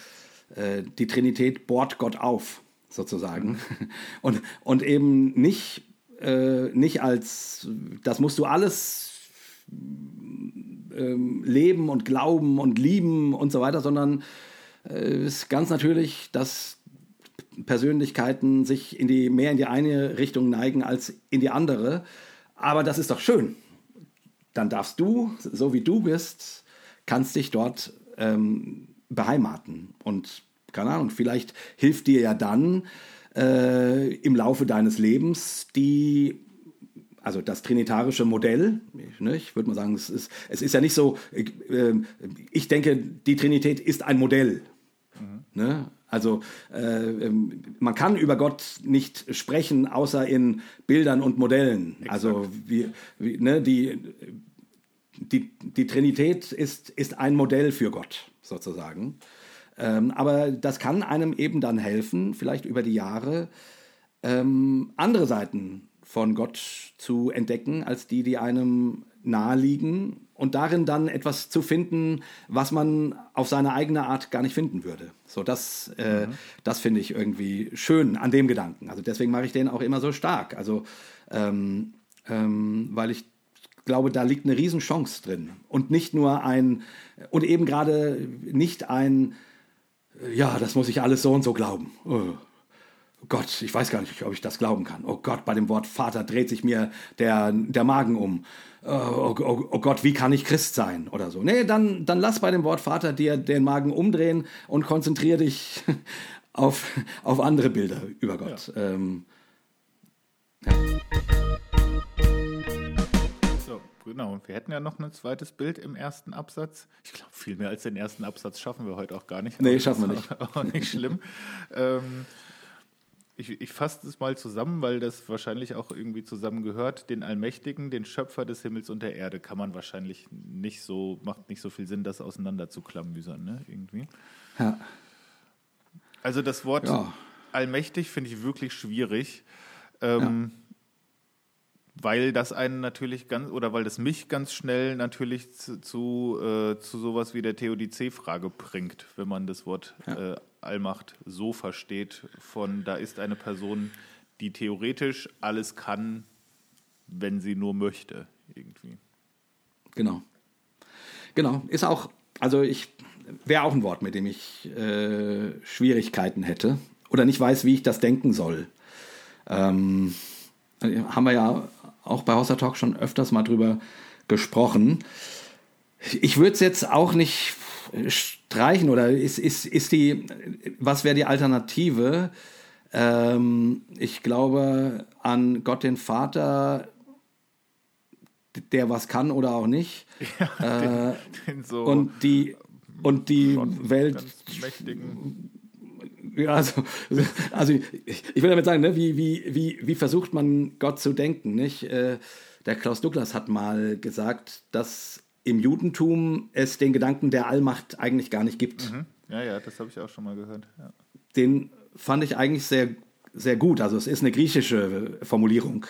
äh, die Trinität bohrt Gott auf, sozusagen. Und, und eben nicht, äh, nicht als, das musst du alles ähm, leben und glauben und lieben und so weiter, sondern äh, es ist ganz natürlich, dass Persönlichkeiten sich in die, mehr in die eine Richtung neigen als in die andere. Aber das ist doch schön. Dann darfst du, so wie du bist, kannst dich dort ähm, beheimaten. Und keine Ahnung, vielleicht hilft dir ja dann äh, im Laufe deines Lebens die also das trinitarische Modell, ne, ich würde mal sagen, es ist, es ist ja nicht so, äh, ich denke, die Trinität ist ein Modell. Ne? Also äh, ähm, man kann über Gott nicht sprechen, außer in Bildern und Modellen. Also wie, wie, ne, die, die, die Trinität ist, ist ein Modell für Gott, sozusagen. Ähm, aber das kann einem eben dann helfen, vielleicht über die Jahre, ähm, andere Seiten von Gott zu entdecken, als die, die einem naheliegen und darin dann etwas zu finden, was man auf seine eigene Art gar nicht finden würde. So, das, äh, das finde ich irgendwie schön an dem Gedanken. Also deswegen mache ich den auch immer so stark. Also, ähm, ähm, weil ich glaube, da liegt eine Riesenchance drin. Und nicht nur ein, und eben gerade nicht ein, ja, das muss ich alles so und so glauben. Oh. Gott, ich weiß gar nicht, ob ich das glauben kann. Oh Gott, bei dem Wort Vater dreht sich mir der, der Magen um. Oh, oh, oh, oh Gott, wie kann ich Christ sein? Oder so. Nee, dann, dann lass bei dem Wort Vater dir den Magen umdrehen und konzentriere dich auf, auf andere Bilder über Gott. Ähm, So, Genau, wir hätten ja noch ein zweites Bild im ersten Absatz. Ich glaube, viel mehr als den ersten Absatz schaffen wir heute auch gar nicht. Nee, schaffen wir nicht. Auch nicht schlimm. ähm, ich, ich fasse das mal zusammen, weil das wahrscheinlich auch irgendwie zusammengehört. Den Allmächtigen, den Schöpfer des Himmels und der Erde, kann man wahrscheinlich nicht so, macht nicht so viel Sinn, das auseinander zu klamüsern, ne? Irgendwie. Ja. Also das Wort Ja. allmächtig finde ich wirklich schwierig. Ähm, Weil das einen natürlich ganz, oder weil das mich ganz schnell natürlich zu, zu, äh, zu sowas wie der Theodizee-Frage bringt, wenn man das Wort äh, Allmacht so versteht, von da ist eine Person, die theoretisch alles kann, wenn sie nur möchte, irgendwie. Genau. Genau. Ist auch, also ich wäre auch ein Wort, mit dem ich äh, Schwierigkeiten hätte oder nicht weiß, wie ich das denken soll. Ähm, haben wir ja auch bei Hauser Talk schon öfters mal drüber gesprochen. Ich würde es jetzt auch nicht streichen oder ist, ist, ist die, was wäre die Alternative? Ähm, ich glaube an Gott den Vater, der was kann oder auch nicht. äh, Den so und die, und die Welt. Ja, also, also ich, ich will damit sagen, ne, wie, wie, wie, wie versucht man Gott zu denken? Nicht? Äh, der Klaus Douglas hat mal gesagt, dass im Judentum es den Gedanken der Allmacht eigentlich gar nicht gibt. Hm? Ja, ja, das habe ich auch schon mal gehört. Ja. Den fand ich eigentlich sehr, sehr gut. Also es ist eine griechische Formulierung,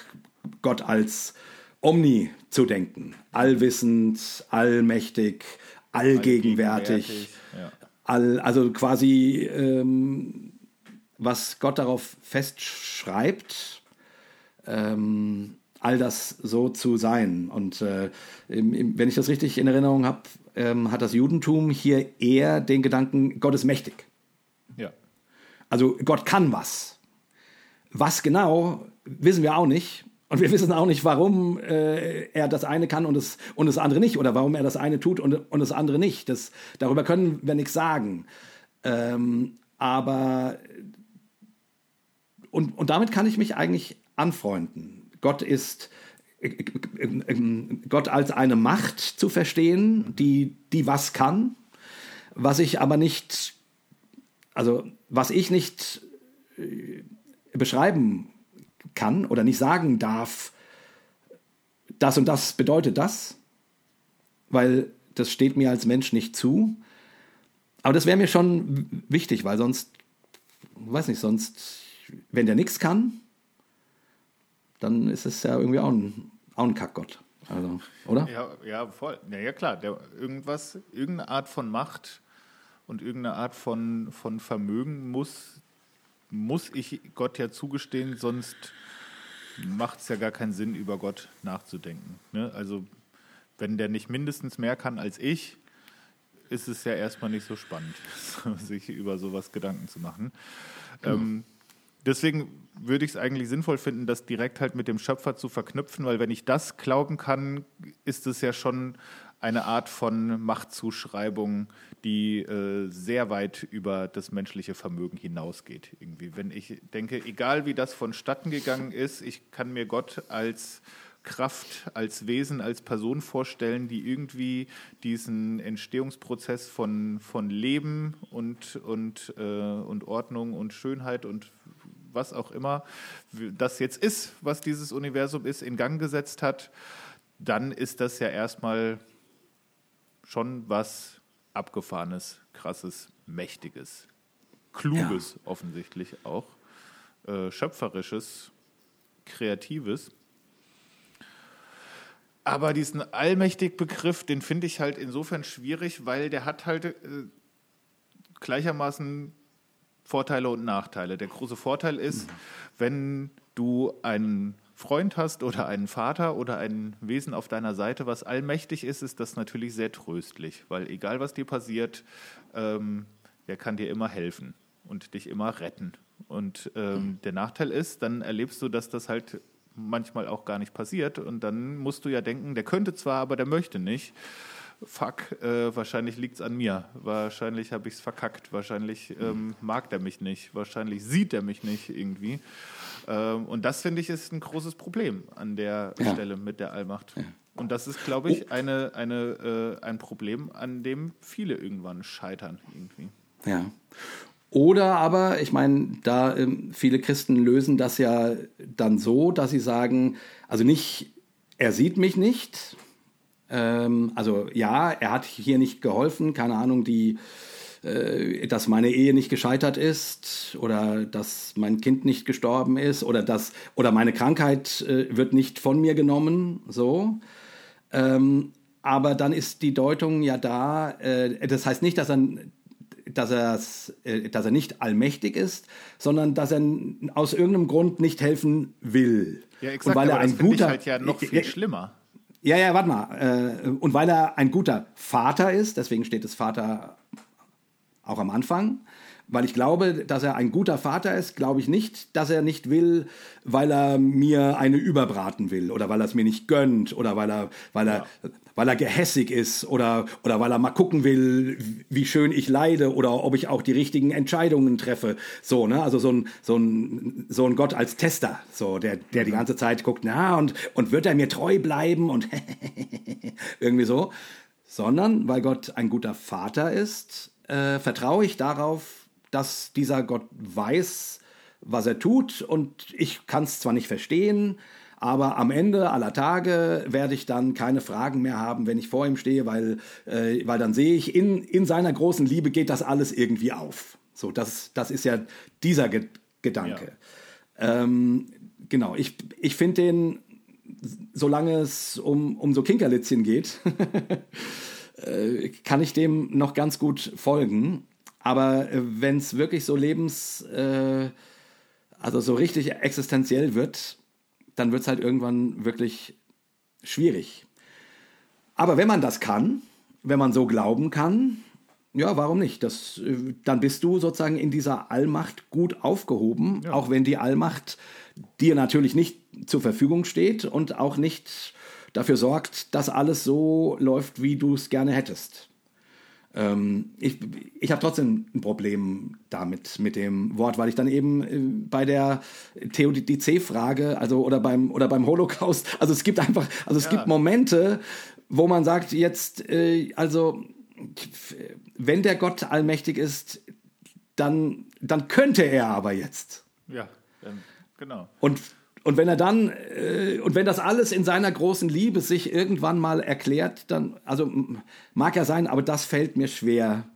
Gott als Omni zu denken. Allwissend, allmächtig, allgegenwärtig. Allgegenwärtig. All, also quasi, ähm, was Gott darauf festschreibt, ähm, all das so zu sein. Und äh, im, im, wenn ich das richtig in Erinnerung habe, ähm, hat das Judentum hier eher den Gedanken, Gott ist mächtig. ja. Also Gott kann was. Was genau, wissen wir auch nicht. Und wir wissen auch nicht, warum äh, er das eine kann und das, und das andere nicht. Oder warum er das eine tut und, und das andere nicht. Das, darüber können wir nichts sagen. Ähm, aber und, und damit kann ich mich eigentlich anfreunden. Gott ist äh, Gott als eine Macht zu verstehen, die, die was kann, was ich aber nicht, also was ich nicht äh, beschreiben kann oder nicht sagen darf, das und das bedeutet das, weil das steht mir als Mensch nicht zu. Aber das wäre mir schon wichtig, weil sonst, weiß nicht, sonst, wenn der nichts kann, dann ist es ja irgendwie auch ein, auch ein Kackgott. Also, oder? Ja, ja, voll. Ja, ja klar. Der, irgendwas, irgendeine Art von Macht und irgendeine Art von, von Vermögen muss, muss ich Gott ja zugestehen, sonst macht es ja gar keinen Sinn, über Gott nachzudenken. Ne? Also, wenn der nicht mindestens mehr kann als ich, ist es ja erstmal nicht so spannend, sich über sowas Gedanken zu machen. Ähm, deswegen würde ich es eigentlich sinnvoll finden, das direkt halt mit dem Schöpfer zu verknüpfen, weil wenn ich das glauben kann, ist es ja schon eine Art von Machtzuschreibung, die äh, sehr weit über das menschliche Vermögen hinausgeht. Irgendwie. Wenn ich denke, egal wie das vonstatten gegangen ist, ich kann mir Gott als Kraft, als Wesen, als Person vorstellen, die irgendwie diesen Entstehungsprozess von, von Leben und, und, äh, und Ordnung und Schönheit und was auch immer das jetzt ist, was dieses Universum ist, in Gang gesetzt hat, dann ist das ja erstmal schon was Abgefahrenes, Krasses, Mächtiges, Kluges offensichtlich auch, äh, Schöpferisches, Kreatives. Aber diesen Allmächtig-Begriff, den finde ich halt insofern schwierig, weil der hat halt äh, gleichermaßen Vorteile und Nachteile. Der große Vorteil ist, wenn du einen Freund hast oder einen Vater oder ein Wesen auf deiner Seite, was allmächtig ist, ist das natürlich sehr tröstlich, weil egal was dir passiert, ähm, der kann dir immer helfen und dich immer retten. Und ähm, der Nachteil ist, dann erlebst du, dass das halt manchmal auch gar nicht passiert und dann musst du ja denken, der könnte zwar, aber der möchte nicht. Fuck, äh, wahrscheinlich liegt es an mir. Wahrscheinlich habe ich es verkackt. Wahrscheinlich ähm, mag der mich nicht. Wahrscheinlich sieht er mich nicht irgendwie. Ähm, und das finde ich ist ein großes Problem an der Ja. Stelle mit der Allmacht. Und das ist, glaube ich, oh. eine, eine, äh, ein Problem, an dem viele irgendwann scheitern irgendwie. Ja. Oder aber, ich meine, da ähm, viele Christen lösen das ja dann so, dass sie sagen, also nicht, er sieht mich nicht, ähm, also ja, er hat hier nicht geholfen, keine Ahnung, die, äh, dass meine Ehe nicht gescheitert ist oder dass mein Kind nicht gestorben ist oder dass oder meine Krankheit äh, wird nicht von mir genommen, so. Ähm, aber dann ist die Deutung ja da. Äh, das heißt nicht, dass er dass, äh, dass er nicht allmächtig ist, sondern dass er aus irgendeinem Grund nicht helfen will. Ja, exakt, und weil er ein guter, halt ja noch viel schlimmer. Ja, ja, warte mal. Äh, und weil er ein guter Vater ist, deswegen steht das Vater auch am Anfang, weil ich glaube, dass er ein guter Vater ist, glaube ich nicht, dass er nicht will, weil er mir eine überbraten will oder weil er es mir nicht gönnt oder weil er, weil er, ja. weil er gehässig ist oder, oder weil er mal gucken will, wie schön ich leide oder ob ich auch die richtigen Entscheidungen treffe. So, ne? Also so ein, so ein, so ein Gott als Tester, so, der, der die ganze Zeit guckt, na, und, und wird er mir treu bleiben und irgendwie so. Sondern weil Gott ein guter Vater ist, äh, vertraue ich darauf, dass dieser Gott weiß, was er tut und ich kann es zwar nicht verstehen, aber am Ende aller Tage werde ich dann keine Fragen mehr haben, wenn ich vor ihm stehe, weil, äh, weil dann sehe ich, in, in seiner großen Liebe geht das alles irgendwie auf. So, das, das ist ja dieser Ge Gedanke. Ja. Ähm, genau, ich, ich finde den, solange es um, um so Kinkerlitzchen geht, äh, kann ich dem noch ganz gut folgen. Aber äh, wenn es wirklich so lebens, äh, also so richtig existenziell wird, dann wird es halt irgendwann wirklich schwierig. Aber wenn man das kann, wenn man so glauben kann, ja, warum nicht? Das, äh, dann bist du sozusagen in dieser Allmacht gut aufgehoben, ja. auch wenn die Allmacht dir natürlich nicht zur Verfügung steht und auch nicht dafür sorgt, dass alles so läuft, wie du es gerne hättest. Ähm, ich ich habe trotzdem ein Problem damit, mit dem Wort, weil ich dann eben äh, bei der Theodizee-Frage, also oder beim, oder beim Holocaust, also es gibt einfach, also es ja. gibt Momente, wo man sagt, jetzt, äh, also wenn der Gott allmächtig ist, dann, dann könnte er aber jetzt. Ja, genau. Und und wenn er dann, äh, und wenn das alles in seiner großen Liebe sich irgendwann mal erklärt, dann, also mag ja sein, aber das fällt mir schwer,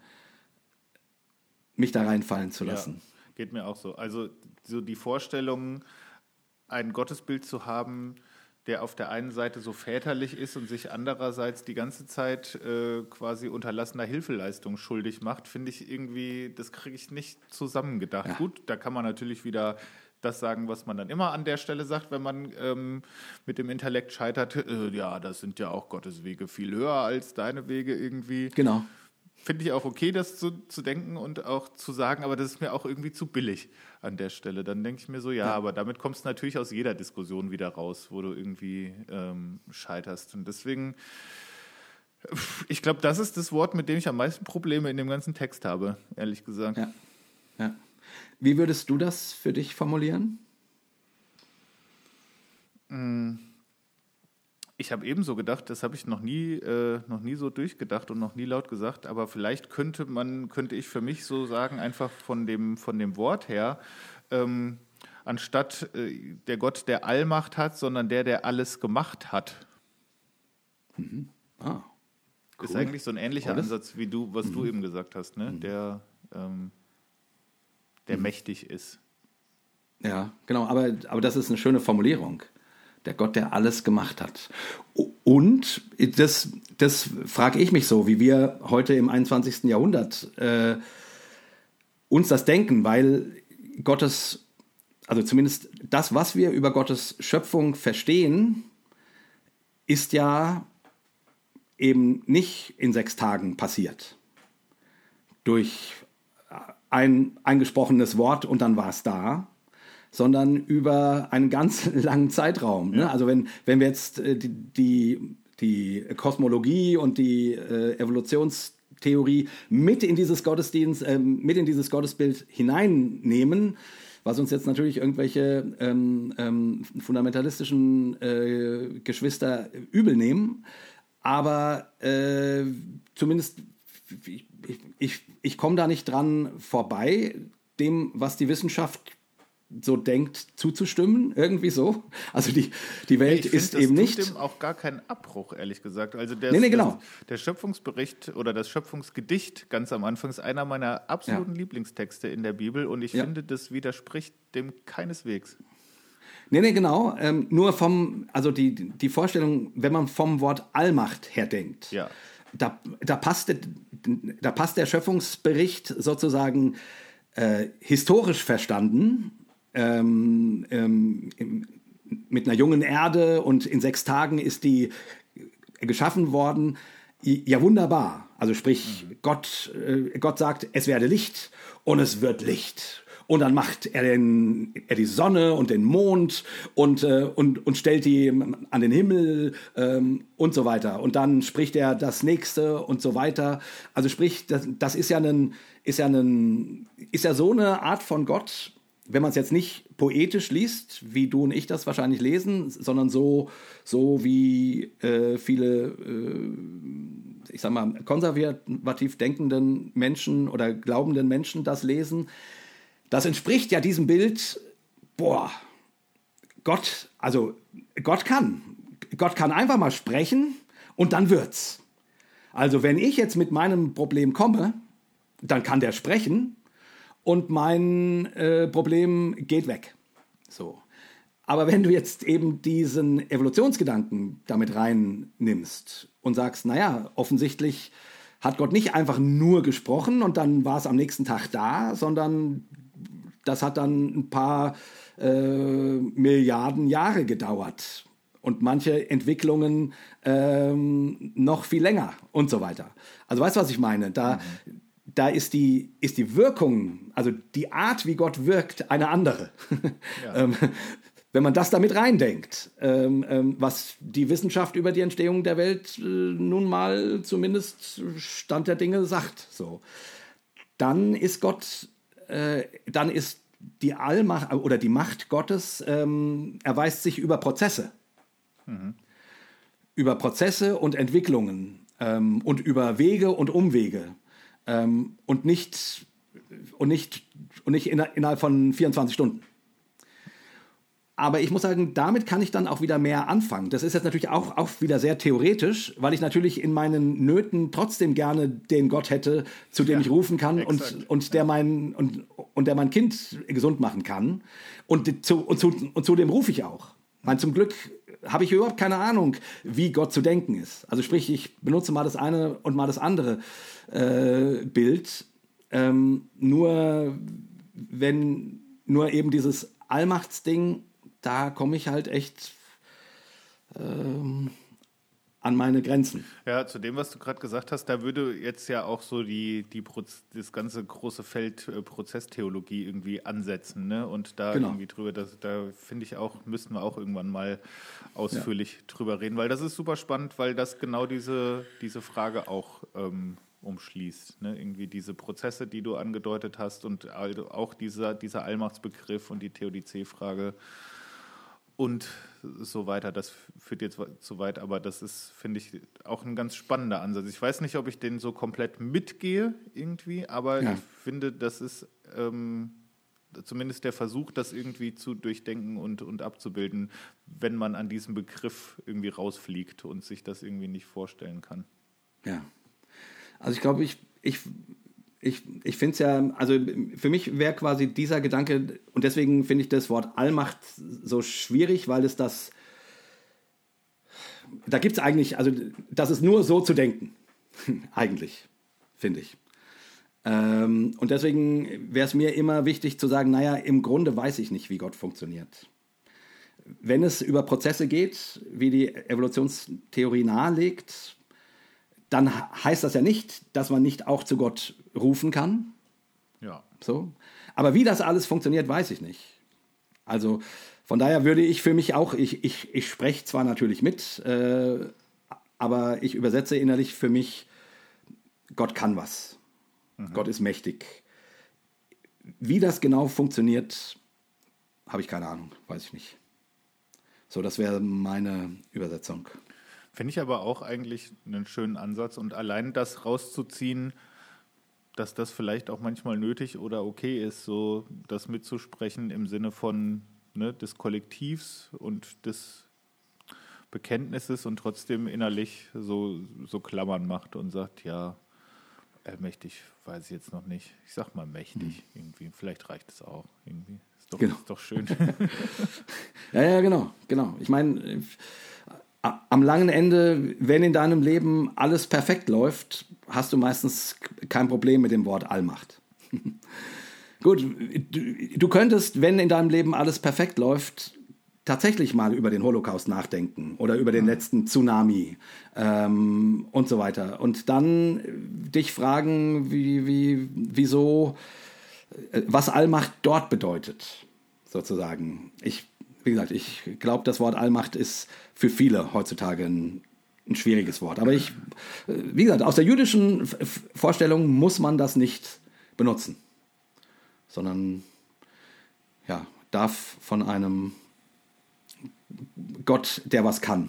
mich da reinfallen zu lassen. Ja, geht mir auch so. Also so die Vorstellung, ein Gottesbild zu haben, der auf der einen Seite so väterlich ist und sich andererseits die ganze Zeit äh, quasi unterlassener Hilfeleistung schuldig macht, finde ich irgendwie, das kriege ich nicht zusammengedacht. Ja. Gut, da kann man natürlich wieder das sagen, was man dann immer an der Stelle sagt, wenn man ähm, mit dem Intellekt scheitert. Äh, ja, das sind ja auch Gottes Wege viel höher als deine Wege irgendwie. Genau. Finde ich auch okay, das zu, zu denken und auch zu sagen, aber das ist mir auch irgendwie zu billig an der Stelle. Dann denke ich mir so, ja, ja. aber damit kommst du natürlich aus jeder Diskussion wieder raus, wo du irgendwie ähm, scheiterst. Und deswegen, ich glaube, das ist das Wort, mit dem ich am meisten Probleme in dem ganzen Text habe, ehrlich gesagt. Ja. ja. Wie würdest du das für dich formulieren? Mm. Ich habe ebenso gedacht, das habe ich noch nie, äh, noch nie so durchgedacht und noch nie laut gesagt, aber vielleicht könnte man, könnte ich für mich so sagen, einfach von dem, von dem Wort her, ähm, anstatt äh, der Gott, der Allmacht hat, sondern der, der alles gemacht hat. Mhm. Ah, cool. Ist eigentlich so ein ähnlicher Alles? Ansatz wie du, was mhm. du eben gesagt hast, ne? Mhm. Der ähm, der mhm. mächtig ist. Ja, genau, aber, aber das ist eine schöne Formulierung. Der Gott, der alles gemacht hat. Und das, das frage ich mich so, wie wir heute im 21. Jahrhundert äh, uns das denken, weil Gottes, also zumindest das, was wir über Gottes Schöpfung verstehen, ist ja eben nicht in sechs Tagen passiert. Durch ein eingesprochenes Wort und dann war es da, sondern über einen ganz langen Zeitraum. Ne? Also wenn, wenn wir jetzt äh, die, die, die, Kosmologie und die äh, Evolutionstheorie mit in dieses Gottesdienst, äh, mit in dieses Gottesbild hineinnehmen, was uns jetzt natürlich irgendwelche ähm, ähm, fundamentalistischen äh, Geschwister übel nehmen. Aber äh, zumindest ich, ich, ich komme da nicht dran vorbei, dem, was die Wissenschaft so denkt, zuzustimmen, irgendwie so. Also die, die Welt ist find, eben das nicht. dem auch gar keinen Abbruch, ehrlich gesagt. Also der, Nee, nee, genau. das, der Schöpfungsbericht oder das Schöpfungsgedicht ganz am Anfang ist einer meiner absoluten Ja. Lieblingstexte in der Bibel und ich Ja. finde, das widerspricht dem keineswegs. Nee, nee, genau. Ähm, nur vom, also die, die Vorstellung, wenn man vom Wort Allmacht her denkt, Ja. Da, da, passt, der- da passt der Schöpfungsbericht sozusagen äh, historisch verstanden ähm, ähm, im, mit einer jungen Erde und in sechs Tagen ist die geschaffen worden. Ja, wunderbar. Also sprich, Gott, äh, Gott sagt, es werde Licht und es wird Licht. Und dann macht er, den, er die Sonne und den Mond und, äh, und, und stellt die an den Himmel ähm, und so weiter. Und dann spricht er das nächste und so weiter. Also sprich, das, das ist, ja ein, ist, ja ein, ist ja so eine Art von Gott, wenn man es jetzt nicht poetisch liest, wie du und ich das wahrscheinlich lesen, sondern so, so wie äh, viele, äh, ich sag mal, konservativ denkenden Menschen oder glaubenden Menschen das lesen, das entspricht ja diesem Bild, boah, Gott, also Gott kann. Gott kann einfach mal sprechen und dann wird's. Also wenn ich jetzt mit meinem Problem komme, dann kann der sprechen und mein äh, Problem geht weg. So. Aber wenn du jetzt eben diesen Evolutionsgedanken damit reinnimmst und sagst, naja, offensichtlich hat Gott nicht einfach nur gesprochen und dann war es am nächsten Tag da, sondern das hat dann ein paar äh, Milliarden Jahre gedauert. Und manche Entwicklungen ähm, noch viel länger und so weiter. Also weißt du, was ich meine? Da, da ist, die, ist die Wirkung, also die Art, wie Gott wirkt, eine andere. ähm, wenn man das damit reindenkt, ähm, ähm, was die Wissenschaft über die Entstehung der Welt äh, nun mal zumindest Stand der Dinge sagt, so, dann ist Gott äh, dann ist die Allmacht oder die Macht Gottes ähm, erweist sich über Prozesse. Über Prozesse und Entwicklungen ähm, und über Wege und Umwege ähm, und nicht, und nicht, und nicht inner- innerhalb von 24 Stunden. Aber ich muss sagen, damit kann ich dann auch wieder mehr anfangen. Das ist jetzt natürlich auch, auch wieder sehr theoretisch, weil ich natürlich in meinen Nöten trotzdem gerne den Gott hätte, zu dem Ja, ich rufen kann und, und, der mein, und, und der mein Kind gesund machen kann. Und zu, und zu, und zu dem rufe ich auch. Ich meine, zum Glück habe ich überhaupt keine Ahnung, wie Gott zu denken ist. Also sprich, ich benutze mal das eine und mal das andere äh, Bild. Ähm, nur wenn nur eben dieses Allmachtsding, da komme ich halt echt ähm, an meine Grenzen. Ja, zu dem, was du gerade gesagt hast, da würde jetzt ja auch so die, die Proz das ganze große Feld äh, Prozesstheologie irgendwie ansetzen, ne? Und da Genau. irgendwie drüber, das, da finde ich auch, müssten wir auch irgendwann mal ausführlich drüber reden, weil das ist super spannend, weil das genau diese, diese Frage auch ähm, umschließt. Ne? Irgendwie diese Prozesse, die du angedeutet hast und auch dieser, dieser Allmachtsbegriff und die Theodizee-Frage und so weiter. Das führt jetzt zu weit, aber das ist, finde ich, auch ein ganz spannender Ansatz. Ich weiß nicht, ob ich den so komplett mitgehe irgendwie, aber Ja. ich finde, das ist ähm, zumindest der Versuch, das irgendwie zu durchdenken und, und abzubilden, wenn man an diesem Begriff irgendwie rausfliegt und sich das irgendwie nicht vorstellen kann. Ja. Also ich glaube, ich, ich, ich, ich finde es ja, also für mich wäre quasi dieser Gedanke, und deswegen finde ich das Wort Allmacht so schwierig, weil es das, da gibt es eigentlich, also das ist nur so zu denken, eigentlich, finde ich. Ähm, und deswegen wäre es mir immer wichtig zu sagen, naja, im Grunde weiß ich nicht, wie Gott funktioniert. Wenn es über Prozesse geht, wie die Evolutionstheorie nahelegt, dann heißt das ja nicht, dass man nicht auch zu Gott rufen kann. Ja. So. Aber wie das alles funktioniert, weiß ich nicht. Also von daher würde ich für mich auch, ich, ich, ich spreche zwar natürlich mit, äh, aber ich übersetze innerlich für mich, Gott kann was. Gott ist mächtig. Wie das genau funktioniert, habe ich keine Ahnung, weiß ich nicht. So, das wäre meine Übersetzung. Finde ich aber auch eigentlich einen schönen Ansatz und allein das rauszuziehen, dass das vielleicht auch manchmal nötig oder okay ist, so das mitzusprechen im Sinne von ne, des Kollektivs und des Bekenntnisses und trotzdem innerlich so, so Klammern macht und sagt, ja, mächtig weiß ich jetzt noch nicht. Ich sag mal mächtig mhm. irgendwie. Vielleicht reicht es auch irgendwie. Ist doch, genau. ist doch schön. ja, ja, genau, genau. Ich meine, am langen Ende, wenn in deinem Leben alles perfekt läuft, hast du meistens kein Problem mit dem Wort Allmacht. Gut, du, könntest, wenn in deinem Leben alles perfekt läuft, tatsächlich mal über den Holocaust nachdenken oder über den letzten Tsunami ähm, und so weiter. Und dann dich fragen, wie, wie, wieso, äh, was Allmacht dort bedeutet, sozusagen. Ich wie gesagt, ich glaube, das Wort Allmacht ist für viele heutzutage ein, ein schwieriges Wort. Aber ich, äh, wie gesagt, aus der jüdischen Vorstellung muss man das nicht benutzen, sondern ja, darf von einem Gott, der was kann,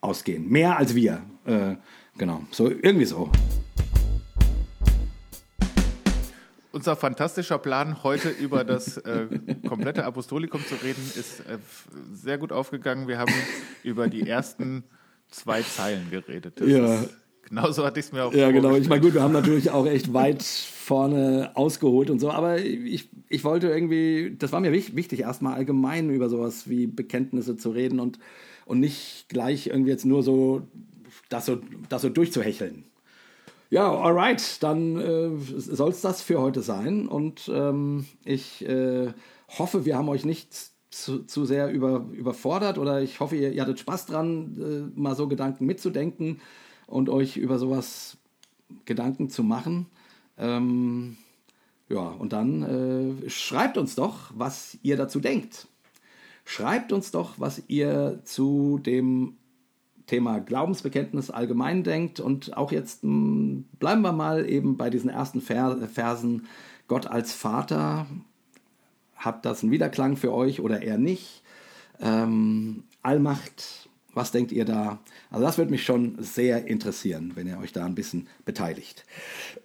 ausgehen. Mehr als wir. Äh, genau, so irgendwie so. Unser fantastischer Plan, heute über das äh, komplette Apostolikum zu reden, ist äh, sehr gut aufgegangen. Wir haben über die ersten zwei Zeilen geredet. Das ja. Ist, genauso hatte ich es mir auch Ja, genau. Ich meine, gut, wir haben natürlich auch echt weit vorne ausgeholt und so, aber ich, ich wollte irgendwie, das war mir wichtig, erstmal allgemein über sowas wie Bekenntnisse zu reden und, und nicht gleich irgendwie jetzt nur so das so, das so durchzuhecheln. Ja, alright, dann äh, soll es das für heute sein. Und ähm, ich äh, hoffe, wir haben euch nicht zu, zu sehr über, überfordert oder ich hoffe, ihr, ihr hattet Spaß dran, äh, mal so Gedanken mitzudenken und euch über sowas Gedanken zu machen. Ähm, ja, und dann äh, schreibt uns doch, was ihr dazu denkt. Schreibt uns doch, was ihr zu dem Thema Glaubensbekenntnis allgemein denkt. Und auch jetzt mh, hm, bleiben wir mal eben bei diesen ersten Versen. Gott als Vater, hat das einen Widerklang für euch oder eher nicht? Ähm, Allmacht, was denkt ihr da? Also das würde mich schon sehr interessieren, wenn ihr euch da ein bisschen beteiligt.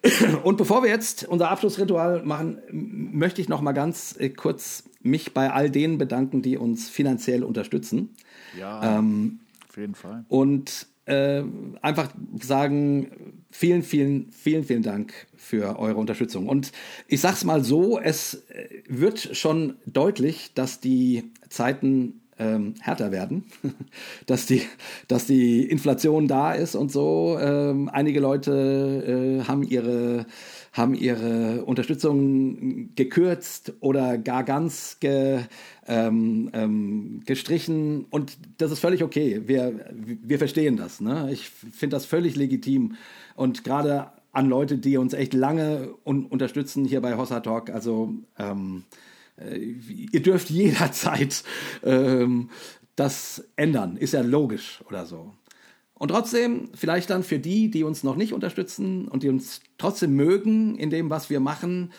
Und bevor wir jetzt unser Abschlussritual machen, möchte ich noch mal ganz äh, kurz mich bei all denen bedanken, die uns finanziell unterstützen. Ja. Ähm, auf jeden Fall. Und äh, einfach sagen, vielen, vielen, vielen, vielen Dank für eure Unterstützung. Und ich sage es mal so, es äh, wird schon deutlich, dass die Zeiten ähm, härter werden, dass die, dass die Inflation da ist und so. Ähm, einige Leute äh, haben ihre haben ihre Unterstützung gekürzt oder gar ganz ge, ähm, ähm, gestrichen und das ist völlig okay. Wir, wir verstehen das. Ne? Ich finde das völlig legitim und gerade an Leute, die uns echt lange un unterstützen hier bei Hossa Talk. Also ähm, äh, ihr dürft jederzeit ähm, das ändern, ist ja logisch oder so. Und trotzdem, vielleicht dann für die, die uns noch nicht unterstützen und die uns trotzdem mögen in dem, was wir machen,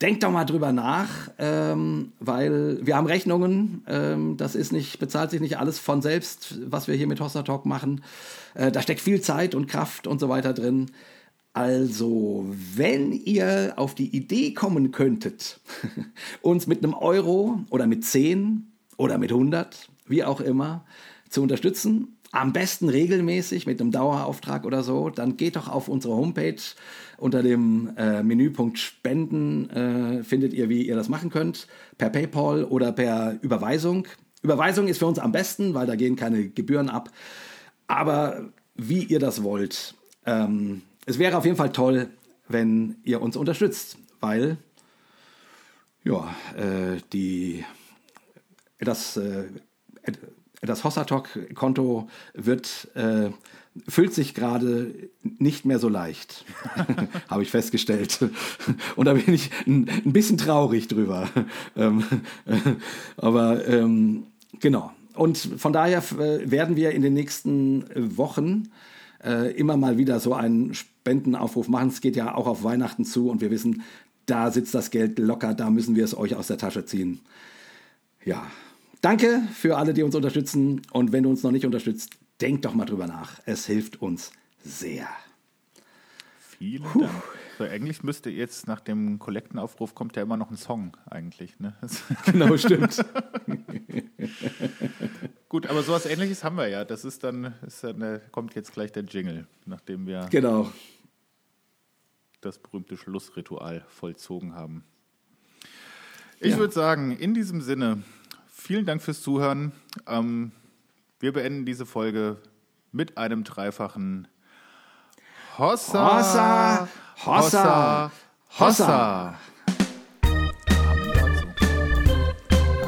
denkt doch mal drüber nach, ähm, weil wir haben Rechnungen. Ähm, das ist nicht, bezahlt sich nicht alles von selbst, was wir hier mit Hossa Talk machen. Äh, da steckt viel Zeit und Kraft und so weiter drin. Also, wenn ihr auf die Idee kommen könntet, uns mit einem Euro oder mit 10 oder mit 100, wie auch immer, zu unterstützen, am besten regelmäßig mit einem Dauerauftrag oder so, dann geht doch auf unsere Homepage unter dem äh, Menüpunkt Spenden, äh, findet ihr, wie ihr das machen könnt, per PayPal oder per Überweisung. Überweisung ist für uns am besten, weil da gehen keine Gebühren ab. Aber wie ihr das wollt, ähm, es wäre auf jeden Fall toll, wenn ihr uns unterstützt, weil ja, äh, die, das äh, das Hossatok-Konto wird äh, füllt sich gerade nicht mehr so leicht, habe ich festgestellt. Und da bin ich ein, ein bisschen traurig drüber. Ähm, aber ähm, genau. Und von daher äh, werden wir in den nächsten Wochen äh, immer mal wieder so einen Spendenaufruf machen. Es geht ja auch auf Weihnachten zu und wir wissen, da sitzt das Geld locker, da müssen wir es euch aus der Tasche ziehen. Ja, danke für alle, die uns unterstützen. Und wenn du uns noch nicht unterstützt, denk doch mal drüber nach. Es hilft uns sehr. Vielen Dank. So, eigentlich müsste jetzt nach dem Kollektenaufruf kommt ja immer noch ein Song eigentlich. Ne? Genau, stimmt. Gut, aber sowas ähnliches haben wir ja. Das ist dann, ist dann kommt jetzt gleich der Jingle, nachdem wir genau. das berühmte Schlussritual vollzogen haben. Ich Ja. würde sagen, in diesem Sinne, vielen Dank fürs Zuhören. Ähm, wir beenden diese Folge mit einem dreifachen Hossa, Hossa, Hossa, Hossa.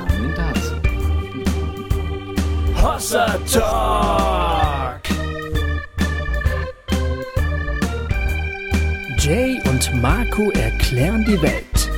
Amen dazu. Hossa Talk. Jay und Marco erklären die Welt.